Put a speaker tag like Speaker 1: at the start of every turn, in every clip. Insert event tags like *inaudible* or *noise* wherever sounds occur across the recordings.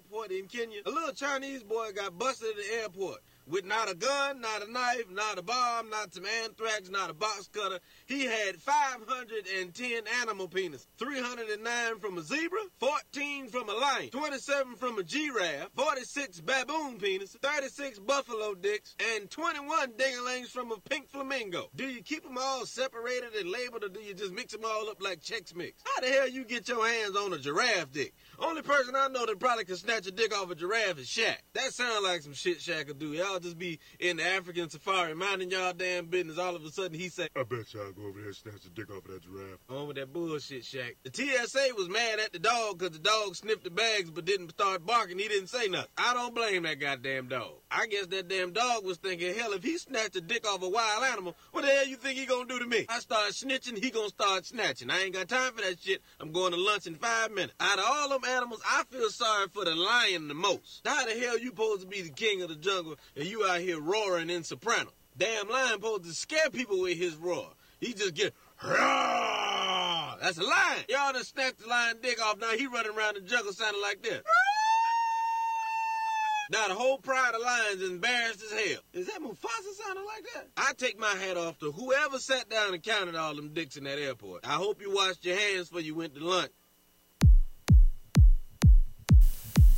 Speaker 1: airport in Kenya. A little Chinese boy got busted at the airport with not a gun, not a knife, not a bomb, not some anthrax, not a box cutter. He had 510 animal penises, 309 from a zebra, 14 from a lion, 27 from a giraffe, 46 baboon penises, 36 buffalo dicks, and 21 dingalings from a pink flamingo. Do you keep them all separated and labeled, or do you just mix them all up like Chex Mix? How the hell you get your hands on a giraffe dick? Only person I know that probably can snatch a dick off a giraffe is Shaq. That sounds like some shit Shaq could do. Y'all just be in the African safari minding y'all damn business. All of a sudden he say,
Speaker 2: I bet y'all go over there and snatch the dick off of that giraffe.
Speaker 1: on with that bullshit, Shaq. The TSA was mad at the dog because the dog sniffed the bags but didn't start barking. He didn't say nothing. I don't blame that goddamn dog. I guess that damn dog was thinking, hell, if he snatched a dick off a wild animal, what the hell you think he gonna do to me? I start snitching, he gonna start snatching. I ain't got time for that shit. I'm going to lunch in five minutes. Out of all them animals, I feel sorry for the lion the most. How the hell you supposed to be the king of the jungle and you out here roaring in soprano? Damn lion supposed to scare people with his roar. He just get Roar! That's a lion. Y'all done snatched the lion dick off. Now he running around the jungle sounding like this. Now the whole pride of lions is embarrassed as hell. Is that Mufasa sounding like that? I take my hat off to whoever sat down and counted all them dicks in that airport. I hope you washed your hands before you went to lunch.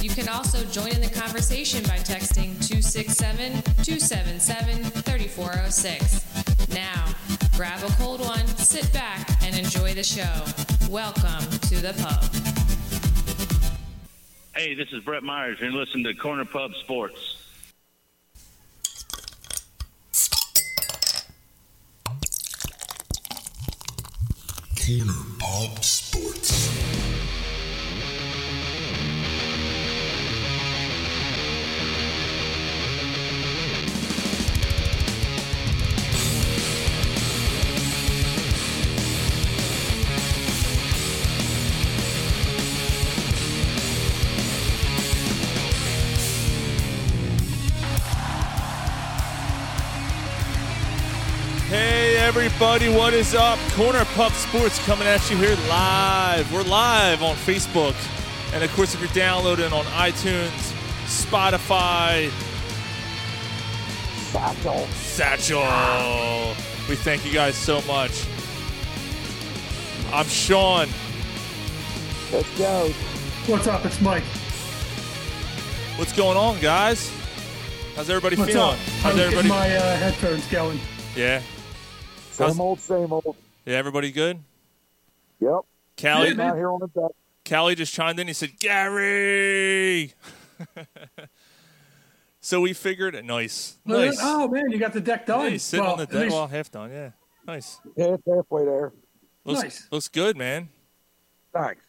Speaker 3: You can also join in the conversation by texting 267 277 3406. Now, grab a cold one, sit back, and enjoy the show. Welcome to the pub.
Speaker 4: Hey, this is Brett Myers, and you're listening to Corner Pub Sports.
Speaker 5: Corner Pub Sports.
Speaker 6: Everybody, what is up? Corner Pub Sports coming at you here live. We're live on Facebook. And of course, if you're downloading on iTunes, Spotify, Satchel. Satchel. We thank you guys so much. I'm Sean.
Speaker 7: Let's go.
Speaker 8: What's up? It's Mike.
Speaker 6: What's going on, guys? How's everybody
Speaker 8: What's
Speaker 6: feeling?
Speaker 8: up?
Speaker 6: How's
Speaker 8: I'm getting
Speaker 6: everybody?
Speaker 8: my uh, headphones going.
Speaker 6: yeah. How's-
Speaker 7: Same old, same old.
Speaker 6: Yeah, everybody good?
Speaker 7: Yep.
Speaker 6: Callie,
Speaker 8: Yeah, man.
Speaker 7: Out here on the deck.
Speaker 6: Callie just chimed in. He said, Gary. *laughs* so we figured, it. nice. Nice.
Speaker 8: Oh man, you got the deck done.
Speaker 6: Yeah, sitting
Speaker 8: well,
Speaker 6: on the deck.
Speaker 8: least-
Speaker 6: Well, half done. Yeah. Nice.
Speaker 7: Yeah, it's halfway there.
Speaker 6: Looks,
Speaker 8: Nice.
Speaker 6: Looks good, man.
Speaker 7: Thanks.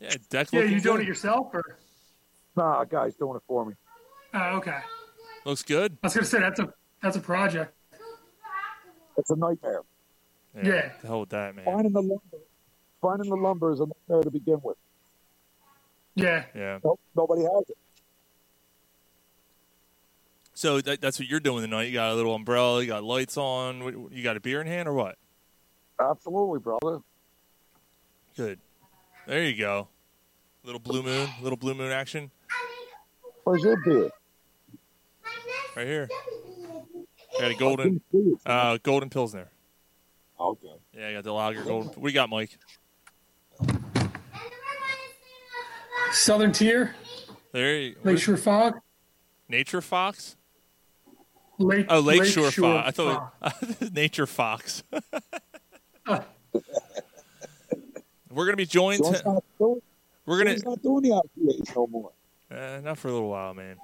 Speaker 6: Yeah, deck
Speaker 8: yeah, you doing
Speaker 6: good.
Speaker 8: it yourself or?
Speaker 7: Nah, guy's doing it for me.
Speaker 8: Oh, okay.
Speaker 6: Looks good.
Speaker 8: I was gonna say that's a that's a project.
Speaker 7: It's a nightmare.
Speaker 8: Yeah.
Speaker 6: The hell with that, man.
Speaker 7: Finding the lumber, finding the lumber is a nightmare to begin with.
Speaker 8: Yeah.
Speaker 6: Yeah.
Speaker 7: Nope, nobody has it.
Speaker 6: So that, that's what you're doing tonight. You got a little umbrella. You got lights on. You got a beer in hand or what?
Speaker 7: Absolutely, brother.
Speaker 6: Good. There you go. Little blue moon. Little blue moon action
Speaker 7: Where's your beer?
Speaker 6: right here. Got a golden, uh, golden pilsner.
Speaker 7: Okay.
Speaker 6: Yeah, I got the lager golden. What do you got, Mike?
Speaker 8: Southern Tier,
Speaker 6: There. You,
Speaker 8: Lakeshore Fog,
Speaker 6: Nature Fox.
Speaker 8: Lake.
Speaker 6: Oh, Lakeshore,
Speaker 8: Lakeshore
Speaker 6: Fox. I thought *laughs* Nature Fox. *laughs* We're gonna be joined.
Speaker 7: Sean's doing,
Speaker 6: We're gonna
Speaker 7: not doing the IPAs no more.
Speaker 6: Uh, not for a little while, man.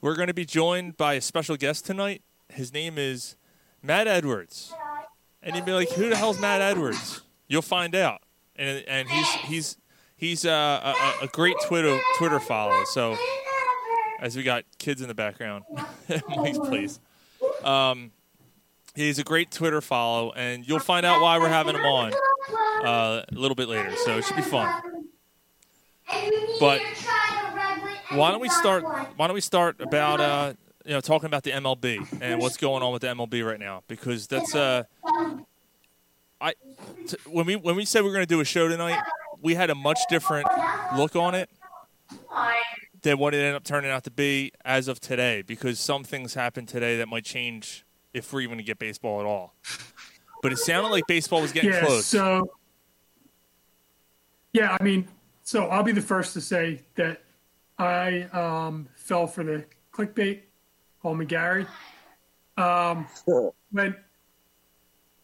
Speaker 6: We're going to be joined by a special guest tonight. His name is Matt Edwards, and you'd be like, "Who the hell's Matt Edwards?" You'll find out. And and he's he's he's uh, a, a, great Twitter Twitter follow. So as we got kids in the background. *laughs* Mike's please. Um, he's a great Twitter follow, and you'll find out why we're having him on uh, a little bit later. So it should be fun. But why don't we start? Why don't we start about uh, you know talking about the MLB and what's going on with the MLB right now? Because that's uh, I t- when we when we said we were going to do a show tonight, we had a much different look on it than what it ended up turning out to be as of today. Because some things happened today that might change if we're even to get baseball at all. But it sounded like baseball was getting
Speaker 8: yeah,
Speaker 6: close.
Speaker 8: so yeah, I mean, so I'll be the first to say that I um, fell for the clickbait, call me Gary. Um, when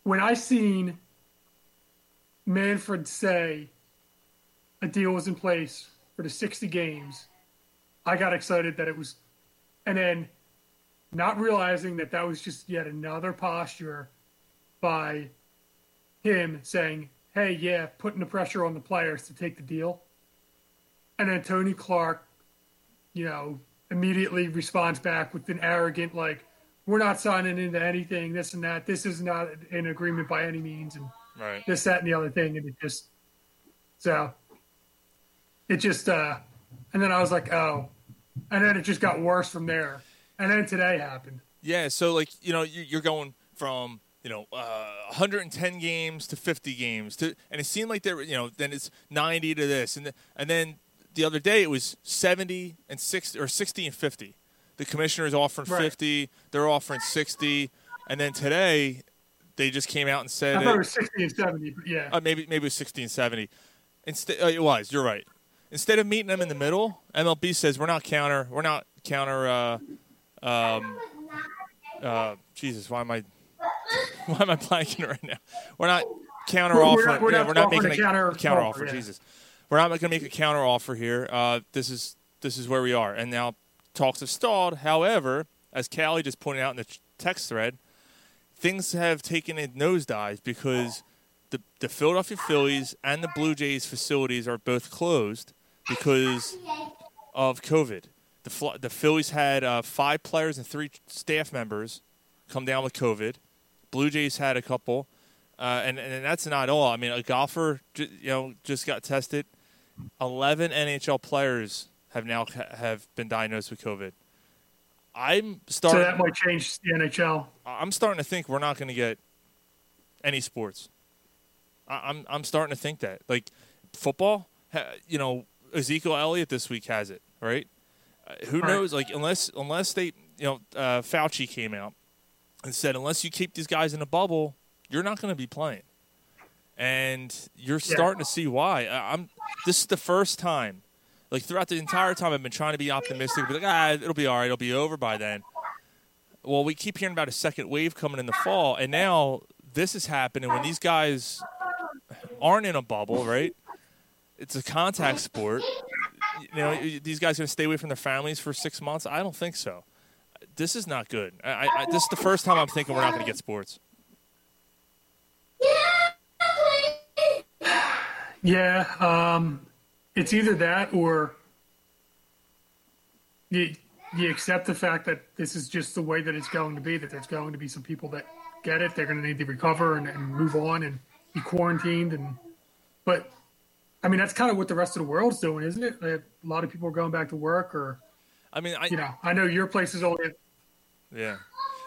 Speaker 8: when I seen Manfred say a deal was in place for the 60 games, I got excited that it was, and then not realizing that that was just yet another posture by him saying, "Hey, yeah, putting the pressure on the players to take the deal," and then Tony Clark, you know, immediately responds back with an arrogant like, "We're not signing into anything. This and that. This is not an agreement by any means." And
Speaker 6: right.
Speaker 8: this, that, and the other thing, and it just so it just uh and then I was like, oh, and then it just got worse from there, and then today happened.
Speaker 6: Yeah, so like you know you- you're going from you know uh, 110 games to 50 games to, and it seemed like there were you know then it's 90 to this and th- and then the other day it was 70 and 60 or 60 and 50. The commissioner's offering
Speaker 8: Right.
Speaker 6: 50, they're offering 60, and then today they just came out and said
Speaker 8: I thought
Speaker 6: it-
Speaker 8: it was sixty and seventy, but yeah,
Speaker 6: uh, maybe maybe it was 16 70. Instead, uh, it was. You're right. Instead of meeting them in the middle, MLB says we're not counter. We're not counter. Uh, um, uh, Jesus, why am I? *laughs* Why am I blanking right now? We're not counter
Speaker 8: We're-
Speaker 6: offer.
Speaker 8: we're not- we're
Speaker 6: yeah,
Speaker 8: not
Speaker 6: we're not making
Speaker 8: a
Speaker 6: a
Speaker 8: counter
Speaker 6: counter
Speaker 8: offer,
Speaker 6: offer.
Speaker 8: yeah.
Speaker 6: Jesus, we're not going to make a counter offer here. Uh, this is this is where we are, and now talks have stalled. However, as Callie just pointed out in the text thread, things have taken a nosedive because the, the Philadelphia Phillies and the Blue Jays facilities are both closed because of COVID. The the Phillies had uh, five players and three staff members come down with COVID. Blue Jays had a couple, uh, and and that's not all. I mean, a golfer you know just got tested. Eleven NHL players have now have been diagnosed with COVID. I'm starting.
Speaker 8: so that might change the NHL.
Speaker 6: I'm starting to think we're not going to get any sports. I'm I'm starting to think that like football. You know, Ezekiel Elliott this week has it right. Uh, who
Speaker 8: Right.
Speaker 6: knows? Like unless unless they you know uh, Fauci came out and said unless you keep these guys in a bubble, you're not going to be playing. And you're
Speaker 8: Yeah.
Speaker 6: starting to see why. I- I'm. This is the first time, like throughout the entire time, I've been trying to be optimistic. Be like, ah, it'll be all right. It'll be over by then well, we keep hearing about a second wave coming in the fall, and now this is happening when these guys aren't in a bubble, right? It's a contact sport. You know, these guys going to stay away from their families for six months? I don't think so. This is not good. I, I, this is the first time I'm thinking we're not going to get sports.
Speaker 8: Yeah, um, it's either that or you you accept the fact that this is just the way that it's going to be. That there's going to be some people that get it. They're going to need to recover and, and move on and be quarantined. And but I mean that's kind of what the rest of the world's doing, isn't it? Like, a lot of people are going back to work, or
Speaker 6: I mean, I,
Speaker 8: you know, I know your place is only
Speaker 6: Yeah.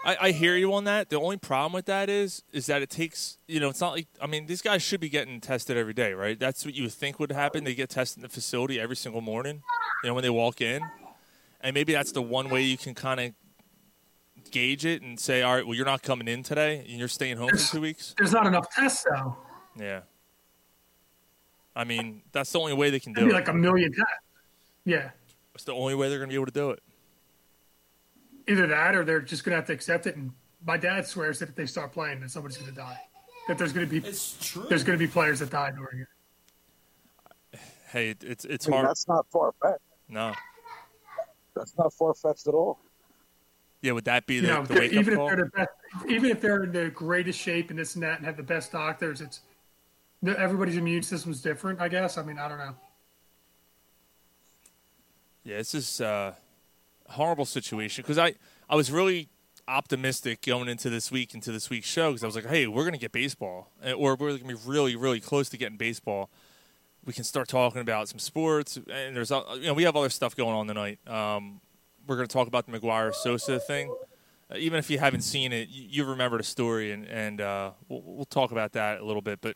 Speaker 6: I, I hear you on that. The only problem with that is is that it takes you know, it's not like I mean, these guys should be getting tested every day, right? That's what you would think would happen. They get tested in the facility every single morning, you know, when they walk in. And maybe that's the one way you can kind of gauge it and say, all right, well, you're not coming in today and you're staying home for two weeks.
Speaker 8: there's not enough tests though.
Speaker 6: Yeah. I mean, that's the only way they can do it.
Speaker 8: like a million tests. Yeah,
Speaker 6: It's the only way they're going to be able to do it.
Speaker 8: Either that or they're just going to have to accept it. And my dad swears that if they start playing, that somebody's going to die. That there's going to be
Speaker 9: It's true.
Speaker 8: there's going to be players that die during it.
Speaker 6: Hey, it, it's it's
Speaker 7: I mean,
Speaker 6: hard.
Speaker 7: that's not far fetched.
Speaker 6: No.
Speaker 7: That's not far fetched at all.
Speaker 6: Yeah, would that be
Speaker 8: You know,
Speaker 6: the
Speaker 8: they're-
Speaker 6: wake up
Speaker 8: even if
Speaker 6: call?
Speaker 8: they're the best, even if they're in the greatest shape and this and that, and have the best doctors, it's everybody's immune system's different. I guess. I mean, I don't know.
Speaker 6: Yeah, this is uh, horrible situation because I I was really optimistic going into this week into this week's show because I was like, hey, we're gonna get baseball, eh, or we're gonna be really really close to getting baseball. We can start talking about some sports, and there's you know we have other stuff going on tonight. Um, we're gonna talk about the McGwire Sosa thing. Uh, even if you haven't seen it, you, you remember the story, and and uh, we'll, we'll talk about that a little bit. But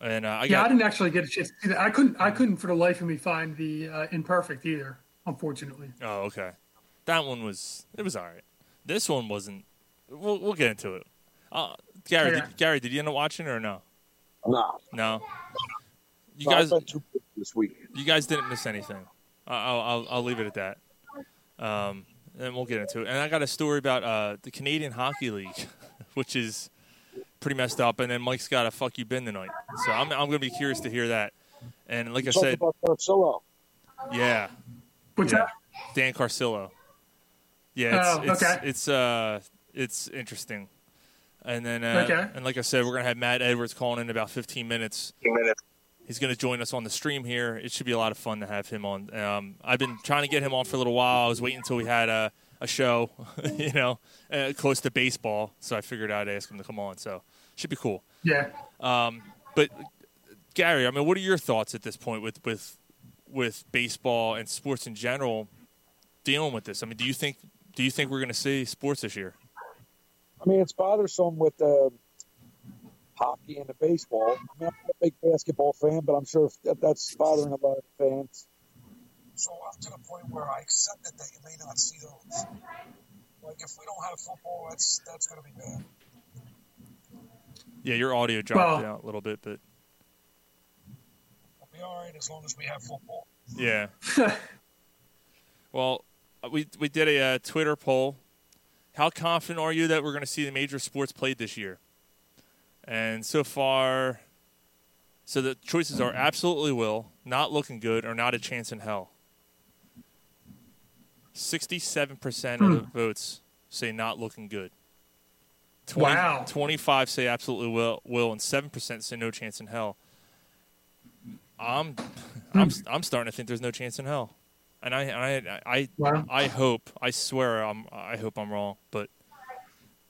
Speaker 6: and uh, I
Speaker 8: yeah,
Speaker 6: got
Speaker 8: I didn't actually get a chance to see that. I couldn't. I couldn't for the life of me find the uh, imperfect either. Unfortunately.
Speaker 6: Oh, okay. That one was it was all right. This one wasn't. We'll we'll get into it. Uh, Gary,
Speaker 8: Yeah.
Speaker 6: did, Gary, did you end up watching it or no?
Speaker 7: Nah.
Speaker 6: No. You
Speaker 7: No,
Speaker 6: guys,
Speaker 7: been too busy this week.
Speaker 6: you guys didn't miss anything. I- I'll I'll, I'll leave it at that. Um, and we'll get into it. And I got a story about uh, the Canadian Hockey League, *laughs* which is pretty messed up. And then Mike's got a fuck you been tonight. So I'm I'm gonna be curious to hear that. And like I said,
Speaker 7: about Carcillo.
Speaker 6: yeah,
Speaker 8: What's
Speaker 6: yeah.
Speaker 8: that?
Speaker 6: Dan Carcillo. Yeah,
Speaker 8: Oh,
Speaker 6: it's it's,
Speaker 8: okay.
Speaker 6: it's uh it's interesting. And then uh,
Speaker 8: Okay.
Speaker 6: and like I said, we're gonna have Matt Edwards calling in about 15 minutes. He's gonna join us on the stream here. It should be a lot of fun to have him on. Um, I've been trying to get him on for a little while. I was waiting until we had a a show, *laughs* you know, uh, close to baseball. So I figured I'd ask him to come on. So should be cool.
Speaker 8: Yeah.
Speaker 6: Um, but Gary, I mean, what are your thoughts at this point with with with baseball and sports in general dealing with this? I mean, do you think do you think we're going to see sports this year?
Speaker 7: I mean, it's bothersome with the hockey and the baseball. I mean, I'm not a big basketball fan, but I'm sure that that's bothering a lot of fans. So I'm to the point where I accepted that you may not see those. Like if we don't have football, that's that's going to be bad.
Speaker 6: Yeah, your audio dropped
Speaker 8: Well-
Speaker 6: out a little bit, but
Speaker 7: We'll be all right as long as we have football.
Speaker 6: yeah. *laughs* well, Uh, we we did a uh, Twitter poll. How confident are you that we're going to see the major sports played this year? And so far, so the choices are absolutely will, not looking good, or not a chance in hell. Sixty-seven percent of the hmm. votes say not looking good. 20,
Speaker 8: Wow.
Speaker 6: Twenty-five say absolutely will, will, and seven percent say no chance in hell. I'm, *laughs* I'm, hmm. I'm starting to think there's no chance in hell, and I, I, I,
Speaker 8: Wow.
Speaker 6: I hope, I swear, I'm, I hope I'm wrong, but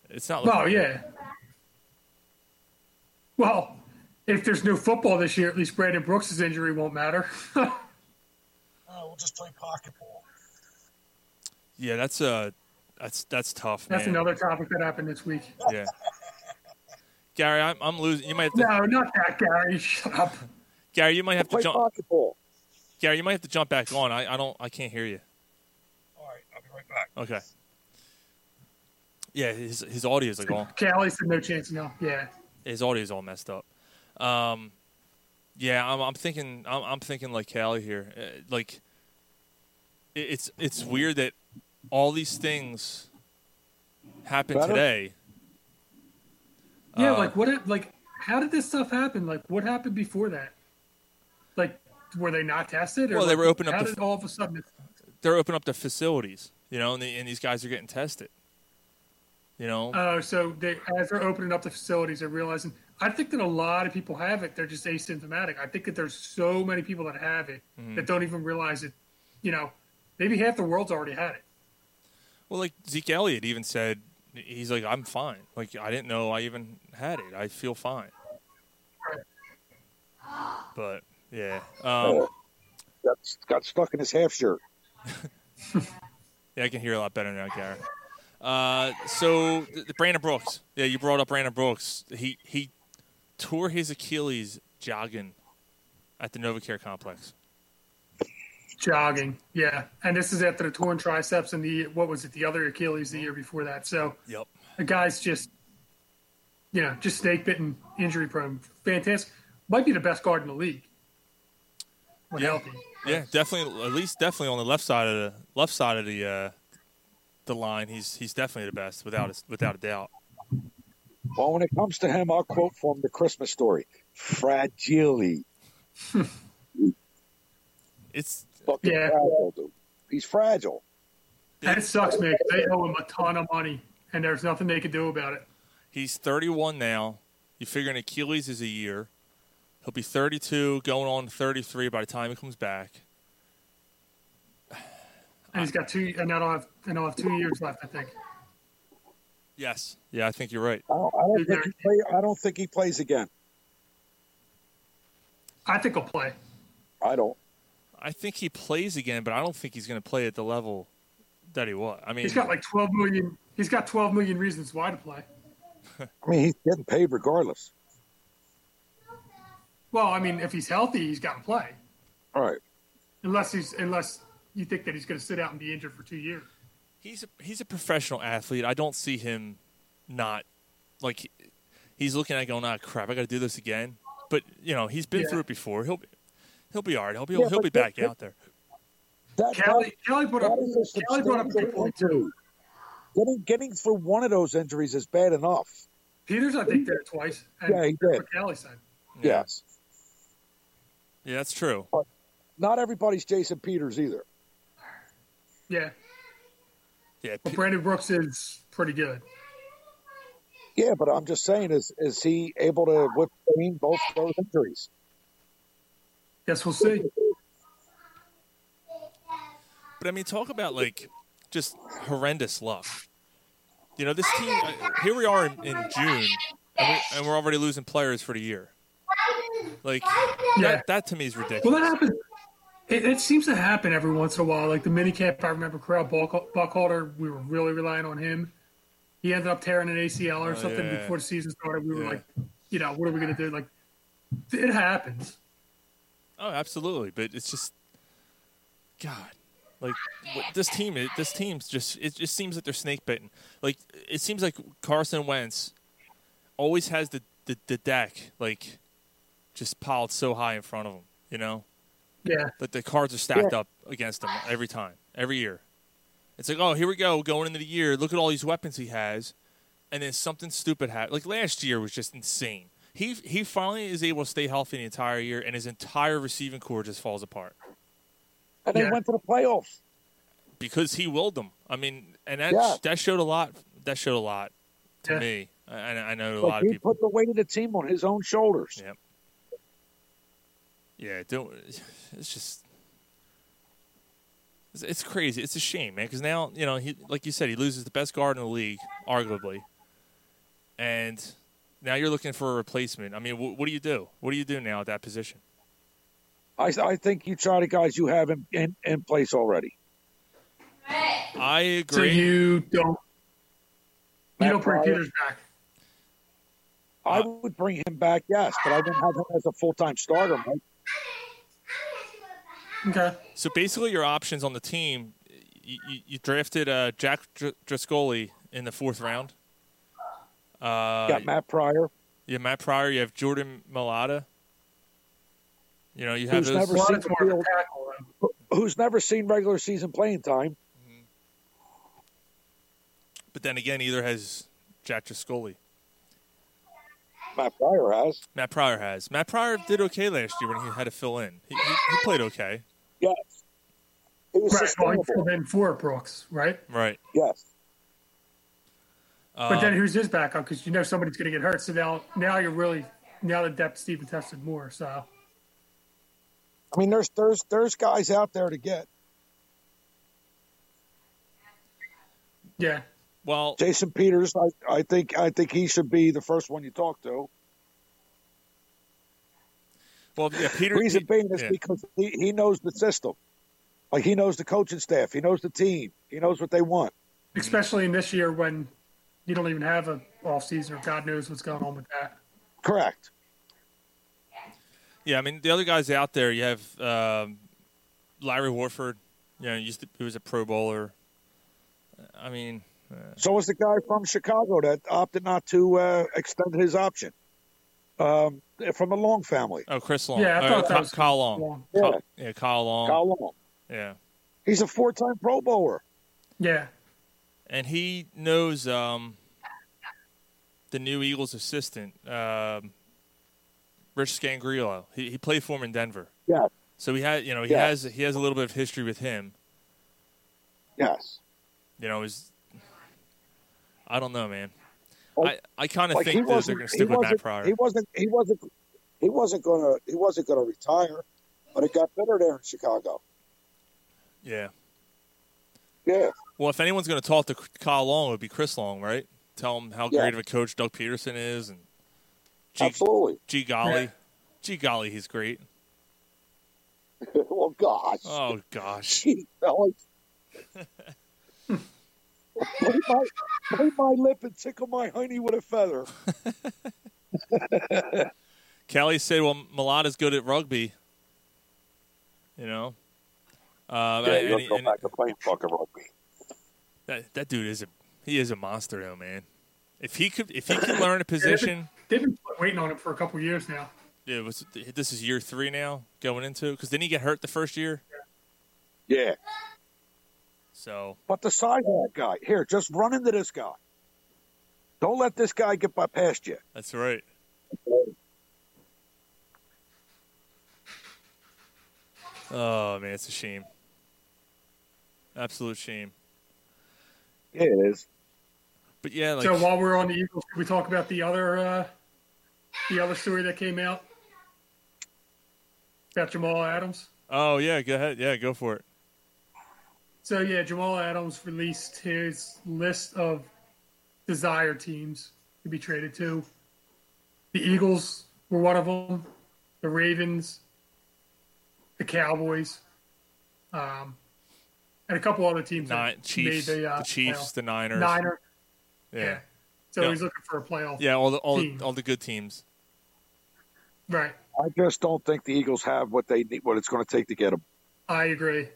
Speaker 6: it's not. looking
Speaker 8: Well,
Speaker 6: good.
Speaker 8: yeah. Well, if there's no football this year, at least Brandon Brooks' injury won't matter.
Speaker 7: Oh, *laughs* we'll just play pocket ball.
Speaker 6: Yeah, that's uh that's that's tough,
Speaker 8: That's
Speaker 6: man.
Speaker 8: another topic that happened this week.
Speaker 6: Yeah. Gary, I'm, I'm losing. You might have to,
Speaker 8: No, not that, Gary. Shut up.
Speaker 6: Gary. You might have to
Speaker 7: Play
Speaker 6: jump.
Speaker 7: pocket ball.
Speaker 6: Gary, you might have to jump back on. I, I don't. I can't hear you.
Speaker 7: All right, I'll be right back.
Speaker 6: Okay. Yeah, his his audio is like all
Speaker 8: Callie said no chance. No. Yeah.
Speaker 6: his audio is all messed up. Um, yeah, I'm I'm thinking I'm, I'm thinking like Callie here. Uh, like, it, it's it's weird that all these things happen
Speaker 7: Better?
Speaker 6: today.
Speaker 8: Yeah,
Speaker 6: Uh,
Speaker 8: like what? Like, how did this stuff happen? Like, what happened before that? Like, were they not tested? Or
Speaker 6: Well, they were opening up
Speaker 8: How
Speaker 6: the-
Speaker 8: did all of a sudden?
Speaker 6: They're opening up the facilities, you know, and, the, and these guys are getting tested. You know,
Speaker 8: Oh, so they as they're opening up the facilities, they're realizing. I think that a lot of people have it. They're just asymptomatic. I think that there's so many people that have it
Speaker 6: Mm-hmm.
Speaker 8: that don't even realize it. You know, maybe half the world's already had it.
Speaker 6: Well, like Zeke Elliott even said, he's like, I'm fine. Like, I didn't know I even had it. I feel fine. But yeah, um,
Speaker 7: Got, got stuck in his half shirt. *laughs*
Speaker 6: yeah, I can hear a lot better now, Gary. Uh, so the, the Brandon Brooks, yeah, you brought up Brandon Brooks. He he tore his Achilles jogging at the NovaCare complex.
Speaker 8: Jogging, yeah. And this is after the torn triceps and the what was it? The other Achilles the year before that. So
Speaker 6: Yep.
Speaker 8: the guy's just, you know, just snake bitten, injury prone. Fantastic. Might be the best guard in the league. When
Speaker 6: Yeah.
Speaker 8: healthy.
Speaker 6: Yeah, definitely. At least definitely on the left side of the left side of the uh, the line, he's he's definitely the best without a, without a doubt.
Speaker 7: Well, when it comes to him, I'll quote from the Christmas story: "Fragile, *laughs*
Speaker 6: It's
Speaker 7: fucking
Speaker 8: Yeah.
Speaker 7: fragile, dude. He's fragile."
Speaker 8: That it sucks, man. They owe him a ton of money, and there's nothing they can do about it.
Speaker 6: He's 31 now. You figure an Achilles is a year. He'll be 32, going on 33 by the time he comes back.
Speaker 8: And and he's got two, and now have and I'll have two years left. I think.
Speaker 6: Yes. Yeah, I think you're right.
Speaker 7: I don't, I don't think he play, I don't think he plays again.
Speaker 8: I think he'll play.
Speaker 7: I don't.
Speaker 6: I think he plays again, but I don't think he's going to play at the level that he was. I mean,
Speaker 8: He's got like 12 million. He's got 12 million reasons why to play. *laughs*
Speaker 7: I mean, he's getting paid regardless.
Speaker 8: Well, I mean, if he's healthy, he's got to play.
Speaker 7: All right.
Speaker 8: Unless he's unless you think that he's going to sit out and be injured for two years.
Speaker 6: he's a, he's a professional athlete. I don't see him not like he's looking at it going, "Ah, crap, I got to do this again." But you know, he's been
Speaker 8: Yeah.
Speaker 6: through it before. He'll be he'll be all right. He'll be
Speaker 7: Yeah,
Speaker 6: he'll be
Speaker 7: but that-
Speaker 6: back out there.
Speaker 7: That,
Speaker 8: Kelly, Kelly put up.
Speaker 7: that is a
Speaker 8: Kelly brought up a good point too.
Speaker 7: Getting getting through one of those injuries is bad enough.
Speaker 8: Peters, I think, did it twice. And
Speaker 7: Yeah, he
Speaker 8: that's
Speaker 7: did.
Speaker 8: What Kelly said.
Speaker 7: Yes.
Speaker 6: Yeah, that's true.
Speaker 7: Not everybody's Jason Peters either.
Speaker 8: Yeah,
Speaker 6: Yeah,
Speaker 8: but Brandon Brooks is pretty good.
Speaker 7: Yeah, but I'm just saying, is is he able to whip withstand both those injuries?
Speaker 8: Guess we'll see.
Speaker 6: But I mean, talk about like just horrendous luck. You know, this team. uh, Here we are in, in June, and, we, and we're already losing players for the year. Like
Speaker 8: Yeah.
Speaker 6: that, that to me is ridiculous.
Speaker 8: Well, that happens. It, it seems to happen every once in a while. Like the minicamp, I remember Correll Buck- Buckhalter, we were really relying on him. He ended up tearing an ACL or
Speaker 6: Oh,
Speaker 8: something
Speaker 6: yeah.
Speaker 8: before the season started. We were
Speaker 6: Yeah.
Speaker 8: like, you know, what are we going to do? Like, it happens.
Speaker 6: Oh, absolutely. But it's just, God, like this team. It, this team's just. It just seems like they're snake bitten. Like it seems like Carson Wentz always has the the, the deck like just piled so high in front of him. You know,
Speaker 8: Yeah.
Speaker 6: that the cards are stacked
Speaker 7: Yeah.
Speaker 6: up against him every time, every year. It's like, oh, here we go, going into the year. Look at all these weapons he has, and then something stupid happened. Like last year was just insane. He he finally is able to stay healthy the entire year, and his entire receiving corps just falls apart
Speaker 7: And they
Speaker 8: Yeah.
Speaker 7: went to the playoffs.
Speaker 6: because he willed them. I mean, and that
Speaker 7: Yeah.
Speaker 6: that showed a lot. That showed a lot to
Speaker 8: Yeah.
Speaker 6: me. I, I know a
Speaker 7: Like,
Speaker 6: lot of
Speaker 7: he
Speaker 6: people.
Speaker 7: put the weight of the team on his own shoulders.
Speaker 6: Yeah. Yeah, don't. It's just. It's, it's crazy. It's a shame, man. Because now, you know, he like you said, he loses the best guard in the league, arguably, and now you're looking for a replacement. I mean, wh- what do you do? What do you do now at that position?
Speaker 7: I, I think you try the guys you have in, in, in place already.
Speaker 6: I agree.
Speaker 8: So
Speaker 6: agree.
Speaker 8: you don't. You don't bring
Speaker 7: Pryor.
Speaker 8: Peters back.
Speaker 7: I would bring him back, yes, but I wouldn't have him as a full time starter. Mike.
Speaker 8: Okay.
Speaker 6: so basically, your options on the team, you, you, you drafted uh, Jack Dr- Driscoll in the fourth round. Uh,
Speaker 7: Got Matt Pryor,
Speaker 6: You have Matt Pryor. You have Jordan Mailata. You know, you have
Speaker 7: who's
Speaker 6: those.
Speaker 7: never seen
Speaker 8: more
Speaker 7: field,
Speaker 8: tackle.
Speaker 7: who's never seen regular season playing time.
Speaker 6: But then again, either has Jack Driscoll.
Speaker 7: Matt Pryor has.
Speaker 6: Matt Pryor has. Matt Pryor did okay last year when he had to fill in. He, he, he played okay.
Speaker 7: Yes. He was
Speaker 8: Right. Well, he filled in for Brooks, right?
Speaker 6: Right.
Speaker 7: Yes.
Speaker 8: But then
Speaker 6: Um,
Speaker 8: who's his backup? Because you know somebody's going to get hurt. So now, now you're really now the depth Stephen tested more. So
Speaker 7: I mean, there's there's there's guys out there to get.
Speaker 8: yeah,
Speaker 6: well,
Speaker 7: Jason Peters, I, I think I think he should be the first one you talk to.
Speaker 6: well, yeah. Peter.
Speaker 7: Reason being is
Speaker 6: yeah.
Speaker 7: because he, he knows the system. Like he knows the coaching staff, he knows the team, he knows what they want.
Speaker 8: especially in this year when you don't even have a off season or God knows what's going on with that.
Speaker 7: Correct.
Speaker 6: Yeah, I mean the other guys out there. You have um, Larry Warford. You know, used to, he was a Pro Bowler. I mean,
Speaker 7: So was the guy from Chicago that opted not to uh, extend his option um, from the Long family.
Speaker 6: oh, Chris Long.
Speaker 8: Yeah, I
Speaker 6: Uh,
Speaker 8: thought that was
Speaker 6: Kyle Long.
Speaker 8: Long.
Speaker 7: Yeah,
Speaker 6: Kyle- yeah, Kyle Long.
Speaker 7: Kyle Long.
Speaker 6: Yeah,
Speaker 7: He's a four-time Pro Bowler.
Speaker 8: Yeah,
Speaker 6: and he knows um, the new Eagles assistant, um, Rich Scangarello. He, he played for him in Denver,
Speaker 7: Yeah.
Speaker 6: so he had you know he
Speaker 7: Yeah.
Speaker 6: has he has a little bit of history with him.
Speaker 7: Yes.
Speaker 6: You know, is I don't know, man.
Speaker 7: Oh,
Speaker 6: I, I kind of
Speaker 7: Like
Speaker 6: think that they're going to stick with Matt. Pryor.
Speaker 7: He wasn't. He wasn't. He wasn't gonna. He wasn't gonna retire. But it got better there in Chicago.
Speaker 6: Yeah.
Speaker 7: Yeah.
Speaker 6: Well, if anyone's going to talk to Kyle Long, it would be Chris Long, right? Tell him how
Speaker 7: Yeah.
Speaker 6: great of a coach Doug Pederson is, and gee,
Speaker 7: Absolutely.
Speaker 6: gee golly,
Speaker 8: Yeah.
Speaker 6: gee golly, he's great. *laughs*
Speaker 7: oh gosh.
Speaker 6: Oh gosh,
Speaker 7: Gee, fellas. *laughs* bite, my, bite my lip and tickle my honey with a feather. *laughs*
Speaker 6: Kelly said, "Well, Mailata's good at rugby." You know, uh,
Speaker 7: Yeah,
Speaker 6: and-
Speaker 7: you'll go
Speaker 6: and
Speaker 7: back to playing fucking rugby.
Speaker 6: that that dude is a he is a monster, though, man. If he could, if he could *coughs* learn a position,
Speaker 8: They've been waiting on him for a couple years now.
Speaker 6: yeah, was this is year three now going into because didn't he get hurt the first year?
Speaker 7: Yeah.
Speaker 6: So
Speaker 7: But the size of that guy, here, just run into this guy. Don't let this guy get by past you.
Speaker 6: that's right. Oh man, it's a shame. Absolute shame.
Speaker 7: Yeah, it is.
Speaker 6: But yeah, like
Speaker 8: so while we're on the Eagles, can we talk about the other uh, the other story that came out about Jamal Adams?
Speaker 6: oh yeah, go ahead. Yeah, go for it.
Speaker 8: So yeah, Jamal Adams released his list of desired teams to be traded to. The Eagles were one of them. The Ravens, the Cowboys, um, and a couple other teams. that
Speaker 6: Nine Chiefs,
Speaker 8: made the, uh,
Speaker 6: the Chiefs,
Speaker 8: playoff.
Speaker 6: the Niners.
Speaker 8: Niner.
Speaker 6: Yeah.
Speaker 8: Yeah. So
Speaker 6: Yeah.
Speaker 8: he's looking for a playoff.
Speaker 6: Yeah, all the all,
Speaker 8: Team.
Speaker 6: the all the good teams.
Speaker 8: Right.
Speaker 7: I just don't think the Eagles have what they need, what it's going to take to get them.
Speaker 8: I agree.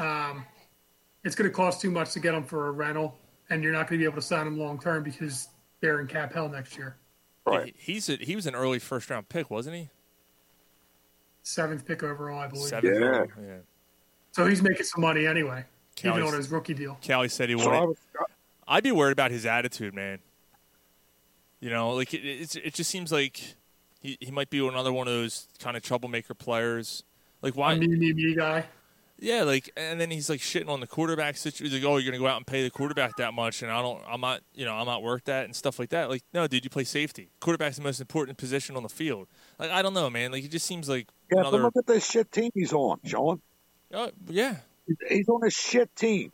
Speaker 8: Um, it's going to cost too much to get him for a rental, and you're not going to be able to sign him long term because they're in cap hell next year.
Speaker 7: Right.
Speaker 6: He, he's a, he was an early first round pick, wasn't he?
Speaker 8: Seventh pick overall, I believe.
Speaker 6: Seventh.
Speaker 7: Yeah.
Speaker 6: round, yeah.
Speaker 8: So he's making some money anyway, even on his rookie deal.
Speaker 6: Callie said he
Speaker 7: So
Speaker 6: wanted.
Speaker 7: I was,
Speaker 6: I'd be worried about his attitude, man. You know, like it, it's, it just seems like he, he might be another one of those kind of troublemaker players. Like why?
Speaker 8: A me, me, me guy.
Speaker 6: Yeah, like and then he's like shitting on the quarterback situation. He's Like, oh, you're gonna go out and pay the quarterback that much, and I don't, I'm not, you know, I'm not worth that and stuff like that. Like, no, dude, you play safety. Quarterback's the most important position on the field. Like, I don't know, man. Like, it just seems like
Speaker 7: yeah, but
Speaker 6: another.
Speaker 7: look at this shit team he's on, Sean.
Speaker 6: Oh, yeah,
Speaker 7: He's on a shit team.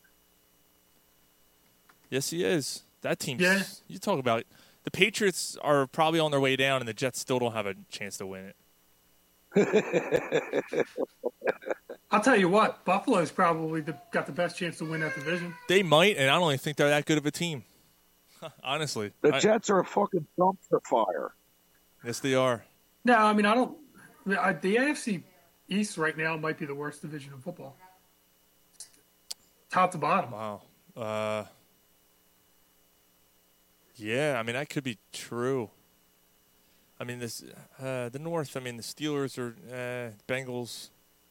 Speaker 6: yes, he is. That team.
Speaker 8: Yeah.
Speaker 6: You talk about it. the Patriots are probably on their way down, and the Jets still don't have a chance to win it. *laughs*
Speaker 8: I'll tell you what, Buffalo's probably the, got the best chance to win that division.
Speaker 6: They might, and I don't even think they're that good of a team. *laughs* Honestly,
Speaker 7: The
Speaker 6: I-
Speaker 7: Jets are a fucking dumpster fire.
Speaker 6: yes, they are.
Speaker 8: No, I mean I don't. I- The AFC East right now might be the worst division in football, top to bottom.
Speaker 6: Wow. Uh, yeah, I mean that could be true. I mean this, uh, the North. I mean the Steelers are uh, Bengals.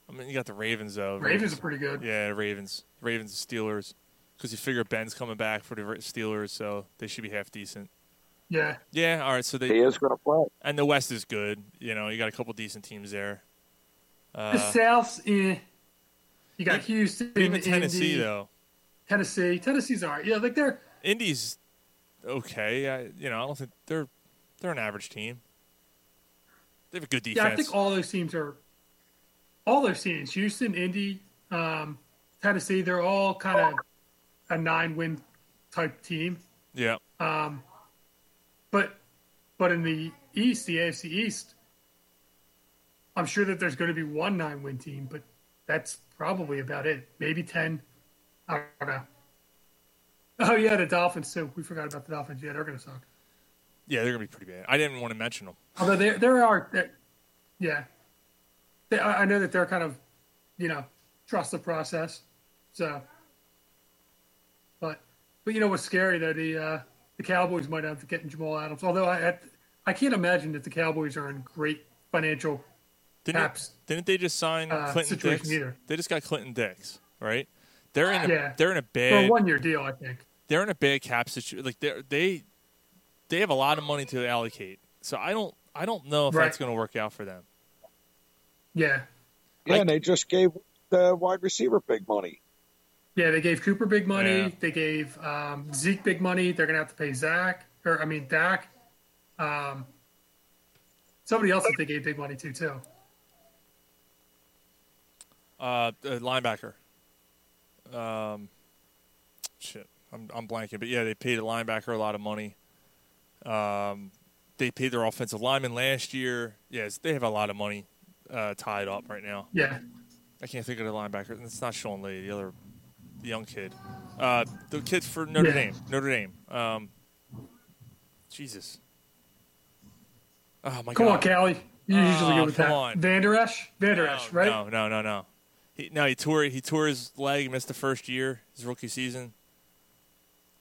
Speaker 6: I mean you got the Ravens though.
Speaker 8: Ravens are pretty good.
Speaker 6: Yeah, Ravens, Ravens, and Steelers. Because you figure Ben's coming back for the Steelers, so they should be half decent.
Speaker 8: Yeah,
Speaker 6: Yeah, all right. So they He
Speaker 7: is going to play.
Speaker 6: and the West is good. You know, you got a couple decent teams there.
Speaker 8: the
Speaker 6: Uh,
Speaker 8: South's eh. You got Houston,
Speaker 6: even Tennessee
Speaker 8: Indy,
Speaker 6: though.
Speaker 8: Tennessee, Tennessee's all right. Yeah, like they're
Speaker 6: Indy's okay. I, you know, I don't think they're they're an average team. They have a good defense.
Speaker 8: yeah. I think all those teams are all those teams. Houston, Indy, um, Tennessee. They're all kind of a nine-win type team.
Speaker 6: yeah.
Speaker 8: Um, but but in the East, the AFC East, I'm sure that there's going to be one nine win team, but that's probably about it. Maybe ten. I don't know. Oh yeah, the Dolphins too. We forgot about the Dolphins. Yeah, they're going to suck.
Speaker 6: Yeah, they're gonna be pretty bad. I didn't want to mention them.
Speaker 8: Although there there are, yeah, they, I know that they're kind of, you know, trust the process. So, but but you know what's scary though the uh, the Cowboys might have to get in Jamal Adams. Although I I, I can't imagine that the Cowboys are in great financial
Speaker 6: Didn't
Speaker 8: Caps.
Speaker 6: didn't they just sign
Speaker 8: Uh,
Speaker 6: Clinton Dix?
Speaker 8: either.
Speaker 6: They just got Clinton Dix, right? They're in a
Speaker 8: Yeah.
Speaker 6: they're in a
Speaker 8: for a
Speaker 6: bad
Speaker 8: one year deal. I think.
Speaker 6: they're in a bad cap situation. Like they they they have a lot of money to allocate. So I don't I don't know if
Speaker 8: Right.
Speaker 6: that's going to work out for them.
Speaker 8: Yeah,
Speaker 7: Yeah,
Speaker 6: Like-
Speaker 7: and they just gave the wide receiver big money.
Speaker 8: yeah. They gave Cooper big money.
Speaker 6: Yeah.
Speaker 8: They gave um, Zeke big money. They're going to have to pay Zach or I mean Dak. Um, somebody else that they gave big money to too.
Speaker 6: Uh, uh linebacker. Um, shit. I'm I'm blanking, but yeah, they paid a linebacker a lot of money. Um, they paid their offensive lineman last year. Yes, they have a lot of money uh, tied up right now.
Speaker 8: Yeah.
Speaker 6: I can't think of the linebacker. It's not Sean Lee, the other, the young kid, uh, the kid for Notre
Speaker 8: Yeah.
Speaker 6: Dame. Notre Dame. Um, Jesus. Oh my god.
Speaker 8: Come
Speaker 6: god.
Speaker 8: on, Callie. You usually
Speaker 6: Oh,
Speaker 8: go with
Speaker 6: come
Speaker 8: that.
Speaker 6: on.
Speaker 8: Van Der Esch? Van Der Esch, right?
Speaker 6: No, no, no, no. He, no, he tore he tore his leg, missed the first year, his rookie season.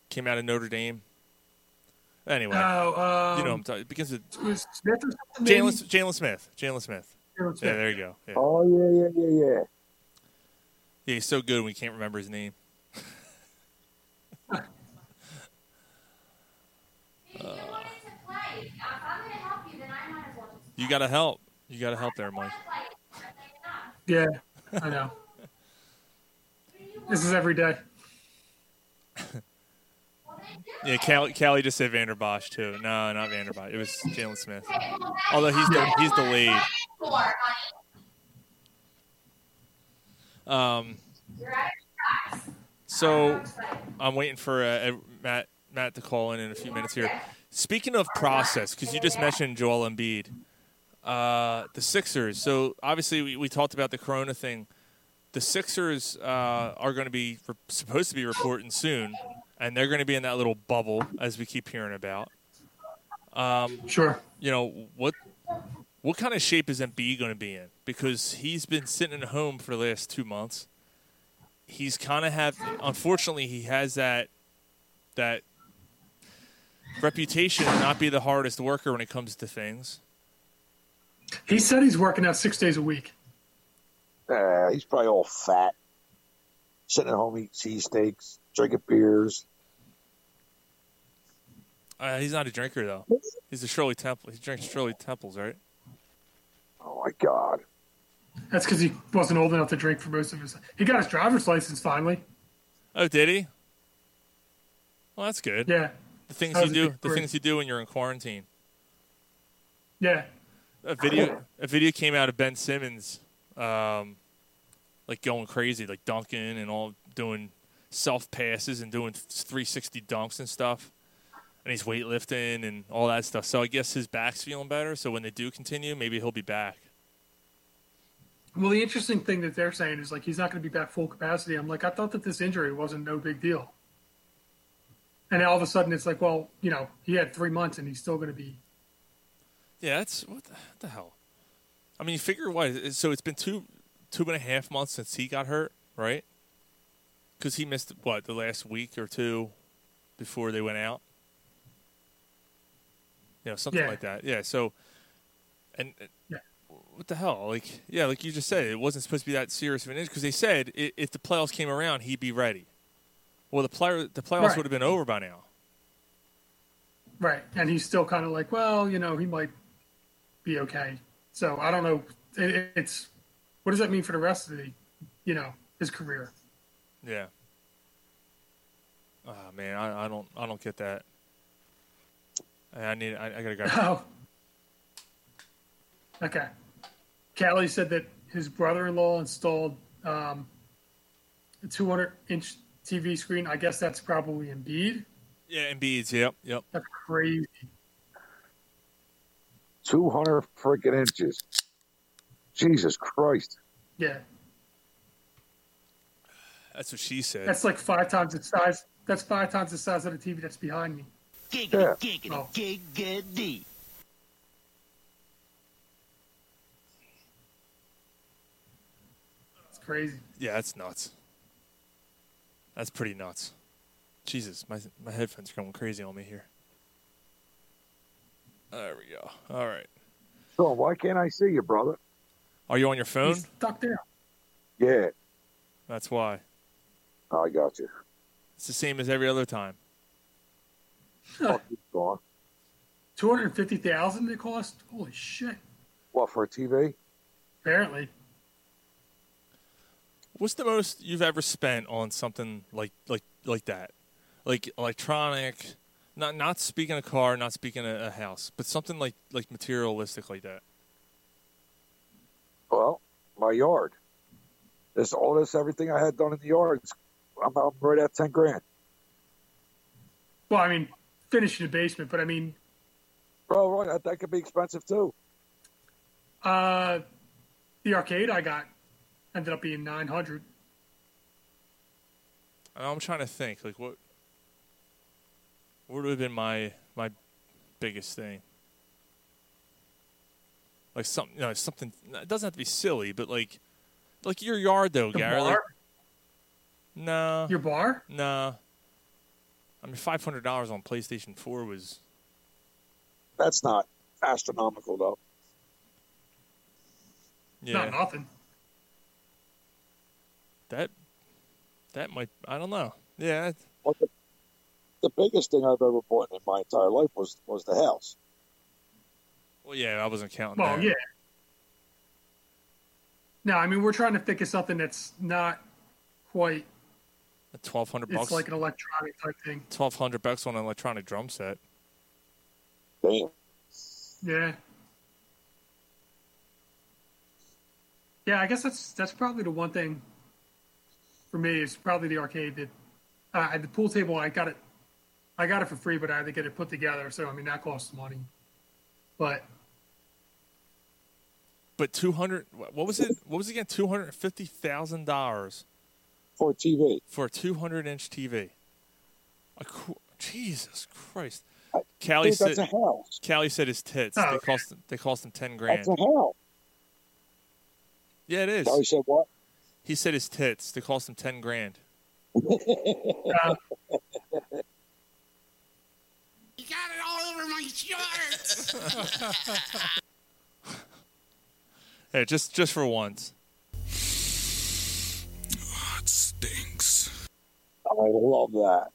Speaker 6: Came out of Notre Dame. Anyway,
Speaker 8: Oh, um,
Speaker 6: you know, I'm talking because of
Speaker 8: it was Smith or something.
Speaker 6: Jaylon Jaylon Smith. Jaylon Smith.
Speaker 8: Jaylon
Speaker 6: Yeah, there you go. Yeah.
Speaker 7: Oh yeah, yeah, yeah, yeah.
Speaker 6: yeah, he's so good we can't remember his name. *laughs* You gotta help. You gotta help there, Mike.
Speaker 8: Yeah, I know. this is every day. *laughs*
Speaker 6: Yeah, Callie, Callie just said Vanderbosch too. No, not Vanderbosch. It was Jaylon Smith. Although he's the, he's delayed. Um, so I'm waiting for uh, Matt Matt to call in in a few minutes here. Speaking of process, because you just mentioned Joel Embiid, uh, the Sixers. So obviously we, we talked about the Corona thing. The Sixers uh, are going to be re- supposed to be reporting soon, and they're going to be in that little bubble as we keep hearing about. Um,
Speaker 8: Sure.
Speaker 6: you know what what kind of shape is Embiid going to be in? Because he's been sitting at home for the last two months. He's kind of have, unfortunately, he has that that reputation to not be the hardest worker when it comes to things.
Speaker 8: He said he's working out six days a week.
Speaker 7: Uh, he's probably all fat, sitting at home eating cheesesteaks, drinking beers.
Speaker 6: Uh, he's not a drinker though. He's a Shirley Temple. He drinks Shirley Temples, right?
Speaker 7: Oh my God!
Speaker 8: That's because he wasn't old enough to drink for most of his. He got his driver's license finally.
Speaker 6: Oh, did he? Well, that's good.
Speaker 8: Yeah,
Speaker 6: The things you do, the
Speaker 8: story.
Speaker 6: things you do when you're in quarantine.
Speaker 8: yeah.
Speaker 6: a video a video came out of Ben Simmons, um, like going crazy, like dunking and all doing self passes and doing 360 dunks and stuff. And he's weightlifting and all that stuff. So I guess his back's feeling better. So when they do continue, maybe he'll be back.
Speaker 8: Well, the interesting thing that they're saying is like he's not going to be back full capacity. I'm like, I thought that this injury wasn't no big deal. And all of a sudden, it's like, well, you know, he had three months and he's still going to be.
Speaker 6: Yeah, that's what the, what the hell. I mean, you figure what? So it's been two two and a half months since he got hurt, right? Because he missed what the last week or two before they went out. You know, something
Speaker 8: Yeah.
Speaker 6: like that. Yeah. So, and uh,
Speaker 8: Yeah.
Speaker 6: what the hell? Like, yeah, like you just said, it wasn't supposed to be that serious of an injury because they said i if the playoffs came around, he'd be ready. Well, the player the playoffs
Speaker 8: Right.
Speaker 6: would have been over by now.
Speaker 8: Right. And he's still kind of like, well, you know, he might be okay. So I don't know. It, it's what does that mean for the rest of the, you know, his career?
Speaker 6: Yeah. Oh man, I, I don't I don't get that. I need I, I gotta go.
Speaker 8: Oh. Okay. Callie said that his brother-in-law installed um, a 200-inch TV screen. I guess that's probably Embiid.
Speaker 6: yeah, Embiid's. Yep, yep.
Speaker 8: That's crazy.
Speaker 7: Two hundred freaking inches. Jesus Christ!
Speaker 8: Yeah,
Speaker 6: That's what she said.
Speaker 8: that's like five times the size. That's five times the size of the TV that's behind me.
Speaker 7: Yeah.
Speaker 8: Oh. It's crazy.
Speaker 6: yeah, that's nuts. That's pretty nuts. Jesus, my my headphones are going crazy on me here. There we go. All right.
Speaker 7: So why can't I see you, brother?
Speaker 6: Are you on your phone?
Speaker 8: He's stuck there.
Speaker 7: Yeah,
Speaker 6: That's why.
Speaker 7: I got you.
Speaker 6: It's the same as every other time.
Speaker 7: Oh, keep going.
Speaker 8: Two hundred fifty thousand it cost. Holy shit!
Speaker 7: What for a TV?
Speaker 8: Apparently,
Speaker 6: What's the most you've ever spent on something like like like that? Like electronic, not not speaking a car, not speaking a, a house, but something like like materialistic like that.
Speaker 7: Well, my yard. This all this everything I had done in the yard. I'm, I'm right at ten grand.
Speaker 8: Well, I mean, finish in the basement, but I mean,
Speaker 7: Bro, right, that, that could be expensive too.
Speaker 8: uh, the arcade I got ended up being nine hundred.
Speaker 6: I'm trying to think, like what what would have been my my biggest thing? Like something, you know, something. It doesn't have to be silly, but like, like your yard though,
Speaker 8: The
Speaker 6: Gary. Like, no,
Speaker 8: your bar.
Speaker 6: no. I mean, five hundred dollars on PlayStation Four was
Speaker 7: That's not astronomical though.
Speaker 6: Yeah.
Speaker 8: not nothing.
Speaker 6: That that might. I don't know. Yeah, it-
Speaker 7: What the, the biggest thing I've ever bought in my entire life was was the house.
Speaker 6: well, yeah. I wasn't counting.
Speaker 8: Well,
Speaker 6: that.
Speaker 8: yeah. No, I mean we're trying to think of something that's not quite.
Speaker 6: Twelve hundred
Speaker 8: It's
Speaker 6: bucks.
Speaker 8: like an electronic type thing.
Speaker 6: twelve hundred bucks on an electronic drum set.
Speaker 7: Damn.
Speaker 8: Yeah. Yeah, I guess that's that's probably the one thing for me is probably the arcade that uh, the pool table. I got it, I got it for free, but I had to get it put together. So I mean that costs money. But
Speaker 6: But two hundred. What was it? What was it again? Two hundred fifty thousand dollars
Speaker 7: For TV.
Speaker 6: for a two hundred inch TV. A qu- Jesus Christ!
Speaker 7: I-
Speaker 6: Callie
Speaker 7: Dude, that's
Speaker 6: said.
Speaker 7: a house.
Speaker 6: Callie said his tits.
Speaker 8: Oh,
Speaker 6: they
Speaker 8: okay.
Speaker 6: cost. They cost him ten grand.
Speaker 7: That's a house.
Speaker 6: Yeah, it is.
Speaker 7: Kelly said what?
Speaker 6: He said his tits. They cost him ten grand.
Speaker 8: uh, *laughs*
Speaker 5: You got it all over my shirt. *laughs*
Speaker 6: Hey, just just for once.
Speaker 5: It stinks.
Speaker 7: I love that.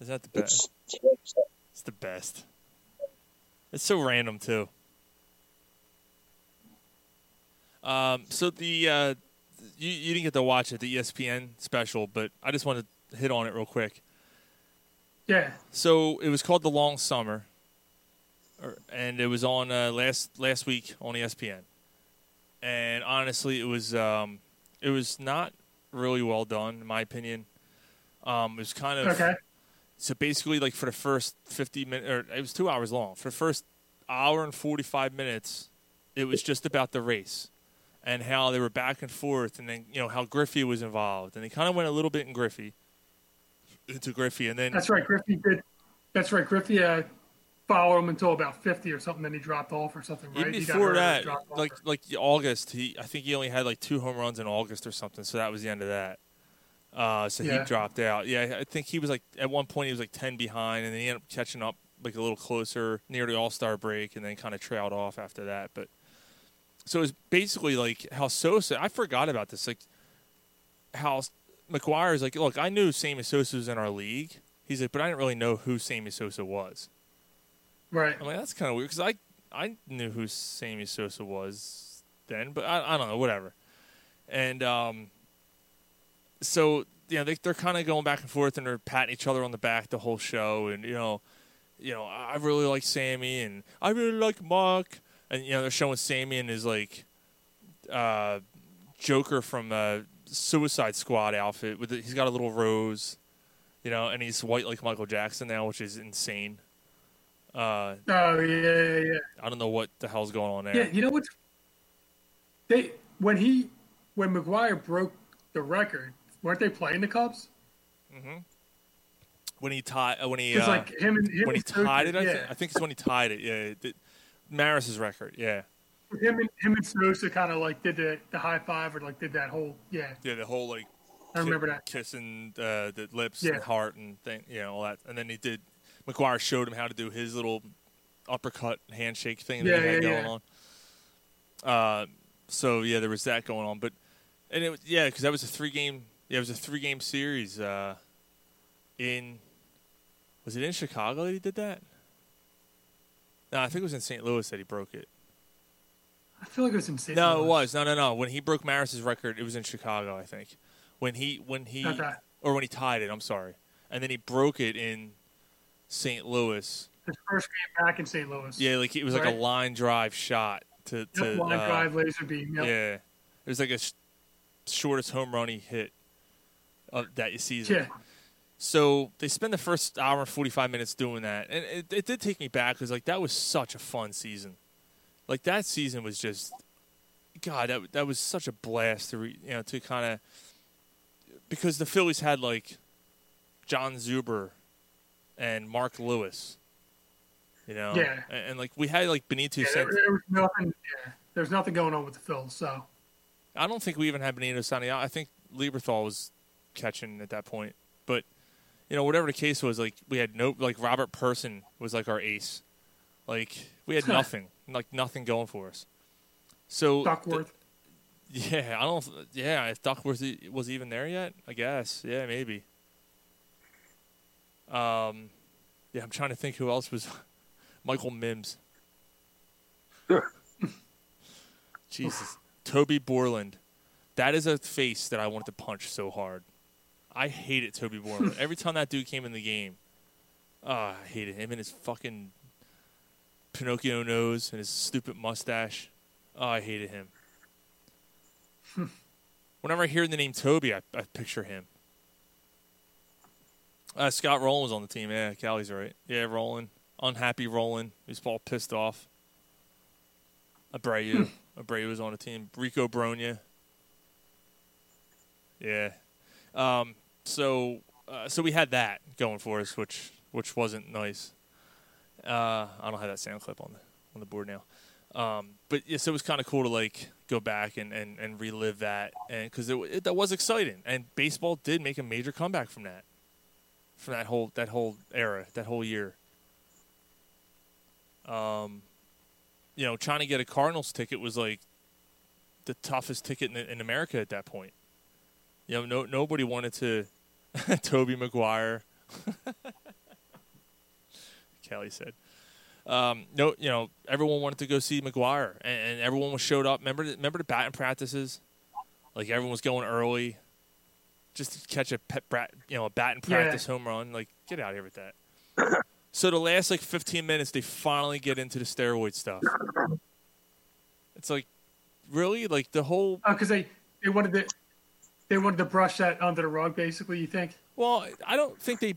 Speaker 6: Is that the best?
Speaker 7: It's,
Speaker 6: It's the best. It's so random too. Um, so the uh, you you didn't get to watch it, the ESPN special, but I just wanted to hit on it real quick.
Speaker 8: yeah,
Speaker 6: So it was called The Long Summer, or, and it was on uh, last last week on ESPN. And honestly, it was um, it was not really well done, in my opinion. Um, it was kind of
Speaker 8: okay,
Speaker 6: so basically, like for the first fifty minutes, or it was two hours long. For the first hour and forty-five minutes, it was just about the race and how they were back and forth, and then you know how Griffey was involved, and they kind of went a little bit in Griffey into Griffey, and then
Speaker 8: that's right. Griffey did. That's right. Griffey uh, followed him until about fifty or something. Then he dropped off or something. Right?
Speaker 6: even before that, like like August, he I think he only had like two home runs in August or something, so that was the end of that. Uh, so he dropped out. Yeah, I think he was like at one point he was like ten behind, and then he ended up catching up like a little closer near the All Star break, and then kind of trailed off after that. But so it's basically like how Sosa. I forgot about this. Like how McGwire is like, look, I knew Sammy Sosa was in our league. He's like, but I didn't really know who Sammy Sosa was.
Speaker 8: Right.
Speaker 6: I'm like, that's kind of weird because I I knew who Sammy Sosa was then, but I, I don't know, whatever. And um, so you know they they're kind of going back and forth and they're patting each other on the back the whole show, and you know, you know I really like Sammy and I really like Mark, and you know they're showing Sammy in his like uh, Joker from uh, Suicide Squad outfit with the, he's got a little rose, you know, and he's white like Michael Jackson now, which is insane. Uh,
Speaker 8: Oh yeah, yeah, yeah.
Speaker 6: I don't know what the hell's going on there.
Speaker 8: Yeah, you know what? They when he when McGwire broke the record, weren't they playing the Cubs?
Speaker 6: When he tied, uh, when he uh,
Speaker 8: like him and him
Speaker 6: when he
Speaker 8: Sosa,
Speaker 6: tied it, I,
Speaker 8: yeah.
Speaker 6: think, I think it's when he tied it. Yeah, Maris's record. Yeah,
Speaker 8: him and him and Sosa kind of like did the the high five or like did that whole yeah.
Speaker 6: yeah, the whole like
Speaker 8: I remember that.
Speaker 6: kissing uh, the lips
Speaker 8: Yeah.
Speaker 6: and heart and thing, you know, all that. And then he did. McGwire showed him how to do his little uppercut handshake thing that
Speaker 8: Yeah,
Speaker 6: he had
Speaker 8: yeah,
Speaker 6: going
Speaker 8: yeah.
Speaker 6: on. Uh, so yeah, there was that going on, but and it was yeah, because that was a three game. Yeah, it was a three game series. Uh, in was it in Chicago that he did that? No, I think it was in St. Louis that he broke it.
Speaker 8: I feel like it was in St. Louis.
Speaker 6: No,
Speaker 8: Louis.
Speaker 6: it was no, no, no. When he broke Maris's record, it was in Chicago, I think. When he when he
Speaker 8: Okay.
Speaker 6: or when he tied it, I'm sorry, and then he broke it in St. Louis.
Speaker 8: His first game back in St. Louis.
Speaker 6: Yeah, like it was like a line drive shot to to
Speaker 8: line
Speaker 6: uh,
Speaker 8: drive laser beam. Yep.
Speaker 6: Yeah, it was like a sh- shortest home run he hit of that season.
Speaker 8: Yeah.
Speaker 6: So they spend the first hour and 45 minutes doing that. And it, it did take me back because, like, that was such a fun season. Like, that season was just, God, that, that was such a blast to, re, you know, to kind of, because the Phillies had, like, Jon Zuber and Mark Lewis, you know?
Speaker 8: Yeah.
Speaker 6: And, and like, we had, like, Benito
Speaker 8: Yeah, there, there was nothing. Yeah, there's nothing going on with the Phils. So
Speaker 6: I don't think we even had Benito Santiago. I think Lieberthal was catching at that point. But you know, whatever the case was, like we had no like Robert Person was like our ace. Like we had *laughs* nothing, like nothing going for us. So
Speaker 8: Duckworth.
Speaker 6: yeah, I don't. Yeah, if Duckworth was even there yet, I guess. Yeah, maybe. Um, yeah, I'm trying to think who else was. *laughs* Michael Mimbs. *laughs* Jesus, Toby Borland. That is a face that I wanted to punch so hard. I hated Toby Borland. *laughs* Every time that dude came in the game, oh, I hated him and his fucking Pinocchio nose and his stupid mustache. Oh, I hated him. Hmm. Whenever I hear the name Toby, I, I picture him. Uh, Scott Rolen was on the team. Yeah, Callie's right. Yeah, Rolen. Unhappy Rolen. He's all pissed off. Abreu. Abreu was on the team. Rico Brogna. Yeah. Um, so uh, so we had that going for us, which which wasn't nice. Uh, I don't have that sound clip on the on the board now. Um, but yeah, so it was kind of cool to like go back and, and, and relive that, and because it, it that was exciting, and baseball did make a major comeback from that, from that whole that whole era, that whole year. Um, you know, trying to get a Cardinals ticket was like the toughest ticket in, in America at that point. You know, no nobody wanted to. *laughs* Toby Maguire. *laughs* Kelly said. Um, no, you know, everyone wanted to go see McGwire, and, and everyone was showed up. Remember, remember the batting practices? Like everyone was going early, just to catch a pet brat, you know, a batting
Speaker 8: Yeah.
Speaker 6: practice home run. Like, get out of here with that. *coughs* so the last like 15 minutes, they finally get into the steroid stuff. It's like, really, like the whole oh,
Speaker 8: because they they wanted to they wanted to brush that under the rug. Basically, you think?
Speaker 6: Well, I don't think they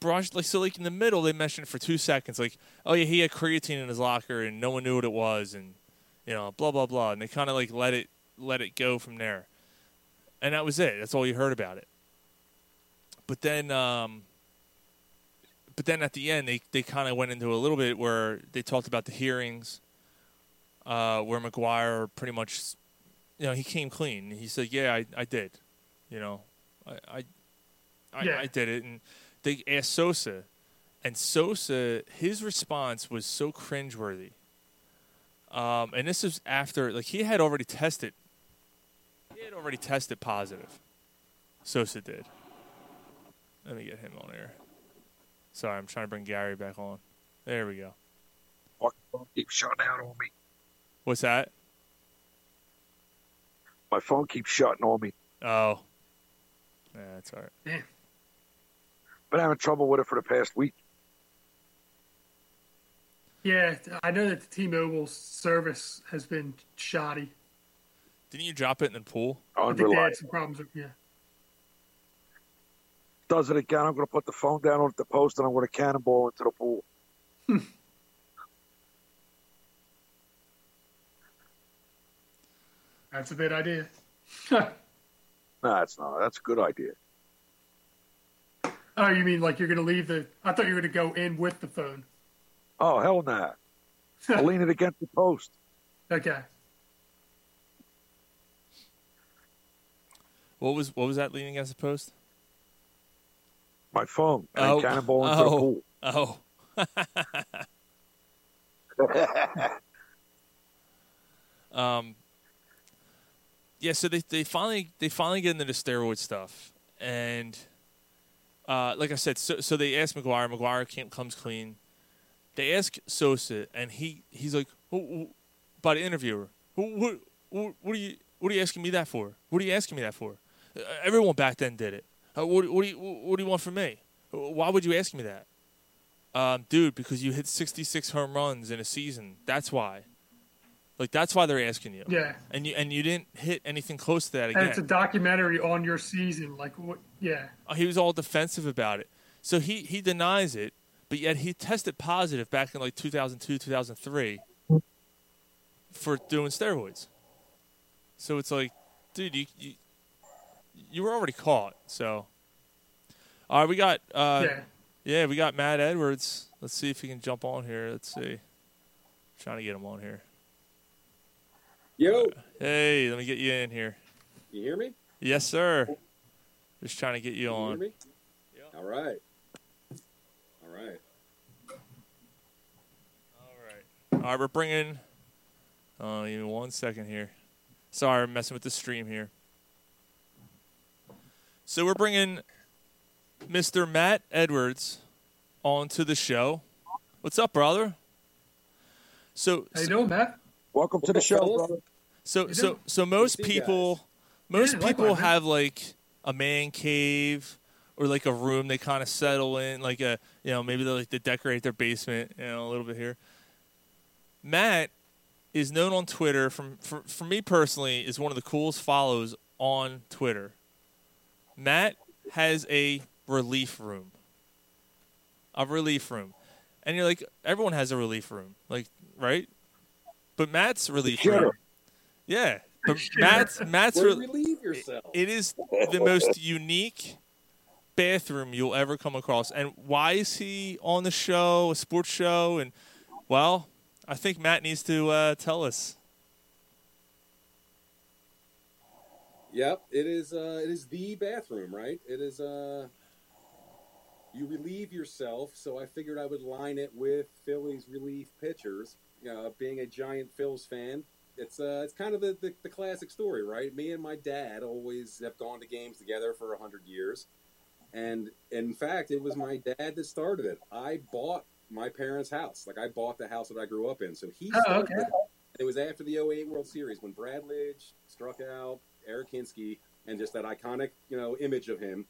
Speaker 6: brushed like so. Like in the middle, they mentioned for two seconds, like, "Oh yeah, he had creatine in his locker, and no one knew what it was," and you know, blah blah blah. And they kind of like let it let it go from there, and that was it. That's all you heard about it. But then, um, but then at the end, they they kind of went into a little bit where they talked about the hearings, uh, where McGwire pretty much, you know, he came clean. He said, "Yeah, I I did," you know, I. I I,
Speaker 8: Yeah.
Speaker 6: I did it, and they asked Sosa, and Sosa, his response was so cringeworthy. Um, and this is after, like, he had already tested. He had already tested positive. Sosa did. Let me get him on here. Sorry, I'm trying to bring Gary back on. There we go.
Speaker 7: Fuck, phone keeps shutting out on me.
Speaker 6: What's that?
Speaker 7: My phone keeps shutting on me.
Speaker 6: Oh, yeah, that's all right.
Speaker 8: Damn.
Speaker 7: Been having trouble with it for the past week.
Speaker 8: Yeah, I know that the T-Mobile service has been shoddy.
Speaker 6: Didn't you drop it in the pool?
Speaker 8: Oh, I think they had some problems. With, yeah.
Speaker 7: Does it again. I'm going to put the phone down on the post and I'm going to cannonball into the pool. *laughs*
Speaker 8: That's a bad idea. *laughs*
Speaker 7: Nah, it's not. That's a good idea.
Speaker 8: oh, you mean like you're going to leave the? I thought you were going to go in with the phone.
Speaker 7: Oh, hell nah. *laughs* I'll lean it against the post.
Speaker 8: Okay.
Speaker 6: What was what was that leaning against the post?
Speaker 7: My phone. And
Speaker 6: Oh.
Speaker 7: cannonball into
Speaker 6: Oh.
Speaker 7: the
Speaker 6: Oh,
Speaker 7: pool. *laughs*
Speaker 6: Um, yeah, so they they finally they finally get into the steroid stuff, and uh, like I said, so so they asked McGwire. McGwire comes clean. They ask Sosa, and he he's like, who, who, by the interviewer, who, what, what, what are you what are you asking me that for? What are you asking me that for? Everyone back then did it. Uh, what, what do you what do you want from me? Why would you ask me that? Um, dude, because you hit 66 home runs in a season. That's why. Like that's why they're asking you.
Speaker 8: Yeah.
Speaker 6: And you and you didn't hit anything close to that again.
Speaker 8: And it's a documentary on your season. Like, what? Yeah.
Speaker 6: Uh, he was all defensive about it. So he he denies it, but yet he tested positive back in like 2002, 2003 for doing steroids. So it's like, dude, you you, you were already caught. So, all right, we got uh,
Speaker 8: Yeah.
Speaker 6: yeah, we got Matt Edwards. Let's see if he can jump on here. Let's see. trying to get him on here.
Speaker 9: Yo,
Speaker 6: Hey, let me get you in here.
Speaker 9: you hear me?
Speaker 6: Yes, sir. Just trying to get you
Speaker 9: You hear
Speaker 6: on.
Speaker 9: me? All right. All right.
Speaker 6: All right. All right. we're bringing. Oh, give me one second here. Sorry, I'm messing with the stream here. So we're bringing Mr. Matt Edwards onto the show. What's up, brother? So,
Speaker 8: How you doing, Matt?
Speaker 7: Welcome to the show, brother.
Speaker 6: so,
Speaker 8: You
Speaker 6: so,
Speaker 8: doing?
Speaker 6: so most people, most
Speaker 8: Yeah,
Speaker 6: people
Speaker 8: likewise, man.
Speaker 6: have like a man cave or like a room they kind of settle in, like a you know maybe they like to decorate their basement, you know, a little bit here. Matt is known on Twitter from for, for me personally is one of the coolest follows on Twitter. Matt has a relief room. A relief room. And you're like everyone has a relief room, like right? But Matt's relief
Speaker 7: Sure.
Speaker 6: room. Yeah. But Matt's Matt's
Speaker 9: Well,
Speaker 6: re-
Speaker 9: relieve yourself.
Speaker 6: it is the most unique bathroom you'll ever come across. And why is he on the show, a sports show? And well, I think Matt needs to uh, tell us.
Speaker 9: Yep, it is. Uh, it is the bathroom, right? It is. Uh, you relieve yourself, so I figured I would line it with Phillies relief pitchers. Uh, being a giant Phils fan, it's uh, it's kind of the, the, the classic story, right? Me and my dad always have gone to games together for a hundred years, and in fact, it was my dad that started it. I bought my parents' house, like I bought the house that I grew up in, so he
Speaker 8: Oh, okay.
Speaker 9: it. It was after the 08 World Series when Brad Lidge struck out Eric Hinske and just that iconic, you know, image of him.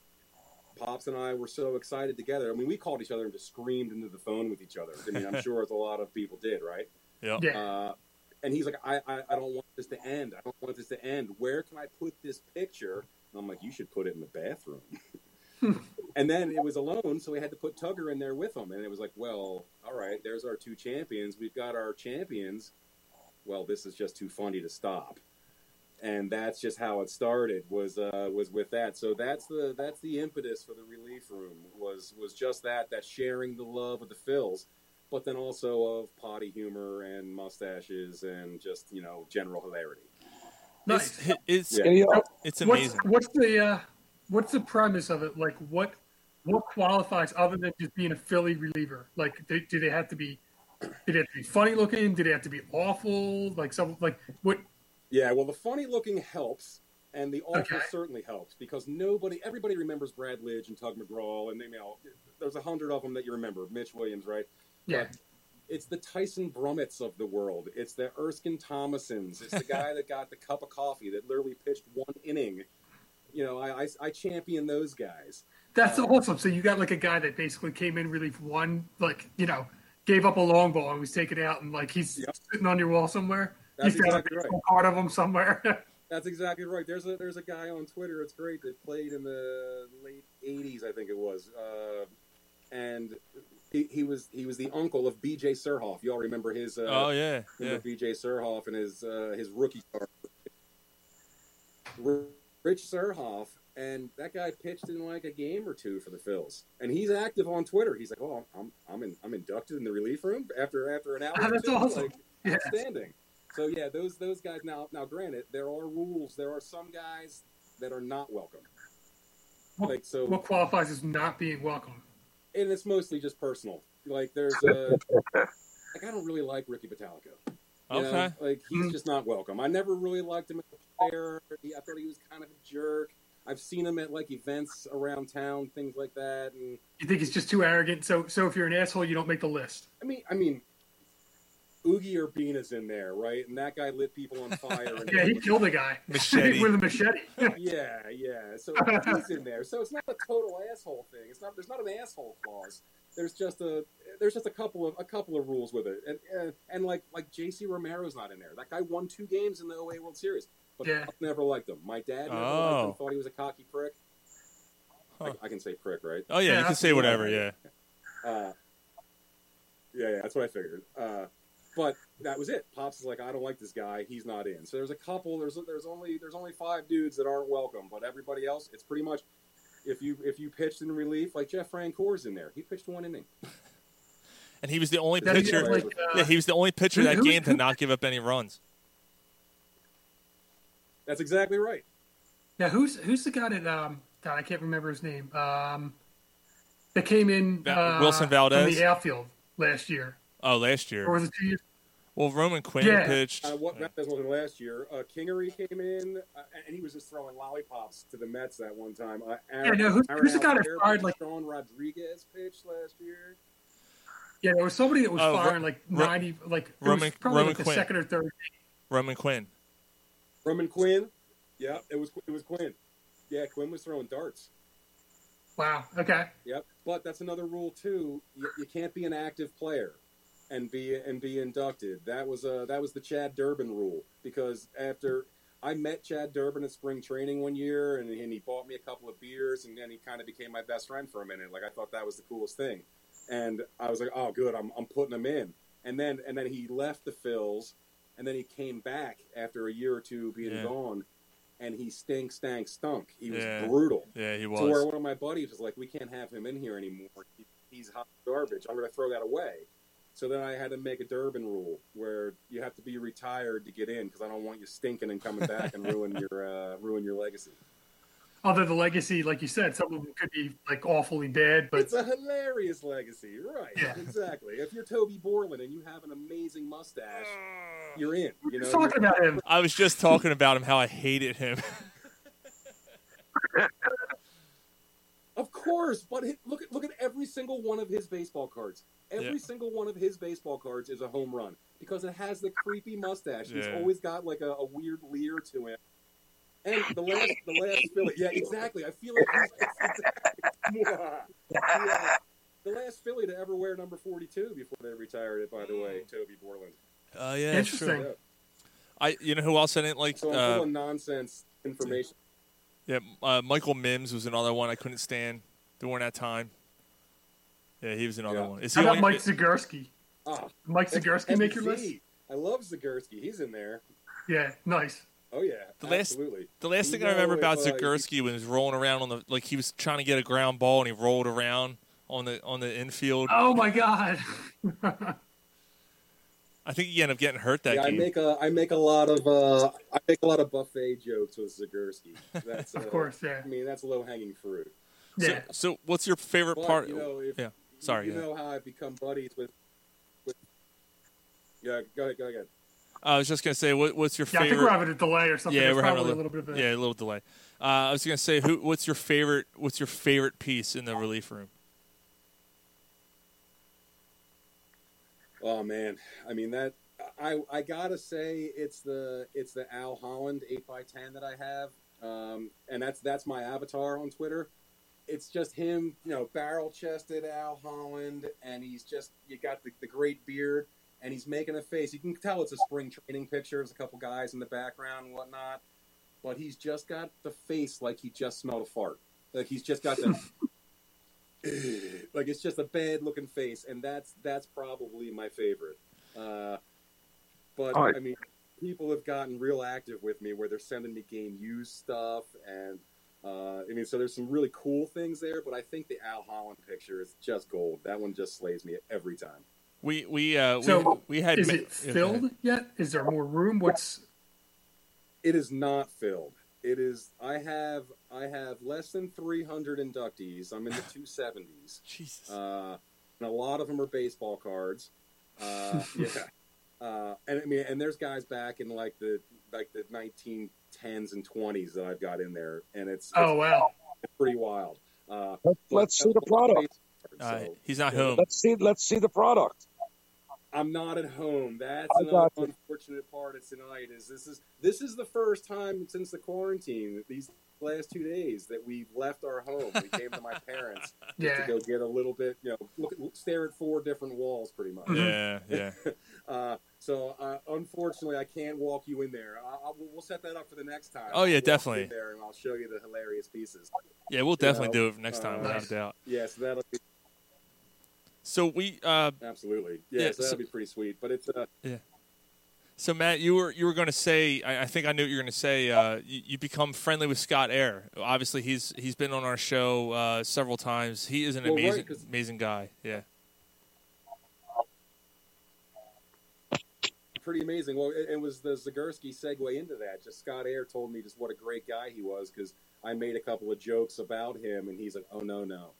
Speaker 9: Pops and I were so excited together. I mean, we called each other and just screamed into the phone with each other. I mean, I'm *laughs* sure as a lot of people did, right?
Speaker 6: Yeah.
Speaker 8: Yeah.
Speaker 9: Uh, and he's like, I, I, I don't want this to end. I don't want this to end. Where can I put this picture? And I'm like, you should put it in the bathroom. *laughs* and then it was alone, so we had to put Tugger in there with him. And it was like, well, all right, there's our two champions. We've got our champions. Well, this is just too funny to stop. And that's just how it started. Was uh, was with that. So that's the that's the impetus for the relief room. Was was just that that sharing the love of the Phils, but then also of potty humor and mustaches and just you know general hilarity.
Speaker 8: Nice.
Speaker 6: It's it's,
Speaker 9: Yeah.
Speaker 6: It's
Speaker 8: What's,
Speaker 6: amazing.
Speaker 8: what's the uh, what's the premise of it? Like, what what qualifies other than just being a Philly reliever? Like, they, do they have to be? Did they have to be funny looking? Did they have to be awful? Like some like what?
Speaker 9: Yeah, well, the funny looking helps, and the awful
Speaker 8: Okay.
Speaker 9: certainly helps because nobody, everybody remembers Brad Lidge and Tug McGraw, and they, you know, there's a hundred of them that you remember. Mitch Williams, right?
Speaker 8: Yeah.
Speaker 9: But it's the Tyson Brummetts of the world. It's the Erskine Thomasons. It's the guy *laughs* that got the cup of coffee that literally pitched one inning. You know, I, I, I champion those guys.
Speaker 8: That's uh, awesome. So you got like a guy that basically came in relief one, like you know, gave up a long ball and was taken out, and like he's
Speaker 9: Yep.
Speaker 8: sitting on your wall somewhere.
Speaker 9: That's
Speaker 8: You've got
Speaker 9: exactly
Speaker 8: a
Speaker 9: right.
Speaker 8: Part of them somewhere. *laughs*
Speaker 9: That's exactly right. There's a there's a guy on Twitter. It's great that played in the late '80s, I think it was, uh, and he, he was he was the uncle of B.J. Surhoff. You all remember his? Uh,
Speaker 6: oh yeah, yeah.
Speaker 9: remember B.J. Surhoff and his uh, his rookie star, Rich Surhoff, and that guy pitched in like a game or two for the Phils, and he's active on Twitter. He's like, "Oh, I'm I'm in, I'm inducted in the relief room after after an hour." *laughs*
Speaker 8: Oh,
Speaker 9: or
Speaker 8: that's awesome.
Speaker 9: Like,
Speaker 8: Yeah.
Speaker 9: outstanding. So yeah, those those guys. Now now, granted, there are rules. There are some guys that are not welcome.
Speaker 8: What-
Speaker 9: Like so,
Speaker 8: what qualifies as not being welcome?
Speaker 9: and it's mostly just personal. Like there's a like I don't really like Ricky Bottalico. You know,
Speaker 6: Okay.
Speaker 9: like he's
Speaker 8: Mhm.
Speaker 9: just not welcome. I never really liked him as a player. I thought he was kind of a jerk. I've seen him at like events around town, things like that. And
Speaker 8: You think he's just too arrogant? So so if you're an asshole, you don't make the list.
Speaker 9: I mean, I mean, Oogie Urbina's in there, right? And that guy lit people on fire. And *laughs*
Speaker 8: Yeah, he killed a guy *laughs*
Speaker 6: Machete. *laughs*
Speaker 8: with a machete.
Speaker 9: yeah, yeah. So he's in there. So it's not a total asshole thing. It's not. There's not an asshole clause. there's just a there's just a couple of a couple of rules with it, and and, and like like J.C. Romero's not in there. That guy won two games in the 08 World Series, but
Speaker 8: Yeah.
Speaker 9: Pops never liked him. My dad never liked
Speaker 6: Oh.
Speaker 9: him. Thought he was a cocky prick.
Speaker 6: Huh.
Speaker 9: I, I can say prick, right?
Speaker 6: Oh yeah,
Speaker 8: Yeah,
Speaker 6: you can say whatever. Yeah.
Speaker 9: Uh, yeah, yeah, that's what I figured. Uh, but that was it. Pops is like, I don't like this guy. He's not in. So there's a couple. There's there's only there's only five dudes that aren't welcome, but everybody else, it's pretty much. If you if you pitched in relief, like Jeff Francoeur's in there, he pitched one inning.
Speaker 6: And he was the only
Speaker 8: Then
Speaker 6: pitcher.
Speaker 8: had, like, uh,
Speaker 6: yeah, he was the only pitcher that game to not give up any runs.
Speaker 9: That's exactly right.
Speaker 8: Yeah, who's who's the guy that um God, I can't remember his name. Um that came in uh,
Speaker 6: Wilson Valdez?
Speaker 8: from the outfield last year.
Speaker 6: Oh, last
Speaker 8: Or
Speaker 6: year.
Speaker 8: was it two years?
Speaker 6: Well, Roman Quinn
Speaker 8: Yeah.
Speaker 6: pitched.
Speaker 9: Uh, what that wasn't last year. Uh, Kingery came in, uh, and he was just throwing lollipops to the Mets that one time. Uh, Aaron,
Speaker 8: Yeah, no, who's-
Speaker 9: Aaron
Speaker 8: who's the guy that fired, like-
Speaker 9: Sean Rodriguez pitched last year?
Speaker 8: Yeah, there was somebody that was
Speaker 6: Oh,
Speaker 8: firing like
Speaker 6: Ro-
Speaker 8: ninety like it
Speaker 6: Roman-
Speaker 8: was probably
Speaker 6: Roman
Speaker 8: like the
Speaker 6: Quinn.
Speaker 8: second or third.
Speaker 6: Roman Quinn.
Speaker 9: Roman Quinn. Yeah, it was it was Quinn. Yeah, Quinn was throwing darts.
Speaker 8: Wow. Okay.
Speaker 9: Yep, but that's another rule too. You, you can't be an active player and be and be inducted. That was uh that was the Chad Durbin rule because after I met Chad Durbin at spring training one year and, and he bought me a couple of beers and then he kind of became my best friend for a minute. Like I thought that was the coolest thing, and I was like, oh good, I'm I'm putting him in. And then and then he left the Phils, and then he came back after a year or two being
Speaker 6: Yeah.
Speaker 9: gone, and he stink stank stunk. He was
Speaker 6: Yeah.
Speaker 9: brutal.
Speaker 6: Yeah, he was.
Speaker 9: To where one of my buddies was like, "We can't have him in here anymore. He, he's hot garbage. I'm going to throw that away." So then I had to make a Durbin rule where you have to be retired to get in because I don't want you stinking and coming back and ruin your uh, ruin your legacy.
Speaker 8: Although the legacy, like you said, some of them could be like awfully bad, but
Speaker 9: It's a hilarious legacy, right?
Speaker 8: Yeah.
Speaker 9: Exactly. If you're Toby Borland and you have an amazing mustache, you're in. You know,
Speaker 8: talking about him.
Speaker 6: I was just talking about him how I hated him. *laughs*
Speaker 9: Of course, but look at look at every single one of his baseball cards. Every
Speaker 6: Yeah.
Speaker 9: single one of his baseball cards is a home run because it has the creepy mustache. He's
Speaker 6: Yeah.
Speaker 9: always got like a, a weird leer to him. And the last, the last *laughs* Philly, yeah, exactly. I feel like he's, *laughs* yeah. the last Philly to ever wear number forty-two before they retired it. By the way, Toby Borland.
Speaker 6: Oh yeah, that's true.
Speaker 8: Interesting.
Speaker 6: I, you know who else I didn't like?
Speaker 9: So I'm
Speaker 6: Uh,
Speaker 9: nonsense information.
Speaker 6: yeah, uh, Michael Mimbs was another one I couldn't stand during that time. Yeah, he was another
Speaker 9: Yeah.
Speaker 6: one. Is
Speaker 8: How about
Speaker 6: only-
Speaker 8: Mike Zagurski?
Speaker 9: Ah,
Speaker 8: Mike
Speaker 9: that's
Speaker 8: Zagurski make your list?
Speaker 9: I love Zagurski. He's in there.
Speaker 8: Yeah, nice.
Speaker 9: Oh yeah,
Speaker 6: The last-
Speaker 9: absolutely.
Speaker 6: The last
Speaker 9: You
Speaker 6: thing I remember about
Speaker 9: if, uh,
Speaker 6: Zagurski was rolling around on the like he was trying to get a ground ball and he rolled around on the on the infield.
Speaker 8: Oh my god. *laughs*
Speaker 6: I think he ended up getting hurt that
Speaker 9: yeah, I make a I make a lot of uh, I make a lot of buffet jokes with Zagurski. That's *laughs* uh,
Speaker 8: Of course, yeah.
Speaker 9: I mean that's low hanging fruit.
Speaker 6: so,
Speaker 8: Yeah.
Speaker 6: so what's your favorite
Speaker 9: But
Speaker 6: part?
Speaker 9: you know, if
Speaker 6: yeah, sorry.
Speaker 9: you
Speaker 6: yeah.
Speaker 9: know how I've become buddies with. with yeah, go ahead, go ahead.
Speaker 6: I was just gonna say, what, what's your
Speaker 8: Yeah, I think
Speaker 6: favorite?
Speaker 8: we're having a delay or something.
Speaker 6: yeah,
Speaker 8: It's
Speaker 6: we're having a
Speaker 8: probably
Speaker 6: little,
Speaker 8: little bit of a
Speaker 6: yeah, a little delay. Uh, I was gonna say, who? What's your favorite? What's your favorite piece in the relief room?
Speaker 9: Oh man, I mean that I I gotta say it's the it's the Al Holland eight x ten that I have, um, and that's that's my avatar on Twitter. It's just him, you know, barrel chested Al Holland, and he's just you got the, the great beard, and he's making a face. You can tell it's a spring training picture. There's a couple guys in the background and whatnot, but he's just got the face like he just smelled a fart. Like he's just got the *laughs* *laughs* like it's just a bad looking face, and that's that's probably my favorite. Uh, but
Speaker 7: right.
Speaker 9: I mean, people have gotten real active with me where they're sending me game used stuff, and uh, I mean, so there's some really cool things there. But I think the Al Holland picture is just gold. That one just slays me every time.
Speaker 6: We we uh we,
Speaker 8: So,
Speaker 6: we had
Speaker 8: Is
Speaker 6: ma-
Speaker 8: it
Speaker 6: yeah, go
Speaker 8: filled yet? Is there more room? What's
Speaker 9: It is not filled. It is. I have I have less than 300 inductees. I'm in the *laughs* 270s.
Speaker 6: Jesus.
Speaker 9: Uh, and a lot of them are baseball cards. Uh, *laughs* yeah. Uh, and I mean, and there's guys back in like the like the 1910s and 20s that I've got in there, and it's, it's
Speaker 8: oh wow.
Speaker 9: pretty wild. Uh,
Speaker 7: Let's, let's see the product.
Speaker 6: Uh, he's not home.
Speaker 7: Let's see. Let's see the product.
Speaker 9: I'm not at home. That's
Speaker 7: I
Speaker 9: another unfortunate part of tonight. Is this is this is the first time since the quarantine that these last two days that we've left our home. We came to my *laughs* parents.
Speaker 8: Yeah.
Speaker 9: to go get a little bit, you know, look, at- stare at four different walls, pretty much.
Speaker 6: Yeah, yeah. *laughs*
Speaker 9: uh, so uh, unfortunately, I can't walk you in there. I, I, we'll we'll set that up for the next time.
Speaker 6: Oh, yeah,
Speaker 9: I'll
Speaker 6: definitely.
Speaker 9: there, and I'll show you the hilarious pieces.
Speaker 6: Yeah, we'll
Speaker 9: You
Speaker 6: definitely
Speaker 9: know,
Speaker 6: do it next time,
Speaker 9: uh,
Speaker 6: without a doubt.
Speaker 9: Yeah, so that'll be
Speaker 6: So we, uh,
Speaker 9: absolutely. Yeah,
Speaker 6: Yeah,
Speaker 9: so that'll
Speaker 6: so-
Speaker 9: be pretty sweet. But it's uh,
Speaker 6: yeah. So Matt, you were you were going to say, I, I think I knew what you were going to say. Uh, you, you become friendly with Scott Eyre. Obviously, he's he's been on our show uh, several times. He is an
Speaker 9: Well, right,
Speaker 6: amazing guy. Yeah.
Speaker 9: pretty amazing. Well, it, it was the Zagurski segue into that. Just Scott Eyre told me just what a great guy he was because I made a couple of jokes about him, and he's like, "Oh no, no,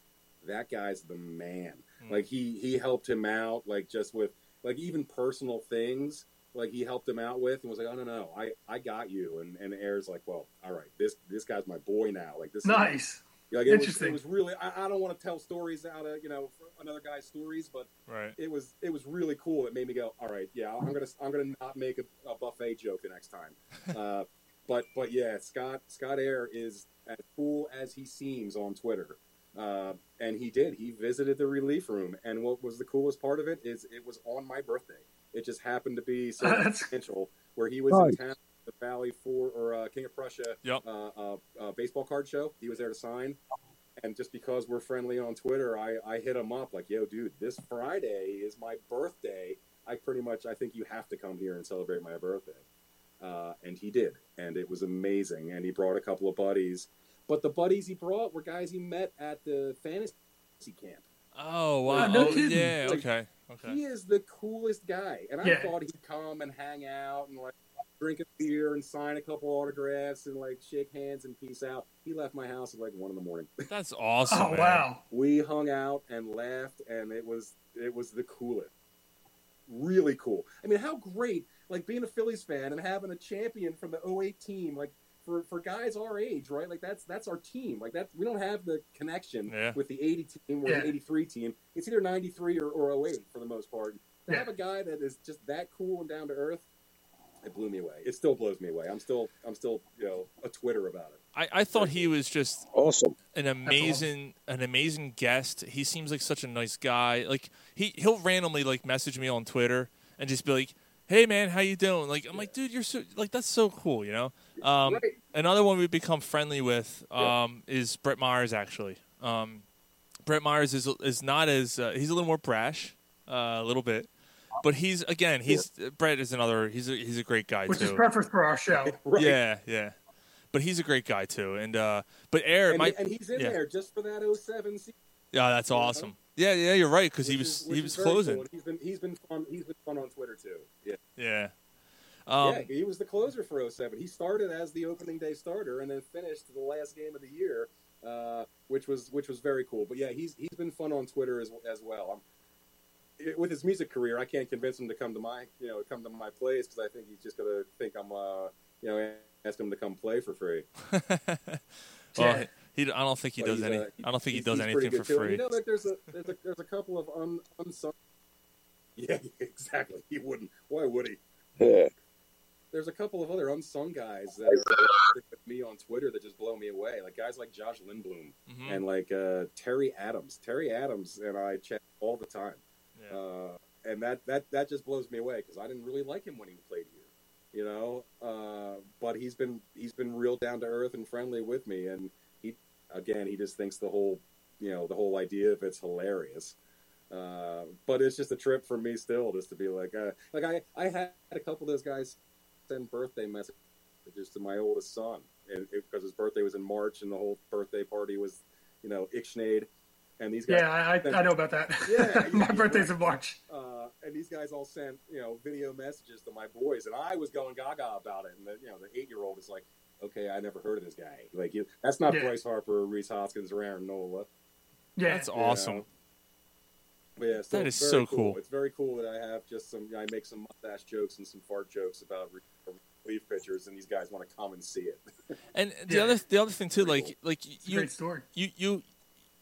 Speaker 9: that guy's the man." Like he he helped him out, like just with like even personal things. Like he helped him out with, and was like, "Oh no, no, I I got you." And and Eyre's like, "Well, all right, this this guy's my boy now. Like this is
Speaker 8: Nice.
Speaker 9: like it was,
Speaker 8: Interesting.
Speaker 9: it was really. I, I don't want to tell stories out of you know another guy's stories, but
Speaker 6: Right.
Speaker 9: it was it was really cool. It made me go, all right, yeah, I'm gonna I'm gonna not make a, a buffet joke the next time. *laughs* uh, but but yeah, Scott Scott Eyre is as cool as he seems on Twitter, uh, and he did. He visited the relief room, and what was the coolest part of it is it was on my birthday. It just happened to be so *laughs*
Speaker 8: That's-
Speaker 9: essential where he was
Speaker 7: Nice.
Speaker 9: in town. The Valley Forge or uh, King of Prussia
Speaker 6: Yep.
Speaker 9: uh, uh, uh, baseball card show. He was there to sign, and just because we're friendly on Twitter, I, I hit him up like, "Yo, dude, this Friday is my birthday. I pretty much I think you have to come here and celebrate my birthday." Uh, and he did, and it was amazing. And he brought a couple of buddies, but the buddies he brought were guys he met at the fantasy camp.
Speaker 6: Oh wow.
Speaker 8: no
Speaker 6: oh,
Speaker 8: kidding.
Speaker 6: yeah.
Speaker 9: Like,
Speaker 6: Okay. Okay.
Speaker 9: He is the coolest guy, and I
Speaker 8: Yeah.
Speaker 9: thought he'd come and hang out and like drink a beer and sign a couple autographs and like shake hands and peace out. He left my house at like one in the morning. *laughs*
Speaker 6: That's awesome.
Speaker 8: Oh
Speaker 6: man.
Speaker 8: wow.
Speaker 9: we hung out and laughed and it was it was the coolest really cool i mean how great like being a phillies fan and having a champion from the 08 team like for for guys our age right like that's that's our team like that we don't have the connection
Speaker 6: Yeah.
Speaker 9: with the 80 team or
Speaker 8: Yeah.
Speaker 9: the 83 team it's either 93 or, or 08 for the most part to
Speaker 8: Yeah.
Speaker 9: have a guy that is just that cool and down to earth it blew me away it still blows me away i'm still i'm still you know a twitter about it
Speaker 6: I, I thought he was just
Speaker 7: Awesome.
Speaker 6: an amazing an amazing guest. He seems like such a nice guy. Like he he'll randomly like message me on Twitter and just be like, "Hey man, how you doing?" Like I'm like, "Dude, you're so like that's so cool," you know. Um,
Speaker 9: Right.
Speaker 6: Another one we've become friendly with um, is Brett Myers. Actually, um, Brett Myers is is not as uh, he's a little more brash, uh, a little bit, but he's again he's Brett is another he's a, he's a great guy
Speaker 8: Which
Speaker 6: too.
Speaker 8: is perfect for our show. *laughs*
Speaker 9: right
Speaker 6: Yeah, yeah. But he's a great guy too, and uh, but Eyre,
Speaker 9: and,
Speaker 6: my,
Speaker 9: and he's in
Speaker 6: yeah.
Speaker 9: there just for that 07 season
Speaker 6: Yeah, that's awesome. Yeah, yeah, you're right because he was
Speaker 9: is-
Speaker 6: he was closing.
Speaker 9: cool. He's been he's been fun. He's been fun on Twitter too. Yeah,
Speaker 6: Yeah. Um,
Speaker 9: yeah. He was the closer for 07. He started as the opening day starter and then finished the last game of the year, uh, which was which was very cool. But yeah, he's he's been fun on Twitter as as well. I'm, it- with his music career, I can't convince him to come to my you know come to my place because I think he's just gonna think I'm uh you know ask him to come play for free. *laughs*
Speaker 6: well,
Speaker 8: Yeah.
Speaker 6: He, I don't think he does any.
Speaker 9: uh,
Speaker 6: I don't think he does anything for
Speaker 9: too.
Speaker 6: Free.
Speaker 9: You know, like there's a there's a there's a couple of un, unsung. *laughs* Yeah, exactly. He wouldn't. Why would he?
Speaker 7: Yeah.
Speaker 9: There's a couple of other unsung guys that are with me on Twitter that just blow me away. Like guys like Josh Lindblom
Speaker 6: Mhm.
Speaker 9: and like uh, Terry Adams. Terry Adams and I chat all the time,
Speaker 6: Yeah.
Speaker 9: uh, and that that that just blows me away because I didn't really like him when he played here, you know. Uh, but he's been he's been real down to earth and friendly with me, and he again he just thinks the whole you know the whole idea of it's hilarious. Uh, but it's just a trip for me still, just to be like, uh, like I, I had a couple of those guys send birthday messages to my oldest son, and because his birthday was in March, and the whole birthday party was, you know, Ixnade, and these guys,
Speaker 8: Yeah, I, I, I know about that. *laughs* *laughs*
Speaker 9: Yeah,
Speaker 8: My birthday's in March.
Speaker 9: uh, and these guys all sent, you know, video messages to my boys, and I was going gaga about it, and the, you know, the eight year old is like, okay, I never heard of this guy, like, you, that's not
Speaker 8: Yeah.
Speaker 9: Bryce Harper, Rhys Hoskins, or Aaron Nola.
Speaker 8: Yeah.
Speaker 6: That's awesome.
Speaker 9: know. But yeah, so
Speaker 6: That
Speaker 9: it's
Speaker 6: is
Speaker 9: very
Speaker 6: so cool.
Speaker 9: It's very cool that I have just some. I make some mustache jokes and some fart jokes about relief pitchers, and these guys want to come and see it. *laughs*
Speaker 6: And the
Speaker 8: Yeah.
Speaker 6: other the other thing too,
Speaker 9: Pretty
Speaker 6: like like you
Speaker 8: great story.
Speaker 6: you you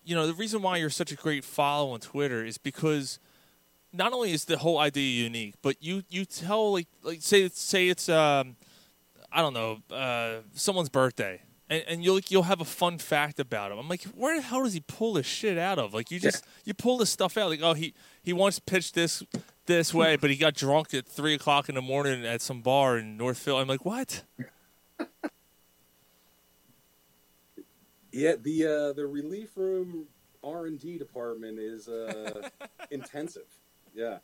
Speaker 6: you know the reason why you're such a great follow on Twitter is because not only is the whole idea unique, but you you tell like like say say it's um I don't know uh, someone's birthday and, and you'll you'll have a fun fact about him. I'm like, where the hell does he pull this shit out of? Like you just you pull this stuff out. Like oh he he once pitched this this *laughs* way, but he got drunk at three o'clock in the morning at some bar in North Philly. I'm like, what?
Speaker 9: Yeah, the uh, the relief room R and D department is uh, *laughs* intensive. Yeah,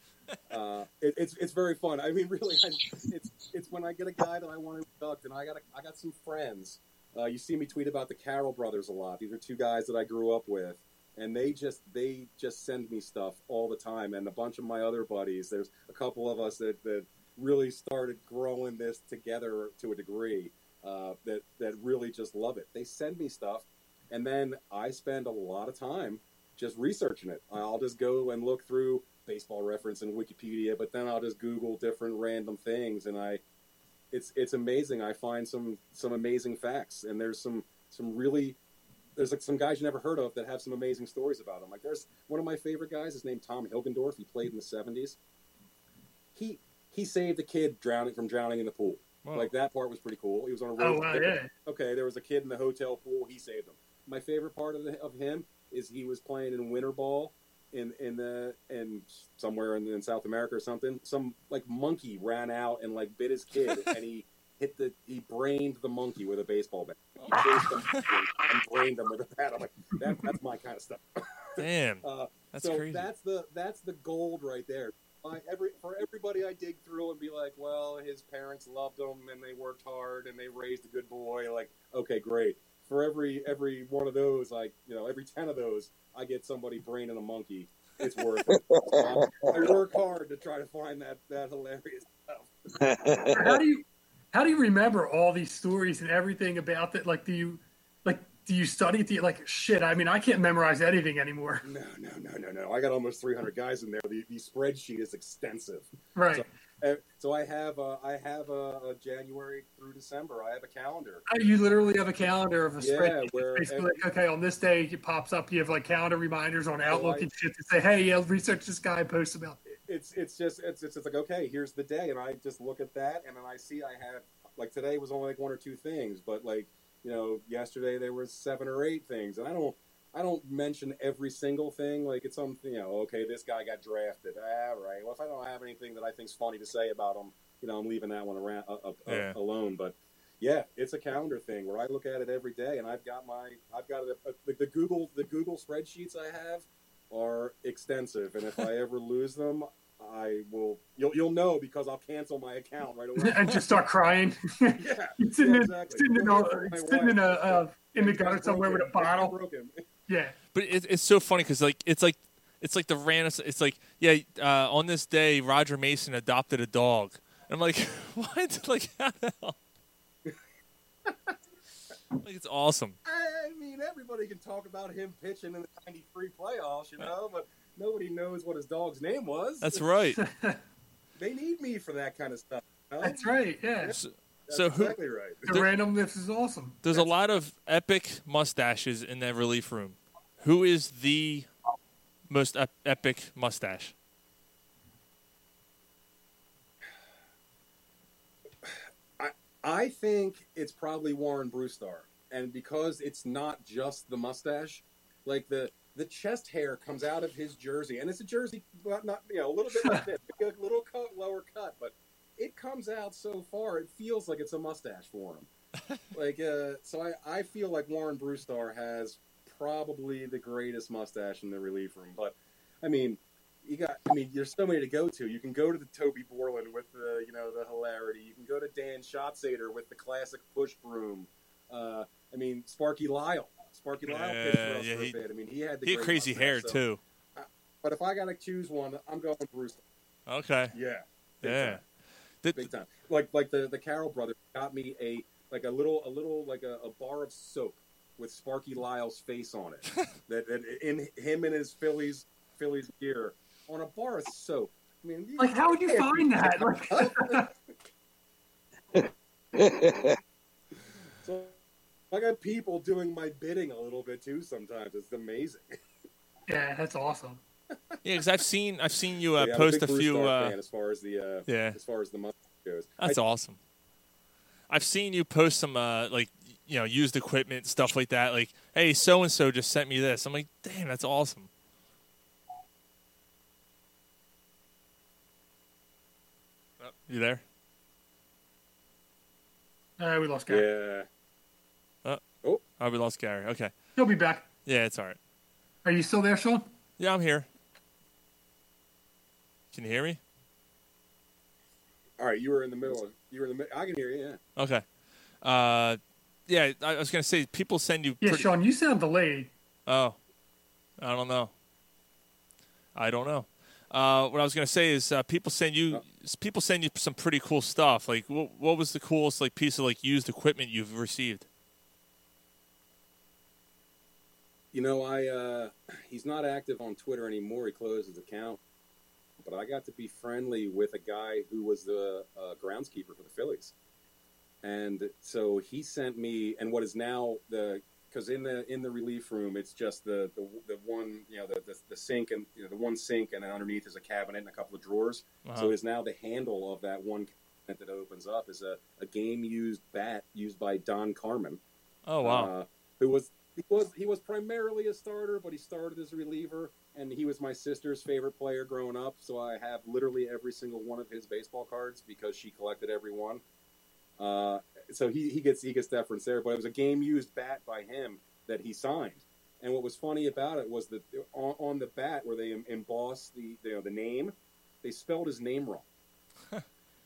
Speaker 9: uh, it, it's it's very fun. I mean, really, I, it's it's when I get a guy that I want to induct, and I got a, I got some friends. Uh, you see me tweet about the Carroll brothers a lot. These are two guys that I grew up with, and they just they just send me stuff all the time. And a bunch of my other buddies. There's a couple of us that that really started growing this together to a degree. Uh, that that really just love it. They send me stuff, and then I spend a lot of time just researching it. I'll just go and look through baseball reference and Wikipedia, but then I'll just Google different random things, and I, it's it's amazing. I find some some amazing facts, and there's some some really there's like some guys you never heard of that have some amazing stories about them. Like there's one of my favorite guys. His name Tom Hilgendorf. He played in the '70s. He he saved a kid drowning from drowning in the pool.
Speaker 6: Wow.
Speaker 9: Like that part was pretty cool. He was on a
Speaker 8: Oh, wow, yeah.
Speaker 9: Okay, there was a kid in the hotel pool. He saved him. My favorite part of, the, of him is he was playing in winter ball in in the in somewhere in, in South America or something. Some like monkey ran out and like bit his kid, *laughs* and he hit the he brained the monkey with a baseball bat. He chased the monkey and brained him with a bat. I'm like, that, that's my kind of stuff. *laughs*
Speaker 6: Damn,
Speaker 9: Uh,
Speaker 6: that's
Speaker 9: so
Speaker 6: crazy.
Speaker 9: that's the that's the gold right there. I, every for everybody I dig through and be like, well, his parents loved him and they worked hard and they raised a good boy. Like, okay, great. For every every one of those, like you know, every ten of those, I get somebody braining a monkey. It's worth it. I work hard to try to find that that hilarious stuff.
Speaker 8: how do you how do you remember all these stories and everything about that? Like, do you like do you study? Do you like shit? I mean, I can't memorize anything anymore.
Speaker 9: No, no, no, no, no. I got almost 300 guys in there. The, the spreadsheet is extensive.
Speaker 8: Right.
Speaker 9: So, uh, so I have uh, I have a, a January through December. I have a calendar.
Speaker 8: Uh, You literally have a calendar of a
Speaker 9: Yeah,
Speaker 8: spreadsheet.
Speaker 9: where
Speaker 8: basically like, okay, on this day it pops up. You have like calendar reminders on Outlook
Speaker 9: I-
Speaker 8: and shit to say, hey, yeah, research this guy posts about.
Speaker 9: It's it's just it's it's, it's like okay, here's the day, and I just look at that, and then I see I have like today was only like one or two things, but like you know yesterday there was seven or eight things, and I don't I don't mention every single thing like it's something you know okay this guy got drafted, ah right. Well if I don't have anything that I think's funny to say about him, you know I'm leaving that one around uh, uh,
Speaker 6: Yeah.
Speaker 9: alone, but. Yeah, it's a calendar thing where I look at it every day, and I've got my, I've got a, a, the Google, the Google spreadsheets I have are extensive, and if I *laughs* ever lose them, I will. You'll you'll know because I'll cancel my account right away.
Speaker 8: and just start crying. *laughs*
Speaker 9: yeah, *laughs*
Speaker 8: It's sitting,
Speaker 9: yeah,
Speaker 8: in,
Speaker 9: exactly.
Speaker 8: sitting, in,
Speaker 9: You'll
Speaker 8: a,
Speaker 9: hear from my
Speaker 8: sitting in a uh, in the gutter
Speaker 9: it's
Speaker 8: somewhere with a
Speaker 9: broken.
Speaker 8: bottle.
Speaker 9: Broken.
Speaker 8: Yeah.
Speaker 6: But it, it's so funny because like it's like it's like the random. It's like yeah, uh, on this day Roger Mason adopted a dog. And I'm like, *laughs* what? *laughs* Like how the hell? *laughs* like it's awesome.
Speaker 9: I mean, everybody can talk about him pitching in the '93 playoffs, you know, but nobody knows what his dog's name was.
Speaker 6: That's right.
Speaker 9: they need me for that kind of stuff. you know?
Speaker 8: That's right. Yeah.
Speaker 6: So,
Speaker 9: That's
Speaker 6: so who?
Speaker 9: exactly right.
Speaker 8: The
Speaker 6: There-
Speaker 8: randomness is awesome.
Speaker 6: There's a lot of epic mustaches in that relief room. Who is the most ep- epic mustache?
Speaker 9: I I think it's probably Warren Brusstar, and because it's not just the mustache, like the the chest hair comes out of his jersey, and it's a jersey, not, not you know a little bit like *laughs* this, a little cut, lower cut, but it comes out so far, it feels like it's a mustache for him. *laughs* like, uh, so I I feel like Warren Brusstar has probably the greatest mustache in the relief room, but I mean. You got. I mean, there's so many to go to. You can go to the Toby Borland with the, you know, the hilarity. You can go to Dan Schatzeder with the classic push broom. Uh, I mean, Sparky Lyle. Sparky Lyle pitched for
Speaker 6: Yeah,
Speaker 9: us
Speaker 6: yeah,
Speaker 9: for a bit. I mean, he had the
Speaker 6: He had crazy
Speaker 9: mustache,
Speaker 6: hair
Speaker 9: so-
Speaker 6: too.
Speaker 9: But if I got to choose one, I'm going Bruce.
Speaker 6: Okay.
Speaker 9: Yeah.
Speaker 6: Yeah.
Speaker 9: time.
Speaker 6: The-
Speaker 9: Big time. Like like the the Carroll brothers got me a like a little a little like a, a bar of soap with Sparky Lyle's face on it. *laughs* that, that in him and his Phillies Phillies gear on a bar of soap. I mean,
Speaker 8: Like, how would you find that? *laughs* Like,
Speaker 9: So I got people doing my bidding a little bit too. Sometimes it's amazing.
Speaker 8: yeah, that's awesome.
Speaker 6: Yeah, because I've seen I've seen you uh,
Speaker 9: Yeah,
Speaker 6: post
Speaker 9: big
Speaker 6: a few.
Speaker 9: Starr
Speaker 6: Uh,
Speaker 9: as far as the uh,
Speaker 6: yeah.
Speaker 9: as far as the month goes.
Speaker 6: That's
Speaker 9: I,
Speaker 6: awesome. I've seen you post some uh, like you know used equipment stuff like that. Like, hey, so and so just sent me this. I'm like, damn, that's awesome. Oh, you there?
Speaker 8: Uh, we lost Gary.
Speaker 9: Yeah.
Speaker 6: Oh,
Speaker 9: oh,
Speaker 6: oh, we lost Gary. Okay,
Speaker 8: He'll be back.
Speaker 6: yeah, it's all right.
Speaker 8: Are you still there, Sean?
Speaker 6: Yeah, I'm here. Can you hear me?
Speaker 9: All right, you were in the middle. Of, you were in the. mi- I can hear you. Yeah.
Speaker 6: Okay. Uh, yeah, I I was gonna say people send you.
Speaker 8: Yeah,
Speaker 6: pretty-
Speaker 8: Sean, you sound delayed.
Speaker 6: Oh, I don't know. I don't know. Uh, what I was gonna say is uh, people send you people send you some pretty cool stuff. Like, what, what was the coolest like piece of like used equipment you've received?
Speaker 9: You know, I uh, he's not active on Twitter anymore. He closed his account. But I got to be friendly with a guy who was the uh, groundskeeper for the Phillies, and so he sent me and what is now the because in the in the relief room it's just the the, the one you know the, the the sink and you know, the one sink and then underneath is a cabinet and a couple of drawers.
Speaker 6: Uh-huh.
Speaker 9: So is now the handle of that one cabinet that opens up is a, a game used bat used by Don Carman.
Speaker 6: Oh wow.
Speaker 9: Uh, who was he was he was primarily a starter, but he started as a reliever, and he was my sister's favorite player growing up. So I have literally every single one of his baseball cards because she collected every one. Uh, so he, he gets he gets deference there, but it was a game used bat by him that he signed. And what was funny about it was that on, on the bat where they em- embossed the you know, the name, they spelled his name wrong. *laughs*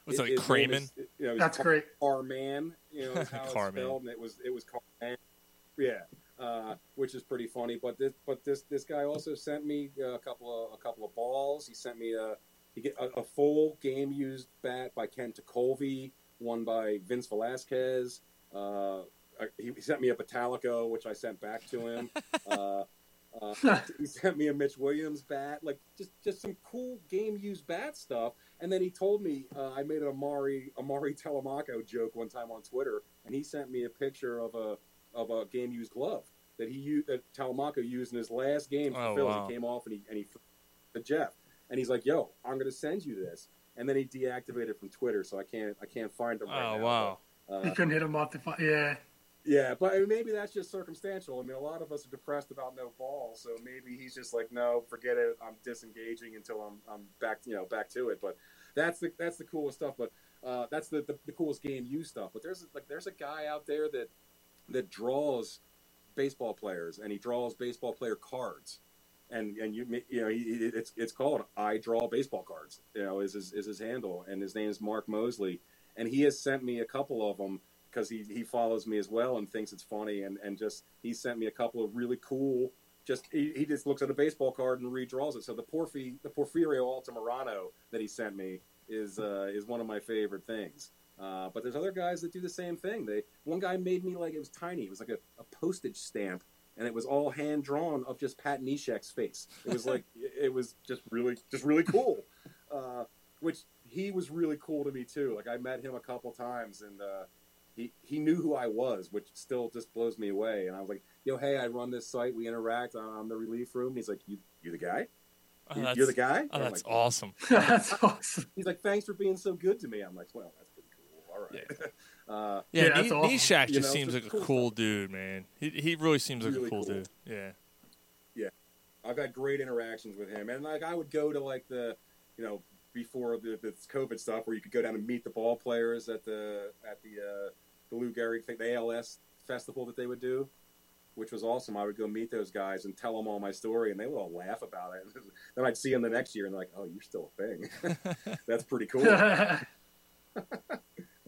Speaker 6: Was
Speaker 9: It-
Speaker 6: it like
Speaker 9: his name is- you know,
Speaker 8: That's
Speaker 9: Car-
Speaker 8: great.
Speaker 9: Carman, you know, is *laughs* how it's spelled, and it was it was Carman. Yeah, uh, which is pretty funny. But this but this this guy also sent me uh, a couple of a couple of balls. He sent me a a, a full game used bat by Ken Colvey, one by Vince Velasquez. Uh, he, he sent me a Metallica, which I sent back to him. *laughs* uh, uh, *laughs* he sent me a Mitch Williams bat, like just just some cool game used bat stuff. And then he told me uh, I made an Amaury Amaury Telemaco joke one time on Twitter, and he sent me a picture of a of a game used glove that he used that Telemaco used in his last game for
Speaker 6: Oh,
Speaker 9: the Phillies.
Speaker 6: wow.
Speaker 9: He came off and he and he to Jeff, and he's like, "Yo, I'm going to send you this." And then he deactivated from Twitter, so I can't I can't find him right
Speaker 6: Oh
Speaker 9: now.
Speaker 6: wow.
Speaker 9: but,
Speaker 8: You
Speaker 9: uh,
Speaker 8: couldn't hit him up to find. Yeah.
Speaker 9: yeah, but I mean, maybe that's just circumstantial. I mean, a lot of us are depressed about no ball, so maybe he's just like, no, forget it. I'm disengaging until I'm I'm back, you know, back to it. But that's the that's the coolest stuff. But uh, that's the, the the coolest game you stuff. But there's like there's a guy out there that that draws baseball players and he draws baseball player cards. And, and you you know he, it's it's called I draw baseball cards you know is his is his handle and his name is Mark Mosley. And he has sent me a couple of them because he, he follows me as well and thinks it's funny and, and just he sent me a couple of really cool just he, he just looks at a baseball card and redraws it. So the Porfi the Porfirio Altamirano that he sent me is uh, is one of my favorite things uh, but there's other guys that do the same thing they one guy made me like it was tiny it was like a, a postage stamp and it was all hand drawn of just Pat Neshek's face it was like *laughs* it was just really just really cool *laughs* uh, which he was really cool to me too like I met him a couple times and uh, he he knew who I was, which still just blows me away. And I was like, "Yo, hey, I run this site. We interact. I'm the relief room." And he's like, "You you the guy?
Speaker 6: Oh,
Speaker 9: You-
Speaker 6: that's-
Speaker 9: You're the guy?"
Speaker 6: Oh,
Speaker 9: And I'm
Speaker 6: that's
Speaker 9: like,
Speaker 6: awesome. *laughs*
Speaker 8: That's awesome.
Speaker 9: He's like, "Thanks for being so good to me." I'm like, "Well, that's pretty cool. All right." *laughs* Uh,
Speaker 6: Yeah,
Speaker 8: Yeah,
Speaker 6: Ne-
Speaker 8: that's awesome.
Speaker 6: Neshek
Speaker 9: You
Speaker 6: just
Speaker 9: know,
Speaker 6: seems
Speaker 9: just
Speaker 6: like a
Speaker 9: cool
Speaker 6: cool
Speaker 9: stuff.
Speaker 6: dude, man. He he really seems like a cool,
Speaker 9: cool.
Speaker 6: dude. Yeah. Yeah.
Speaker 9: I've had great interactions with him, and like I would go to like the, you know, before the this COVID stuff, where you could go down and meet the ball players at the at the uh, the Lou Gehrig thing, the ALS festival that they would do, which was awesome. I would go meet those guys and tell them all my story, and they would all laugh about it. *laughs* then I'd see them the next year, and they're like, "Oh, you're still a thing. *laughs* That's pretty cool."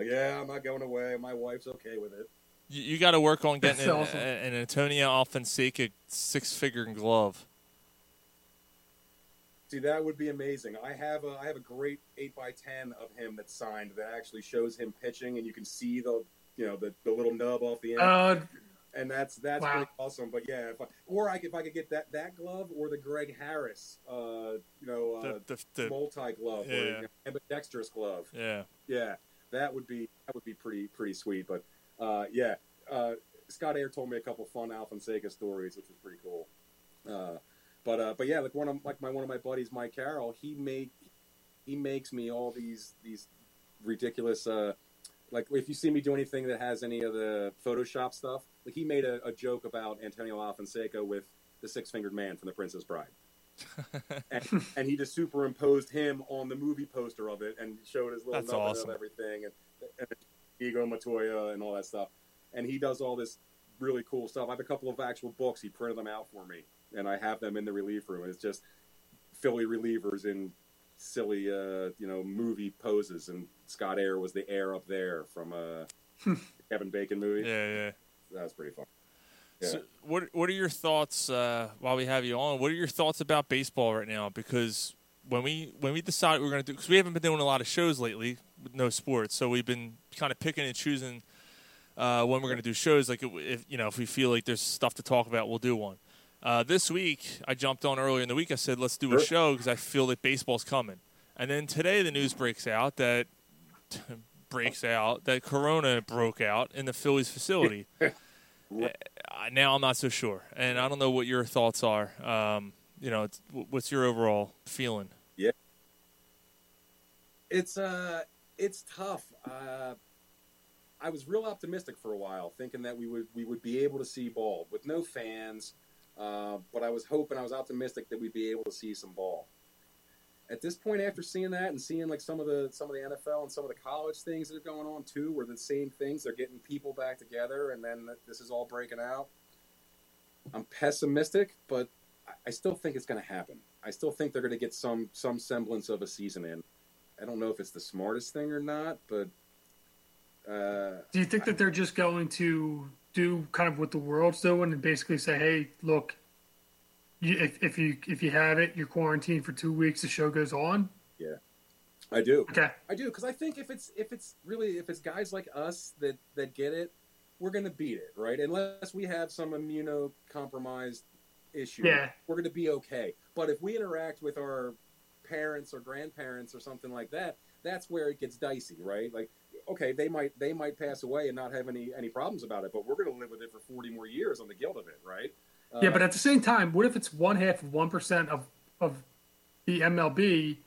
Speaker 9: Like, yeah, I'm not going away. My wife's okay with it.
Speaker 6: You, you got to work on getting
Speaker 8: That's
Speaker 6: an,
Speaker 8: awesome.
Speaker 6: an Antonio Alfonseca six-figure glove.
Speaker 9: See, that would be amazing. I have a I have a great eight by ten of him that's signed that actually shows him pitching, and you can see the you know the, the little nub off the end,
Speaker 8: Uh,
Speaker 9: and that's that's
Speaker 8: wow.
Speaker 9: pretty awesome. But yeah, if I, or I could, if I could get that that glove or the Greg Harris, uh, you know, uh,
Speaker 6: The, the, the,
Speaker 9: multi glove,
Speaker 6: yeah.
Speaker 9: or you know, ambidextrous glove.
Speaker 6: yeah.
Speaker 9: Yeah, that would be that would be pretty pretty sweet. But uh, yeah, uh, Scott Eyre told me a couple fun Alfonseca stories, which was pretty cool. Uh, but uh, but yeah, like one of like my one of my buddies, Mike Carroll, he made he makes me all these these ridiculous uh, Like if you see me do anything that has any of the Photoshop stuff, like he made a, a joke about Antonio Alfonseca with the six fingered man from The Princess Bride. *laughs* and, and he just superimposed him on the movie poster of it and showed his little
Speaker 6: That's awesome.
Speaker 9: of everything and, and Inigo Montoya and all that stuff. And he does all this really cool stuff. I have a couple of actual books. He printed them out for me, and I have them in the relief room. It's just Philly relievers in silly, uh, you know, movie poses. And Scott Eyre was the air up there from a *laughs* Kevin Bacon movie.
Speaker 6: Yeah, yeah.
Speaker 9: That was pretty fun. Yeah.
Speaker 6: So what What are your thoughts uh, while we have you on? What are your thoughts about baseball right now? Because when we when we decided we were going to do, because we haven't been doing a lot of shows lately with no sports, so we've been kind of picking and choosing uh, when we're going to do shows. Like if you know if we feel like there's stuff to talk about, we'll do one. Uh, this week, I jumped on earlier in the week. I said let's do a show because I feel that baseball's coming. And then today, the news breaks out that *laughs* breaks out that Corona broke out in the Phillies facility. *laughs* Uh, now I'm not so sure, and I don't know what your thoughts are. Um, you know, it's, what's your overall feeling?
Speaker 9: Yeah. It's uh it's tough. Uh I was real optimistic for a while, thinking that we would we would be able to see ball with no fans. Uh, but I was hoping I was optimistic that we'd be able to see some ball. At this point, after seeing that and seeing like some of the some of the NFL and some of the college things that are going on too, where the same things they're getting people back together, and then this is all breaking out. I'm pessimistic, but I- I still think it's going to happen. I still think they're going to get some some semblance of a season in. I don't know if it's the smartest thing or not, but uh,
Speaker 8: Do you think that they're just going to do kind of what the world's doing and basically say, "Hey, look, you, if, if you if you have it, you're quarantined for two weeks. The show goes on."
Speaker 9: yeah, I do.
Speaker 8: Okay.
Speaker 9: I do because I think if it's if it's really if it's guys like us that that get it, we're going to beat it, right? Unless we have some immunocompromised issue,
Speaker 8: Yeah.
Speaker 9: we're going to be okay. But if we interact with our parents or grandparents or something like that, that's where it gets dicey, right? Like, okay, they might they might pass away and not have any any problems about it, but we're going to live with it for forty more years on the guilt of it, right?
Speaker 8: Yeah, but at the same time, what if it's one half of one percent of of the MLB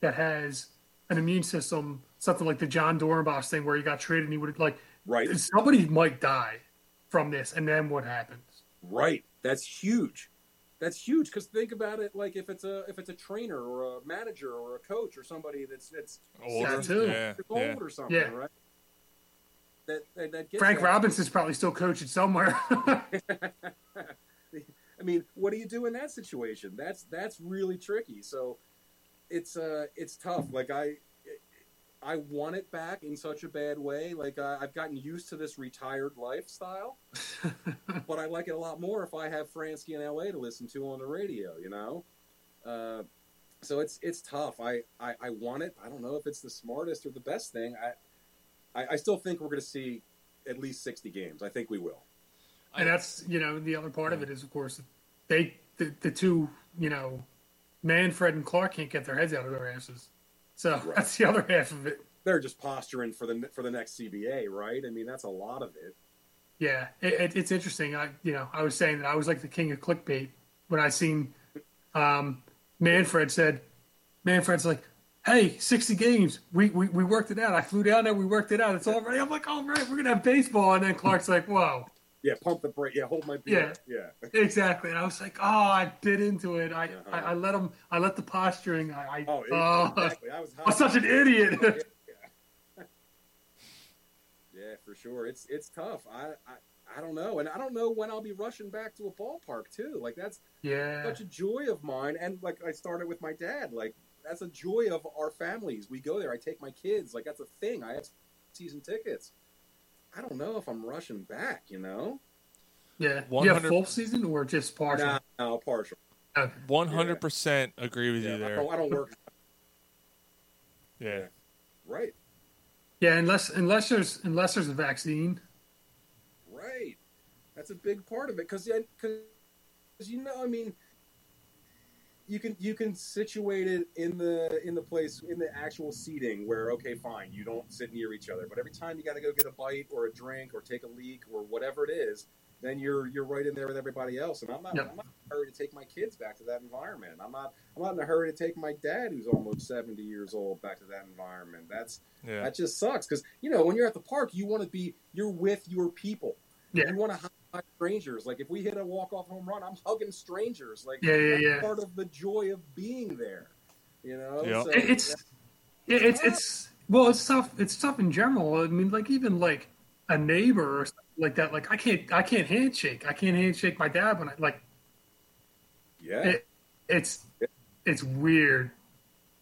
Speaker 8: that has an immune system, something like the John Dornbos thing, where he got traded and he would like,
Speaker 9: right,
Speaker 8: somebody might die from this, and then what happens?
Speaker 9: Right. That's huge. That's huge because think about it. Like if it's a if it's a trainer or a manager or a coach or somebody that's that's
Speaker 6: Older,
Speaker 9: 60
Speaker 6: yeah,
Speaker 9: old
Speaker 6: yeah.
Speaker 9: or something,
Speaker 8: Yeah.
Speaker 9: right? That that, that gets
Speaker 8: Frank
Speaker 9: that.
Speaker 8: Robinson's probably still coaching somewhere. *laughs* *laughs*
Speaker 9: I mean, what do you do in that situation? That's that's really tricky. So it's uh it's tough. Like I I want it back in such a bad way. Like I, I've gotten used to this retired lifestyle, *laughs* but I like it a lot more if I have Franzke in LA to listen to on the radio. You know, uh, so it's it's tough. I, I I want it. I don't know if it's the smartest or the best thing. I I, I still think we're going to see at least sixty games. I think we will.
Speaker 8: and that's you know the other part of it is of course they the, the two you know Manfred and Clark can't get their heads out of their asses, so
Speaker 9: Right.
Speaker 8: that's the other half of it.
Speaker 9: they're just posturing for the for the next CBA, right? I mean, that's a lot of it.
Speaker 8: Yeah, it, it, it's interesting. I you know I was saying that I was like the king of clickbait when I seen um, Manfred said Manfred's like. Hey, 60 games. We, we we worked it out. I flew down there. We worked it out. It's all right. I'm like, all right, we're going to have baseball. And then Clark's like, whoa.
Speaker 9: Yeah, pump the brake. Yeah, hold my beer. Yeah, yeah, *laughs*
Speaker 8: Exactly. And I was like, oh, I bit into it. I,
Speaker 9: Uh-huh.
Speaker 8: I, I let him, I let the posturing. I, I
Speaker 9: Oh,
Speaker 8: oh, *laughs*
Speaker 9: exactly. I was.
Speaker 8: I'm such an idiot. *laughs*
Speaker 9: Yeah, yeah. Yeah, for sure. It's it's tough. I, I I don't know, and I don't know when I'll be rushing back to a ballpark too. Like that's
Speaker 8: yeah.
Speaker 9: such a joy of mine, and like I started with my dad. Like that's a joy of our families. We go there. I take my kids. Like that's a thing. I have season tickets. I don't know if I'm rushing back. You know,
Speaker 8: Yeah. You
Speaker 6: 100
Speaker 8: have full season or just partial?
Speaker 9: nah, no, partial.
Speaker 8: Okay.
Speaker 6: One hundred percent agree with
Speaker 9: Yeah,
Speaker 6: you
Speaker 9: I
Speaker 6: there.
Speaker 9: don't, I don't work.
Speaker 6: Yeah.
Speaker 9: right,
Speaker 8: Yeah, unless unless there's unless there's a vaccine.
Speaker 9: right. That's a big part of it because because you know, I mean, you can you can situate it in the in the place in the actual seating where okay, fine, you don't sit near each other, but every time you got to go get a bite or a drink or take a leak or whatever it is, then you're you're right in there with everybody else. And I'm not,
Speaker 8: Yep.
Speaker 9: I'm not in a hurry to take my kids back to that environment. I'm not I'm not in a hurry to take my dad, who's almost 70 years old, back to that environment. That's
Speaker 6: Yeah.
Speaker 9: that just sucks because you know when you're at the park, you want to be you're with your people.
Speaker 8: Yeah.
Speaker 9: You want to strangers. Like if we hit a walk off home run, I'm hugging strangers. Like
Speaker 8: Yeah, yeah,
Speaker 9: that's
Speaker 8: yeah.
Speaker 9: part of the joy of being there. You know,
Speaker 6: Yep.
Speaker 9: So,
Speaker 8: it's it, it's it's well, it's tough. It's tough in general. I mean, like even like a neighbor or something like that. Like I can't I can't handshake. I can't handshake my dad when I like
Speaker 9: yeah.
Speaker 8: it. It's it's weird.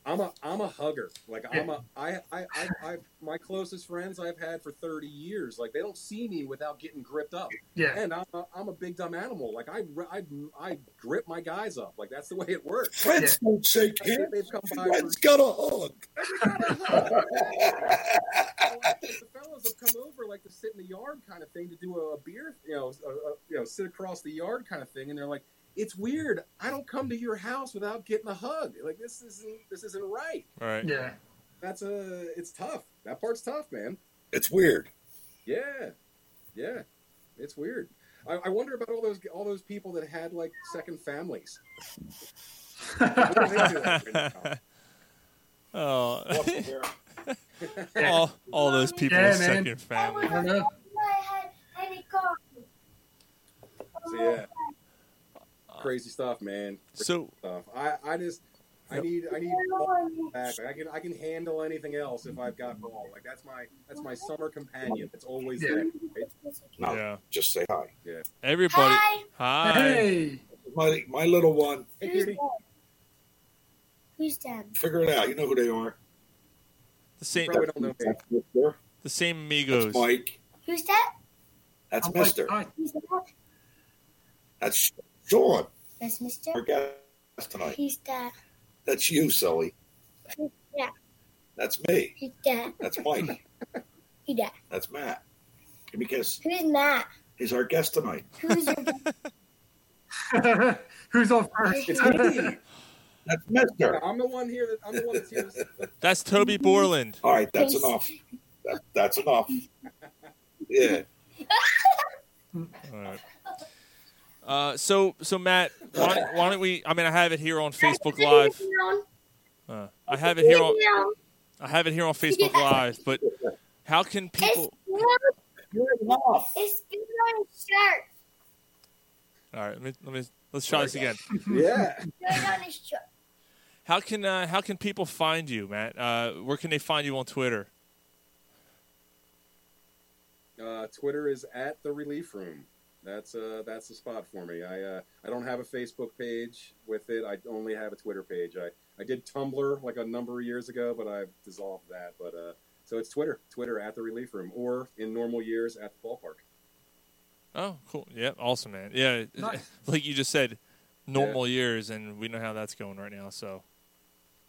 Speaker 9: I'm a I'm a hugger. Like I'm a I I I, I my closest friends I've had for 30 years. Like they don't see me without getting gripped up.
Speaker 8: Yeah.
Speaker 9: And I'm a, I'm a big dumb animal. Like I, I I grip my guys up. Like that's the way it works.
Speaker 2: Friends don't shake
Speaker 9: Like,
Speaker 2: hands.
Speaker 9: They've come by.
Speaker 2: Friends
Speaker 9: For,
Speaker 2: got a hug.
Speaker 9: the fellas have come over like to sit in the yard kind of thing to do a, beer, you know, a, a, you know, sit across the yard kind of thing, and they're like, "It's weird. I don't come to your house without getting a hug. Like this isn't this isn't right.
Speaker 6: All right.
Speaker 8: Yeah.
Speaker 9: That's a it's tough. That part's tough, man.
Speaker 2: It's weird.
Speaker 9: Yeah, yeah, it's weird. I, I wonder about all those all those people that had like second families. What do they do right? *laughs*
Speaker 6: Oh, *laughs* all, all those people
Speaker 8: Yeah,
Speaker 6: with
Speaker 8: man.
Speaker 6: second family.
Speaker 8: I don't know.
Speaker 9: So yeah, crazy stuff, man.
Speaker 6: So,
Speaker 9: Stuff. I I just I need I need ball back. I can I can handle anything else if I've got ball. Like that's my that's my summer companion. It's always
Speaker 8: Yeah.
Speaker 9: there. right?
Speaker 2: No,
Speaker 6: yeah.
Speaker 2: just say hi. Yeah.
Speaker 6: Everybody. Hi.
Speaker 8: Hey.
Speaker 2: My my little one.
Speaker 9: Hey, cutie.
Speaker 10: Who's them?
Speaker 2: Figure it out. You know who they are.
Speaker 6: The same,
Speaker 9: Probably don't know me.
Speaker 2: That's Mister.
Speaker 6: the same
Speaker 2: That's
Speaker 6: amigos.
Speaker 2: Mike.
Speaker 10: Who's that?
Speaker 2: That's
Speaker 8: I'm
Speaker 2: Mister.
Speaker 10: Who's that?
Speaker 2: That's Sean.
Speaker 10: That's Mister.
Speaker 2: Our guest tonight.
Speaker 10: Who's that?
Speaker 2: That's you, silly.
Speaker 10: Who's that?
Speaker 2: That's me.
Speaker 10: Who's that?
Speaker 2: That's Mike. *laughs*
Speaker 10: Who's that?
Speaker 2: That's Matt. Give me a kiss.
Speaker 10: Who's Matt?
Speaker 2: He's our guest tonight.
Speaker 10: Who's your *laughs*
Speaker 8: Who's on first?
Speaker 9: It's me.
Speaker 2: That's Mister.
Speaker 9: I'm the one here. That, I'm the one that's here.
Speaker 6: That's Toby Borland.
Speaker 2: All right, that's enough. That, that's enough. *laughs* Yeah.
Speaker 6: All right. Uh, so, so Matt, why, don't- why don't we? I mean, I have it here on Facebook Live. Uh, I have it here on. I have it here on Facebook Live. But how can people?
Speaker 2: You're enough.
Speaker 10: On his shirt.
Speaker 6: All right, let me let me let's try this again. *laughs*
Speaker 9: Yeah.
Speaker 10: It's on his.
Speaker 6: How can uh, how can people find you, Matt? Uh, where can they find you on Twitter?
Speaker 9: Uh, Twitter is at the Relief Room. That's uh that's the spot for me. I uh, I don't have a Facebook page with it. I only have a Twitter page. I, I did Tumblr like a number of years ago, but I've dissolved that. But uh, so it's Twitter, Twitter at the Relief Room, or in normal years at the ballpark.
Speaker 6: Oh, cool. Yeah, awesome, man. Yeah,
Speaker 8: Nice. *laughs*
Speaker 6: like you just said, normal years, and we know how that's going right now. So,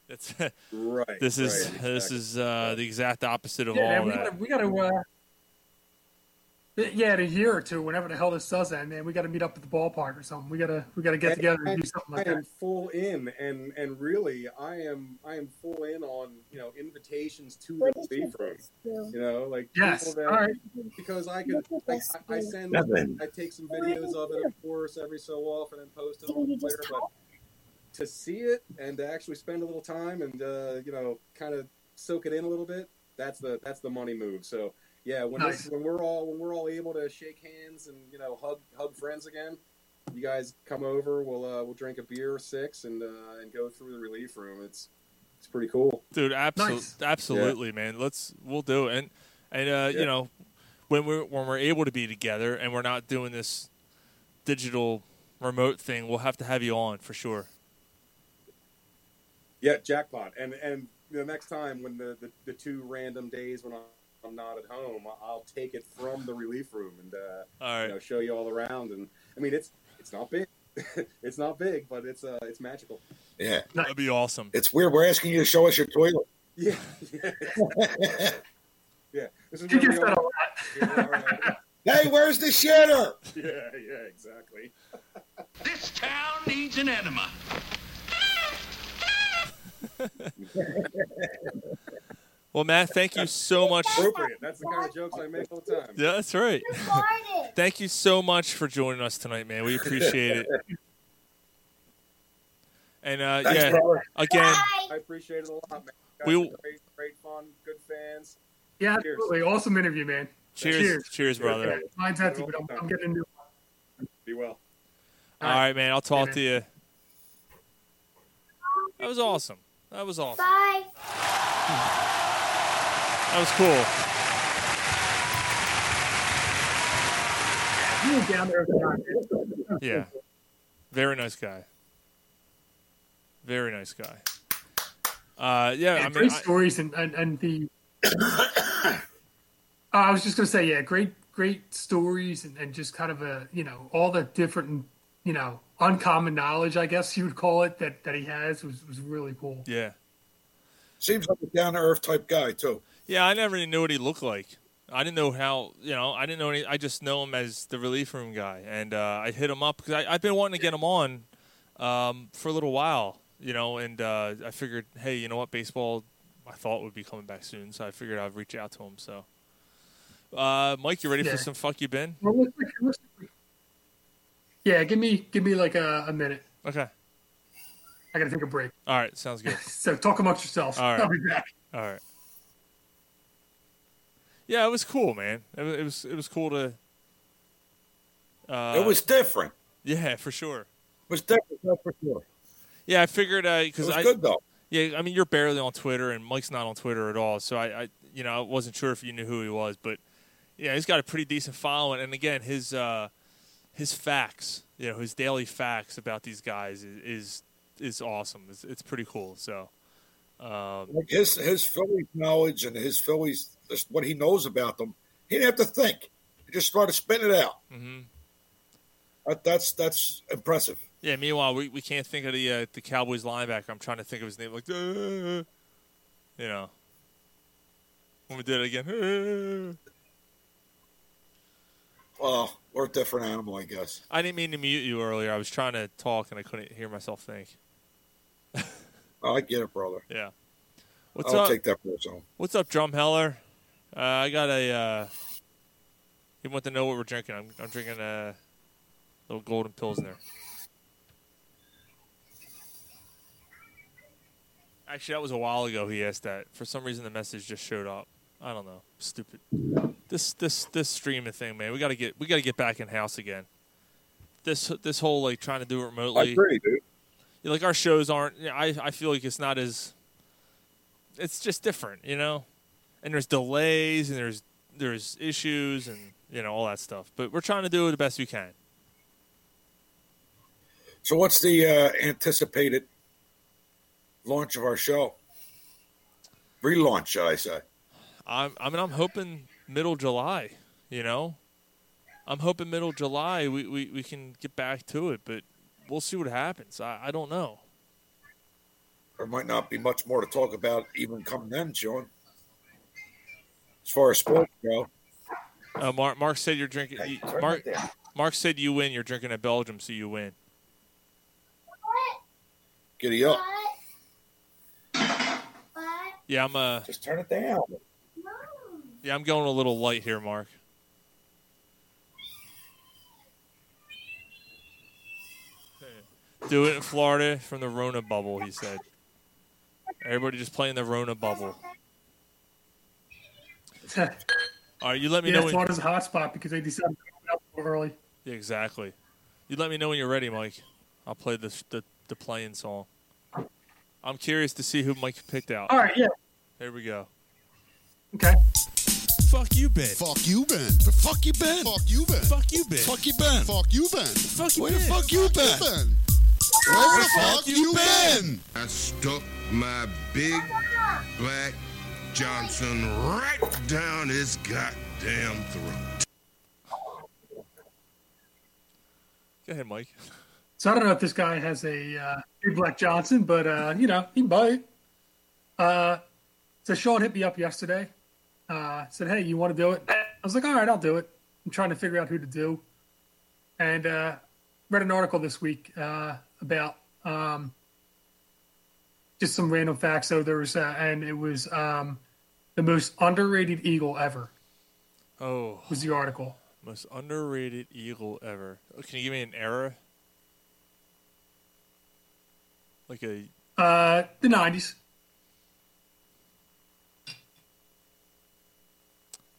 Speaker 6: that's *laughs*
Speaker 9: Right.
Speaker 6: this is
Speaker 9: right,
Speaker 6: this is uh, the exact opposite of
Speaker 8: Yeah, man,
Speaker 6: all
Speaker 8: we
Speaker 6: that.
Speaker 8: gotta, we gotta, uh, yeah, in a year or two, whenever the hell this does end, man, we gotta meet up at the ballpark or something. We gotta, we gotta get
Speaker 9: And
Speaker 8: together
Speaker 9: I,
Speaker 8: and do something like
Speaker 9: I am
Speaker 8: that.
Speaker 9: full in, and and really, I am I am full in on you know invitations to
Speaker 10: What
Speaker 9: the
Speaker 10: is
Speaker 9: Relief Room.
Speaker 10: best?
Speaker 9: You know, like
Speaker 8: Yes.
Speaker 9: people that
Speaker 8: right.
Speaker 9: because I could
Speaker 10: What's
Speaker 9: I, I, I send
Speaker 2: Nothing.
Speaker 9: I take some videos of it, of course, every so often and post them on Twitter. But to see it and to actually spend a little time and uh, you know kind of soak it in a little bit, that's the that's the money move. So yeah, when
Speaker 8: Nice.
Speaker 9: when we're all when we're all able to shake hands and you know hug hug friends again, you guys come over. We'll uh, we'll drink a beer or six and uh, and go through the relief room. It's it's pretty cool.
Speaker 6: Dude, absolutely,
Speaker 8: Nice.
Speaker 6: absolutely, man. Let's we'll do it, and and uh,
Speaker 9: Yeah.
Speaker 6: you know, when we're when we're able to be together and we're not doing this digital remote thing, we'll have to have you on for sure.
Speaker 9: Yeah, jackpot. And and the next time when the, the, the two random days when I'm, I'm not at home, I'll take it from the relief room and uh,
Speaker 6: All
Speaker 9: you know show you all around. And I mean, it's it's not big, *laughs* it's not big, but it's uh it's magical.
Speaker 2: Yeah.
Speaker 6: that'd be awesome.
Speaker 2: It's weird. We're asking you to show us your toilet.
Speaker 9: Yeah, yeah, *laughs* *laughs* yeah. This is
Speaker 8: He
Speaker 9: where
Speaker 8: gets
Speaker 9: we
Speaker 8: that a
Speaker 9: are.
Speaker 8: lot.
Speaker 9: Yeah, we are, uh,
Speaker 2: hey, where's the shitter?
Speaker 9: yeah, yeah, exactly.
Speaker 5: This town needs an enema.
Speaker 6: Well, Matt, thank you so much.
Speaker 9: Appropriate. That's the kind of jokes I make all the time.
Speaker 6: Yeah, that's right. Thank you so much for joining us tonight, man. We appreciate it. *laughs* And uh,
Speaker 9: Thanks,
Speaker 6: yeah,
Speaker 9: brother.
Speaker 6: again,
Speaker 9: I appreciate it a lot, man.
Speaker 6: We-
Speaker 9: are great, great fun, good fans.
Speaker 8: Yeah,
Speaker 9: Cheers.
Speaker 8: absolutely. Awesome interview, man.
Speaker 6: cheers, cheers, brother.
Speaker 8: Yeah, mine's empty, but I'm, I'm getting into
Speaker 9: Be well.
Speaker 6: All right, man. I'll talk to you. That was awesome. That was awesome.
Speaker 10: Bye. *laughs*
Speaker 6: That was cool.
Speaker 8: You were down there. guy.
Speaker 6: Yeah. Very nice guy. Very nice guy. Uh, yeah,
Speaker 8: Yeah,
Speaker 6: I mean,
Speaker 8: great
Speaker 6: I-
Speaker 8: stories and, and, and the. *coughs* Uh, I was just gonna say, yeah, great, great stories and, and just kind of a, you know, all the different, you know, uncommon knowledge, I guess you would call it, that, that he has was, was really cool.
Speaker 6: yeah.
Speaker 7: Seems like a down to earth type guy too.
Speaker 6: Yeah, I never even knew what he looked like. I didn't know how, you know, I didn't know any. I just know him as the relief room guy, and uh, I hit him up because I've been wanting to get him on um, for a little while, you know, and uh, I figured, hey, you know what, baseball, I thought would be coming back soon, so I figured I'd reach out to him. So, uh, Mike, you ready
Speaker 8: Yeah.
Speaker 6: for some fuck you been?
Speaker 8: Well, let's- let's- Yeah, give me give me like a, a minute.
Speaker 6: Okay.
Speaker 8: I gotta take a break.
Speaker 6: All right, sounds good. *laughs*
Speaker 8: So talk amongst yourselves.
Speaker 6: All right.
Speaker 8: I'll be back.
Speaker 6: All right. Yeah, it was cool, man. It was it was, it was cool to. Uh,
Speaker 7: it was different.
Speaker 6: Yeah, for sure.
Speaker 7: It was different, for sure.
Speaker 6: Yeah, I figured because
Speaker 7: was
Speaker 6: I
Speaker 7: good, though.
Speaker 6: Yeah, I mean you're barely on Twitter, and Mike's not on Twitter at all. So I, I you know, I wasn't sure if you knew who he was, but yeah, he's got a pretty decent following. And again, his uh, his facts, you know, his daily facts about these guys is is, is awesome. It's, it's pretty cool. So. Um,
Speaker 7: Like his his Phillies knowledge and his Phillies, just what he knows about them, he didn't have to think. He just started spitting it out.
Speaker 6: hmm
Speaker 7: That, that's that's impressive.
Speaker 6: Yeah. Meanwhile, we, we can't think of the uh, the Cowboys linebacker. I'm trying to think of his name. Like, uh, you know, when we did it again.
Speaker 7: Well, we're a different animal, I guess.
Speaker 6: I didn't mean to mute you earlier. I was trying to talk and I couldn't hear myself think. *laughs*
Speaker 7: Oh, I get it, brother.
Speaker 6: Yeah. What's
Speaker 7: I'll
Speaker 6: up?
Speaker 7: take that personal.
Speaker 6: What's up, Drumheller? Uh, I got a. Uh, he want to know what we're drinking. I'm, I'm drinking a little golden pills there. Actually, that was a while ago. He asked that. For some reason, the message just showed up. I don't know. Stupid. This this this streaming thing, man. We gotta get we gotta get back in house again. This this whole like trying to do it remotely.
Speaker 7: I agree, dude.
Speaker 6: Like our shows aren't. you know, I I feel like it's not as. It's just different, you know, and there's delays and there's there's issues and you know all that stuff. But we're trying to do it the best we can.
Speaker 7: So, what's the uh, anticipated launch of our show? Relaunch, shall I say?
Speaker 6: I'm, I mean, I'm hoping middle July. You know, I'm hoping middle July we, we, we can get back to it, but we'll see what happens. I, I don't know.
Speaker 7: There might not be much more to talk about even come then, Sean. As far as sports go,
Speaker 6: Uh, Mark Mark said you're drinking. you- Mark
Speaker 7: down.
Speaker 6: Mark said you win. You're drinking at Belgium, so you win.
Speaker 7: giddy up.
Speaker 6: Yeah, I'm uh
Speaker 7: Just turn it down.
Speaker 6: yeah I'm going a little light here, Mark. Do it in Florida from the Rona bubble, he said. Everybody just playing the Rona bubble. All right, you let me
Speaker 8: yeah,
Speaker 6: know when.
Speaker 8: Florida's a hot spot because they decided to come out so early.
Speaker 6: Yeah, exactly. You let me know when you're ready, Mike. I'll play the the, the playing song. I'm curious to see who Mike picked out.
Speaker 8: All right, yeah.
Speaker 6: Here we go.
Speaker 8: Okay.
Speaker 6: Fuck you, Ben.
Speaker 11: Fuck you, Ben. Fuck you, Ben. Fuck you, Ben.
Speaker 6: Fuck you, Ben.
Speaker 11: Fuck you, Ben. Fuck you, Ben.
Speaker 6: Fuck you,
Speaker 11: Where the fuck you, Ben? Where the fuck you been?
Speaker 12: I stuck my big black Johnson right down his goddamn throat.
Speaker 6: Go ahead, Mike.
Speaker 8: So I don't know if this guy has a uh, big black Johnson, but uh, you know he might. Uh, so Sean hit me up yesterday. Uh, said, "Hey, you want to do it?" I was like, "All right, I'll do it." I'm trying to figure out who to do, and uh, read an article this week uh, about um, just some random facts. So there was, uh, and it was um, The most underrated Eagle ever
Speaker 6: Oh,
Speaker 8: was the article.
Speaker 6: most underrated Eagle ever. Can you give me an era? Like a
Speaker 8: Uh, the 90s.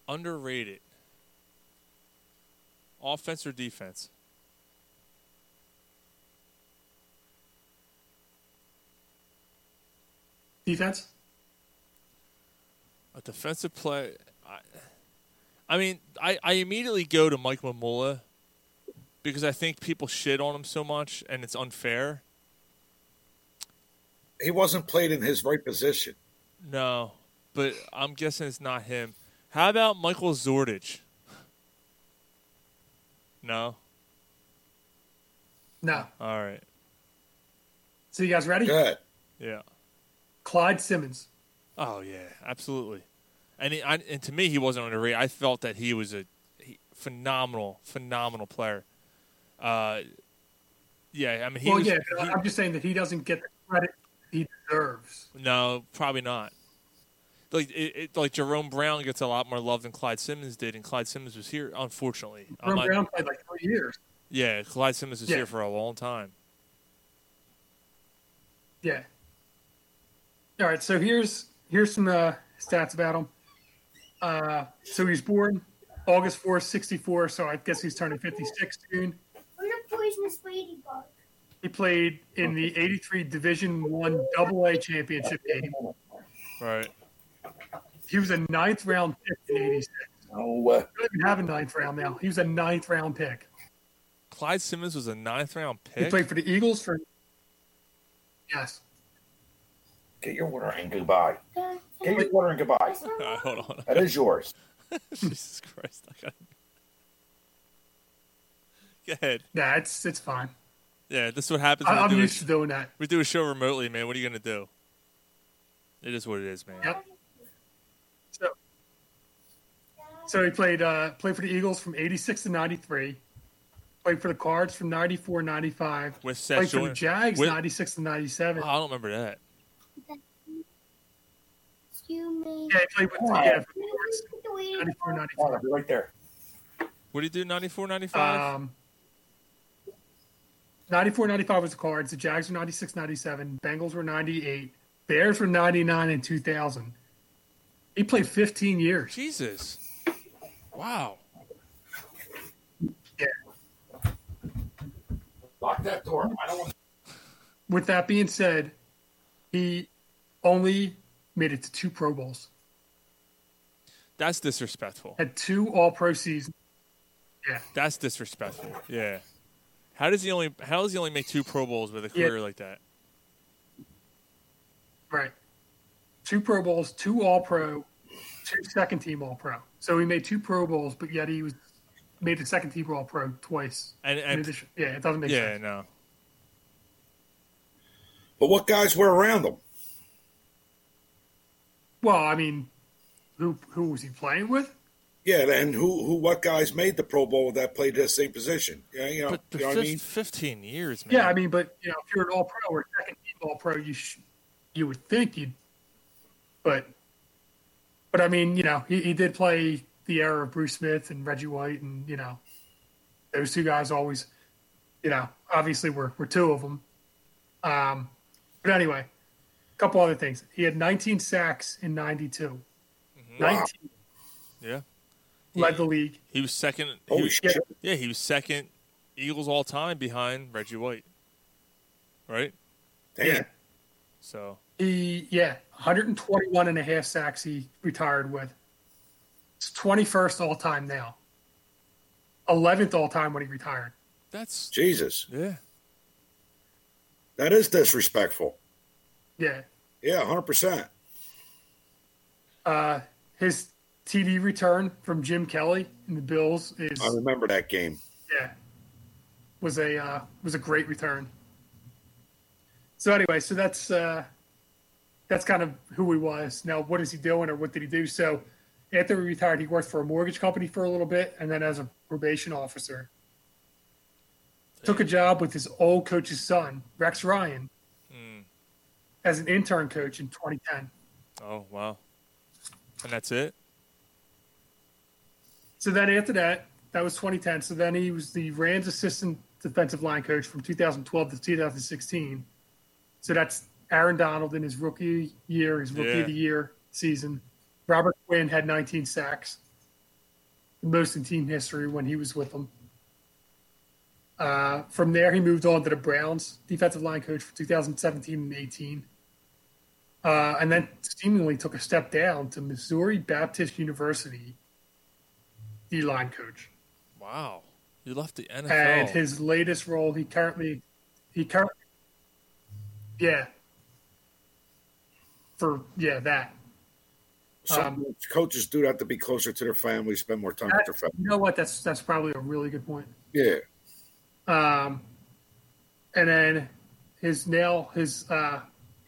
Speaker 6: underrated offense or defense?
Speaker 8: Defense?
Speaker 6: A defensive play. I, I mean, I, I immediately go to Mike Mamula because I think people shit on him so much and it's unfair.
Speaker 2: He wasn't played in his right position.
Speaker 6: No, but I'm guessing it's not him. How about Michael Zordich? No.
Speaker 8: No.
Speaker 6: All right.
Speaker 8: So you guys ready?
Speaker 2: Good.
Speaker 6: Yeah.
Speaker 8: Clyde Simmons.
Speaker 6: Oh yeah, absolutely. And he, I, and to me, he wasn't underrated. I felt that he was a he, phenomenal, phenomenal player. Uh, yeah, I mean, he
Speaker 8: well,
Speaker 6: was.
Speaker 8: yeah,
Speaker 6: he-
Speaker 8: I'm just saying that he doesn't get the credit he deserves.
Speaker 6: no, probably not. Like it, it, like Jerome Brown gets a lot more love than Clyde Simmons did, and Clyde Simmons was here. Unfortunately,
Speaker 8: Jerome Brown played like three years.
Speaker 6: yeah, Clyde Simmons was
Speaker 8: Yeah.
Speaker 6: here for a long time.
Speaker 8: Yeah. All right, so here's here's some uh, stats about him. Uh, so he's born August 4th, 64, so I guess he's turning 56 soon.
Speaker 10: I'm the poisonous ladybug.
Speaker 8: He played in the 83 Division 1 Double A championship game.
Speaker 6: Right.
Speaker 8: He was a ninth round pick in 86.
Speaker 2: No, uh,
Speaker 8: He doesn't even have a ninth round now. He was a ninth round pick.
Speaker 6: Clyde Simmons was a ninth round pick?
Speaker 8: He played for the Eagles for. Yes.
Speaker 2: Get your water and goodbye. Get your water and goodbye. *laughs*
Speaker 6: All right, hold on.
Speaker 2: That is yours. *laughs*
Speaker 6: Jesus Christ! I got. Go ahead.
Speaker 8: Yeah, it's it's fine.
Speaker 6: Yeah, this is what happens.
Speaker 8: I,
Speaker 6: When
Speaker 8: I'm
Speaker 6: we do a
Speaker 8: used
Speaker 6: sh-
Speaker 8: to doing that.
Speaker 6: We do a show remotely, man. What are you gonna do? It is what it is, man.
Speaker 8: Yep. So, so he played uh, played for the Eagles from '86 to '93. Played for the Cards from '94, '95.
Speaker 6: With Seth
Speaker 8: Played for the Jags
Speaker 6: With-
Speaker 8: '96 to '97.
Speaker 6: Oh, I don't remember that.
Speaker 10: Excuse me.
Speaker 8: Yeah, he played with yeah, for the Cards, 94, 95.
Speaker 2: Water, be right there.
Speaker 6: What did he do? 94, 95?
Speaker 8: Um, 94, 95 was the Cards. The Jags were 96, 97. Bengals were 98. Bears were 99 and 2000. He played 15 years.
Speaker 6: Jesus. Wow.
Speaker 8: Yeah.
Speaker 2: Lock that door. I don't want.
Speaker 8: With that being said, he only made it to two Pro Bowls.
Speaker 6: That's disrespectful.
Speaker 8: Had two All Pro seasons. Yeah.
Speaker 6: That's disrespectful. Yeah. How does he only how does he only make two Pro Bowls with a
Speaker 8: Yeah.
Speaker 6: career like that?
Speaker 8: Right. Two Pro Bowls, two All Pro, two second team All Pro. So he made two Pro Bowls, but yet he was made the second team All Pro twice.
Speaker 6: And,
Speaker 8: In
Speaker 6: and
Speaker 8: addition, yeah, it doesn't make
Speaker 6: yeah,
Speaker 8: sense.
Speaker 6: Yeah, no.
Speaker 2: But what guys were around him?
Speaker 8: Well, I mean, who who was he playing with?
Speaker 2: Yeah, and who who what guys made the Pro Bowl that played the same position? Yeah, you know,
Speaker 6: But, but
Speaker 2: you know what I mean.
Speaker 6: 15 years, man.
Speaker 8: Yeah, I mean, but you know, if you're an All Pro or second team All Pro, you sh- you would think you'd, but but I mean, you know, he, he did play the era of Bruce Smith and Reggie White, and you know, those two guys always, you know, obviously were were two of them. Um, but anyway, a couple other things. He had 19 sacks in '92. Mm-hmm. 19
Speaker 6: Yeah.
Speaker 8: led the league.
Speaker 6: He was second. he was-
Speaker 2: shit.
Speaker 6: Yeah, he was second Eagles all time behind Reggie White. Right?
Speaker 2: Damn.
Speaker 6: So,
Speaker 8: He, yeah, 121 and a half sacks he retired with. It's 21st all time now. 11th all time when he retired.
Speaker 6: that's
Speaker 2: Jesus,
Speaker 6: yeah.
Speaker 2: That is disrespectful.
Speaker 8: Yeah.
Speaker 2: Yeah, hundred percent.
Speaker 8: Uh, his TD return from Jim Kelly in the Bills is
Speaker 2: I remember that game.
Speaker 8: yeah was a uh, was a great return. So anyway, so that's uh, that's kind of who he was. Now, what is he doing, or what did he do? So after he retired, he worked for a mortgage company for a little bit, and then as a probation officer, took a job with his old coach's son, Rex Ryan,
Speaker 6: Hmm.
Speaker 8: as an intern coach in 2010.
Speaker 6: Oh, wow. And that's it.
Speaker 8: So then after that, that was 2010. So then he was the Rams assistant defensive line coach from 2012 to 2016. So that's Aaron Donald in his rookie year, his rookie
Speaker 6: Yeah.
Speaker 8: of the year season. Robert Quinn had 19 sacks, the most in team history when he was with them. Uh, from there, he moved on to the Browns defensive line coach for 2017 and 18. Uh, and then seemingly took a step down to Missouri Baptist University D line coach.
Speaker 6: Wow. You left the NFL.
Speaker 8: And his latest role, he currently, he currently, yeah, for yeah that.
Speaker 2: Some
Speaker 8: Um,
Speaker 2: coaches do have to be closer to their family, spend more time with their family.
Speaker 8: you know what? That's that's probably a really good point.
Speaker 2: Yeah.
Speaker 8: Um, and then his nail, his uh,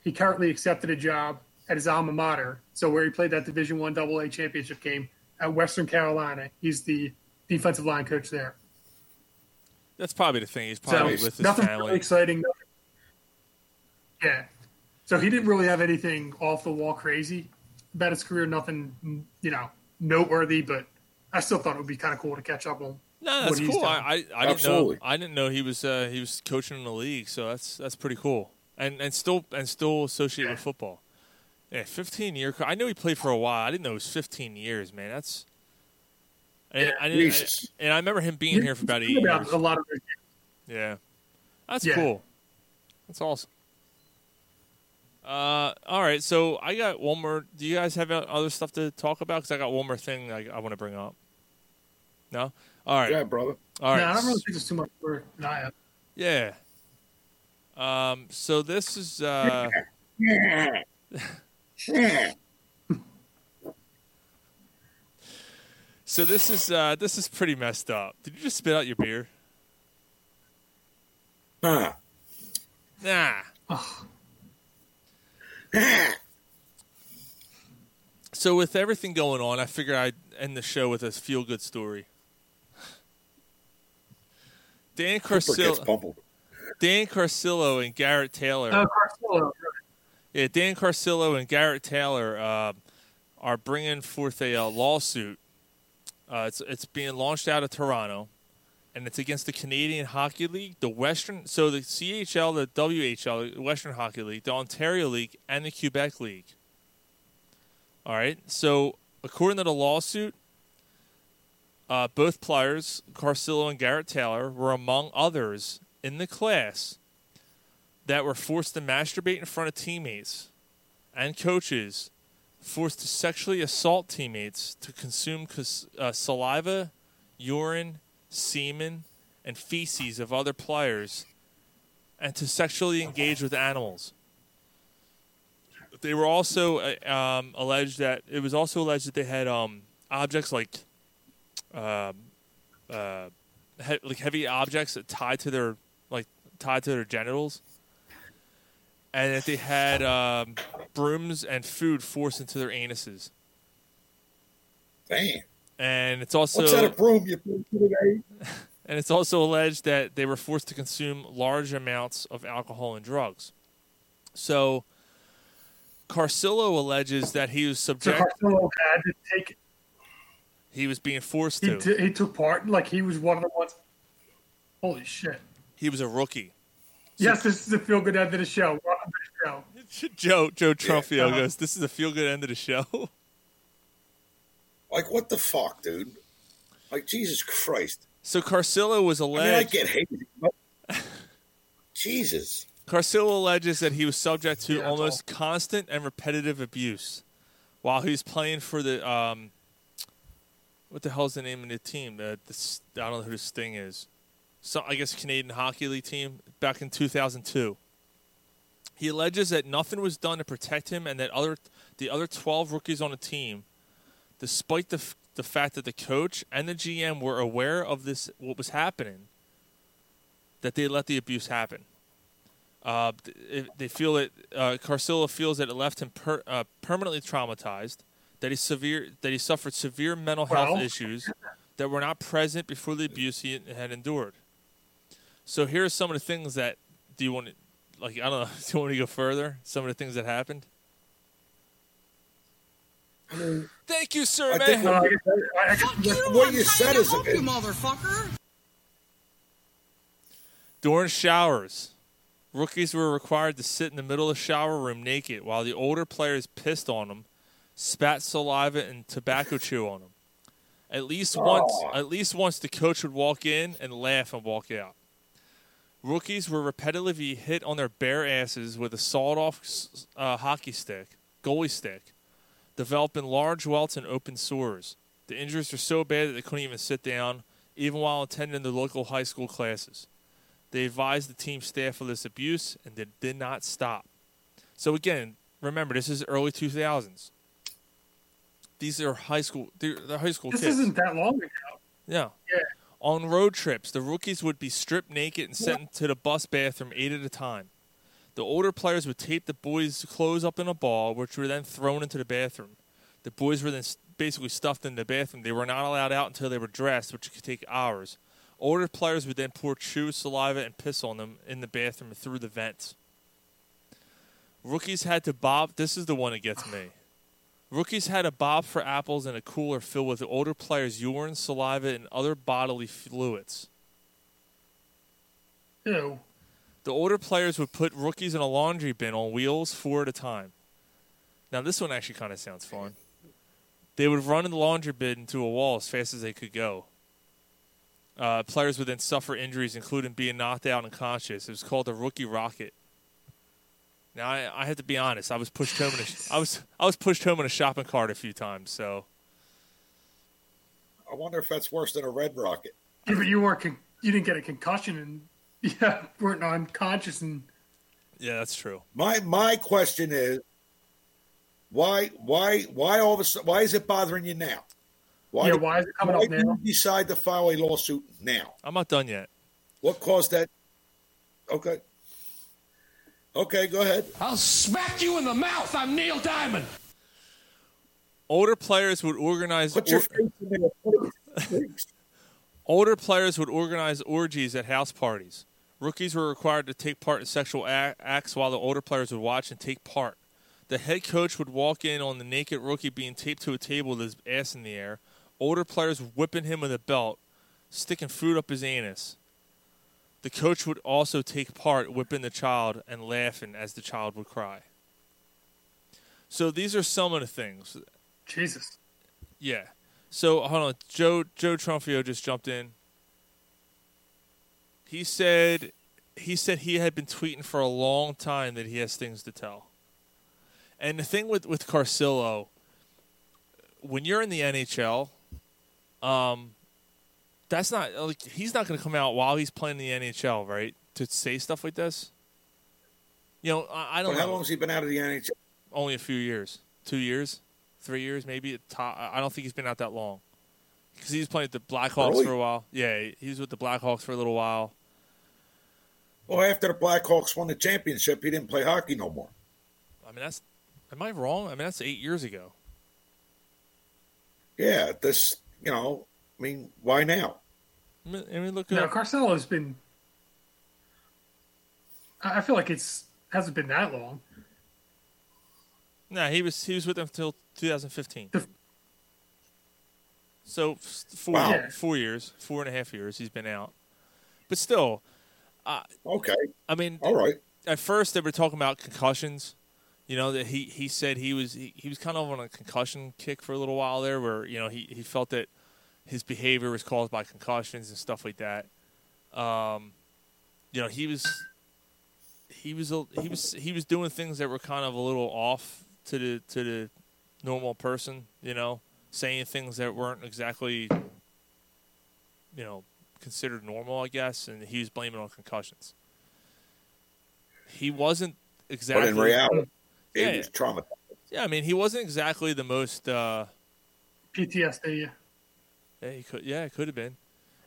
Speaker 8: he currently accepted a job at his alma mater, so where he played that Division One Double A championship game at Western Carolina. He's the defensive line coach there.
Speaker 6: That's probably the thing. He's probably
Speaker 8: so
Speaker 6: with his
Speaker 8: nothing
Speaker 6: family.
Speaker 8: really exciting. Yeah. So he didn't really have anything off the wall crazy about his career. Nothing, you know, noteworthy. But I still thought it would be kind of cool to catch up on.
Speaker 6: No, that's cool. I, I, I didn't know. I didn't know he was uh, he was coaching in the league. So that's that's pretty cool. And and still and still associated with football. Yeah, fifteen year. I knew he played for a while. I didn't know it was fifteen years, man. That's. And,
Speaker 8: Yeah.
Speaker 6: I didn't,
Speaker 8: Jesus.
Speaker 6: and I remember him being here for about eight
Speaker 8: about
Speaker 6: years.
Speaker 8: A lot of those
Speaker 6: Yeah, that's
Speaker 8: Yeah.
Speaker 6: cool. That's awesome. Uh, all right, so I got one more. Do you guys have uh, other stuff to talk about? Because I got one more thing I, I want to bring up. No, all right,
Speaker 2: Yeah, brother.
Speaker 6: All right,
Speaker 8: No, I don't really think there's too much for Naya.
Speaker 6: yeah. Um, so this is uh, *laughs* so this is uh, this is pretty messed up. Did you just spit out your beer?
Speaker 2: Huh.
Speaker 6: Nah. *sighs* so with everything going on, I figured I'd end the show with a feel good story. Dan Carcillo. Dan Carcillo and Garrett Taylor.
Speaker 8: Oh, Carcillo.
Speaker 6: Yeah, Dan Carcillo and Garrett Taylor uh, are bringing forth a uh, lawsuit. Uh, it's it's being launched out of Toronto, and it's against the Canadian Hockey League, the Western, so the CHL, the WHL, the Western Hockey League, the Ontario League, and the Quebec League. All right. So according to the lawsuit, uh, both players, Carcillo and Garrett Taylor, were among others in the class that were forced to masturbate in front of teammates and coaches, forced to sexually assault teammates, to consume uh, saliva, urine, semen, and feces of other players, and to sexually engage with animals. They were also uh, um, alleged that it was also alleged that they had um, objects like um, uh, he- like heavy objects that tied to their like tied to their genitals, and that they had um, brooms and food forced into their anuses.
Speaker 2: Damn.
Speaker 6: And it's also
Speaker 2: What's that a broom you put today? *laughs*
Speaker 6: and it's also alleged that they were forced to consume large amounts of alcohol and drugs. So, Carcillo alleges that he was
Speaker 8: So. Carcillo had to take.
Speaker 6: He was being forced
Speaker 8: He,
Speaker 6: to.
Speaker 8: t- he took part. Like he was one of the ones. Holy shit!
Speaker 6: he was a rookie.
Speaker 8: yes, this is the feel good end of the show. Welcome to the show. *laughs*
Speaker 6: Joe Joe Trumpio
Speaker 8: Uh-huh.
Speaker 6: goes. This is a feel good end of the show. *laughs*
Speaker 2: Like, what the fuck, dude? Like, Jesus Christ.
Speaker 6: So Carcillo was
Speaker 2: I mean, I
Speaker 6: alleged.
Speaker 2: get hated. But... *laughs* Jesus.
Speaker 6: Carcillo alleges that he was subject to
Speaker 2: Yeah, that's
Speaker 6: almost constant and repetitive abuse while he was playing for the um, what the hell's the name of the team? The, I don't know who this thing is. So I guess Canadian Hockey League team back in 2002. He alleges that nothing was done to protect him and that other the other 12 rookies on the team, despite the the fact that the coach and the GM were aware of this what was happening, that they let the abuse happen. Uh, they feel that uh, Carcillo feels that it left him per, uh, permanently traumatized. That he severe that he suffered severe mental health
Speaker 8: Well.
Speaker 6: issues that were not present before the abuse he had endured. So here are some of the things that do you want to like? I don't know. *laughs* Do you want me to go further? Some of the things that happened.
Speaker 2: I mean,
Speaker 6: Thank you, sir,
Speaker 2: I
Speaker 6: man.
Speaker 2: think uh, what,
Speaker 8: I, I,
Speaker 2: what you said is a
Speaker 13: you motherfucker.
Speaker 6: During showers, rookies were required to sit in the middle of the shower room naked while the older players pissed on them, spat saliva and tobacco chew on them. At least once, at least once the coach would walk in and laugh and walk out. Rookies were repetitively hit on their bare asses with a sawed-off uh, hockey stick, goalie stick, developing large welts and open sores. The injuries were so bad that they couldn't even sit down, even while attending the local high school classes. They advised the team staff of this abuse, and they did not stop. So again, remember this is early 2000s. These are high school. They're, they're high school
Speaker 8: This
Speaker 6: kids.
Speaker 8: isn't that long ago.
Speaker 6: Yeah.
Speaker 8: Yeah.
Speaker 6: On road trips, the rookies would be stripped naked and sent to the bus bathroom eight at a time. The older players would tape the boys' clothes up in a ball, which were then thrown into the bathroom. The boys were then basically stuffed in the bathroom. They were not allowed out until they were dressed, which could take hours. Older players would then pour chew, saliva, and piss on them in the bathroom through the vents. Rookies had to bob. This is the one that gets me. Rookies had a bob for apples and a cooler filled with the older players' urine, saliva, and other bodily fluids.
Speaker 8: Ew.
Speaker 6: The older players would put rookies in a laundry bin on wheels, four at a time. Now, this one actually kind of sounds fun. They would run in the laundry bin into a wall as fast as they could go. Uh, players would then suffer injuries, including being knocked out unconscious. It was called the rookie rocket. Now, I, I have to be honest. I was pushed home in a, I was I was pushed home in a shopping cart a few times. So
Speaker 2: I wonder if that's worse than a red rocket.
Speaker 8: Yeah, but you weren't. Con- you didn't get a concussion and *laughs* yeah, weren't unconscious and
Speaker 6: yeah, that's true.
Speaker 2: My my question is, why why why all of a sudden why is it bothering you now?
Speaker 8: Yeah,
Speaker 2: did-
Speaker 8: why is it coming
Speaker 2: why
Speaker 8: up
Speaker 2: did
Speaker 8: now?
Speaker 2: You decide to file a lawsuit now.
Speaker 6: I'm not done yet.
Speaker 2: What caused that? Okay. Okay, go ahead.
Speaker 5: I'll smack you in the mouth. I'm Neil Diamond.
Speaker 6: Older players would organize.
Speaker 2: Put your
Speaker 6: or-
Speaker 2: face in there.
Speaker 6: Older players would organize orgies at house parties. Rookies were required to take part in sexual acts while the older players would watch and take part. The head coach would walk in on the naked rookie being taped to a table with his ass in the air. Older players whipping him with a belt, sticking food up his anus. The coach would also take part whipping the child and laughing as the child would cry. So these are some of the things.
Speaker 8: Jesus.
Speaker 6: Yeah. So hold on, Joe Joe Trumfio just jumped in. He said he said he had been tweeting for a long time that he has things to tell. And the thing with with Carcillo, when you're in the NHL, um, that's not like he's not going to come out while he's playing the NHL, right? To say stuff like this. You know, I, I don't
Speaker 2: how
Speaker 6: know.
Speaker 2: long has he been out of the NHL?
Speaker 6: Only a few years, two years, three years, maybe. At top, I don't think he's been out that long because he's playing with the Blackhawks
Speaker 2: Really?
Speaker 6: for a while. Yeah, he was with the Blackhawks for a little while.
Speaker 2: Well, after the Blackhawks won the championship, he didn't play hockey no more.
Speaker 6: I mean, that's. Am I wrong? I mean, that's eight years ago.
Speaker 2: Yeah, this you know, I mean, why now?
Speaker 6: I mean, look
Speaker 8: No,
Speaker 6: at
Speaker 8: Carcillo's been. I I feel like it's hasn't been that long.
Speaker 6: Nah, he was he was with them until 2015. So four
Speaker 2: Wow.
Speaker 6: four years, four and a half years he's been out. But still, uh,
Speaker 2: Okay,
Speaker 6: I mean,
Speaker 2: all right.
Speaker 6: at first they were talking about concussions. You know that he, he said he was he, he was kind of on a concussion kick for a little while there, where you know he, he felt that his behavior was caused by concussions and stuff like that. Um, you know he was he was a, he was he was doing things that were kind of a little off to the to the normal person. You know, saying things that weren't exactly you know considered normal, I guess, and he was blaming on concussions. He wasn't exactly.
Speaker 2: But in reality, he
Speaker 6: Yeah.
Speaker 2: was traumatized.
Speaker 6: Yeah, I mean, he wasn't exactly the most. Uh,
Speaker 8: PTSD.
Speaker 6: Yeah, he could. Yeah, it could have been.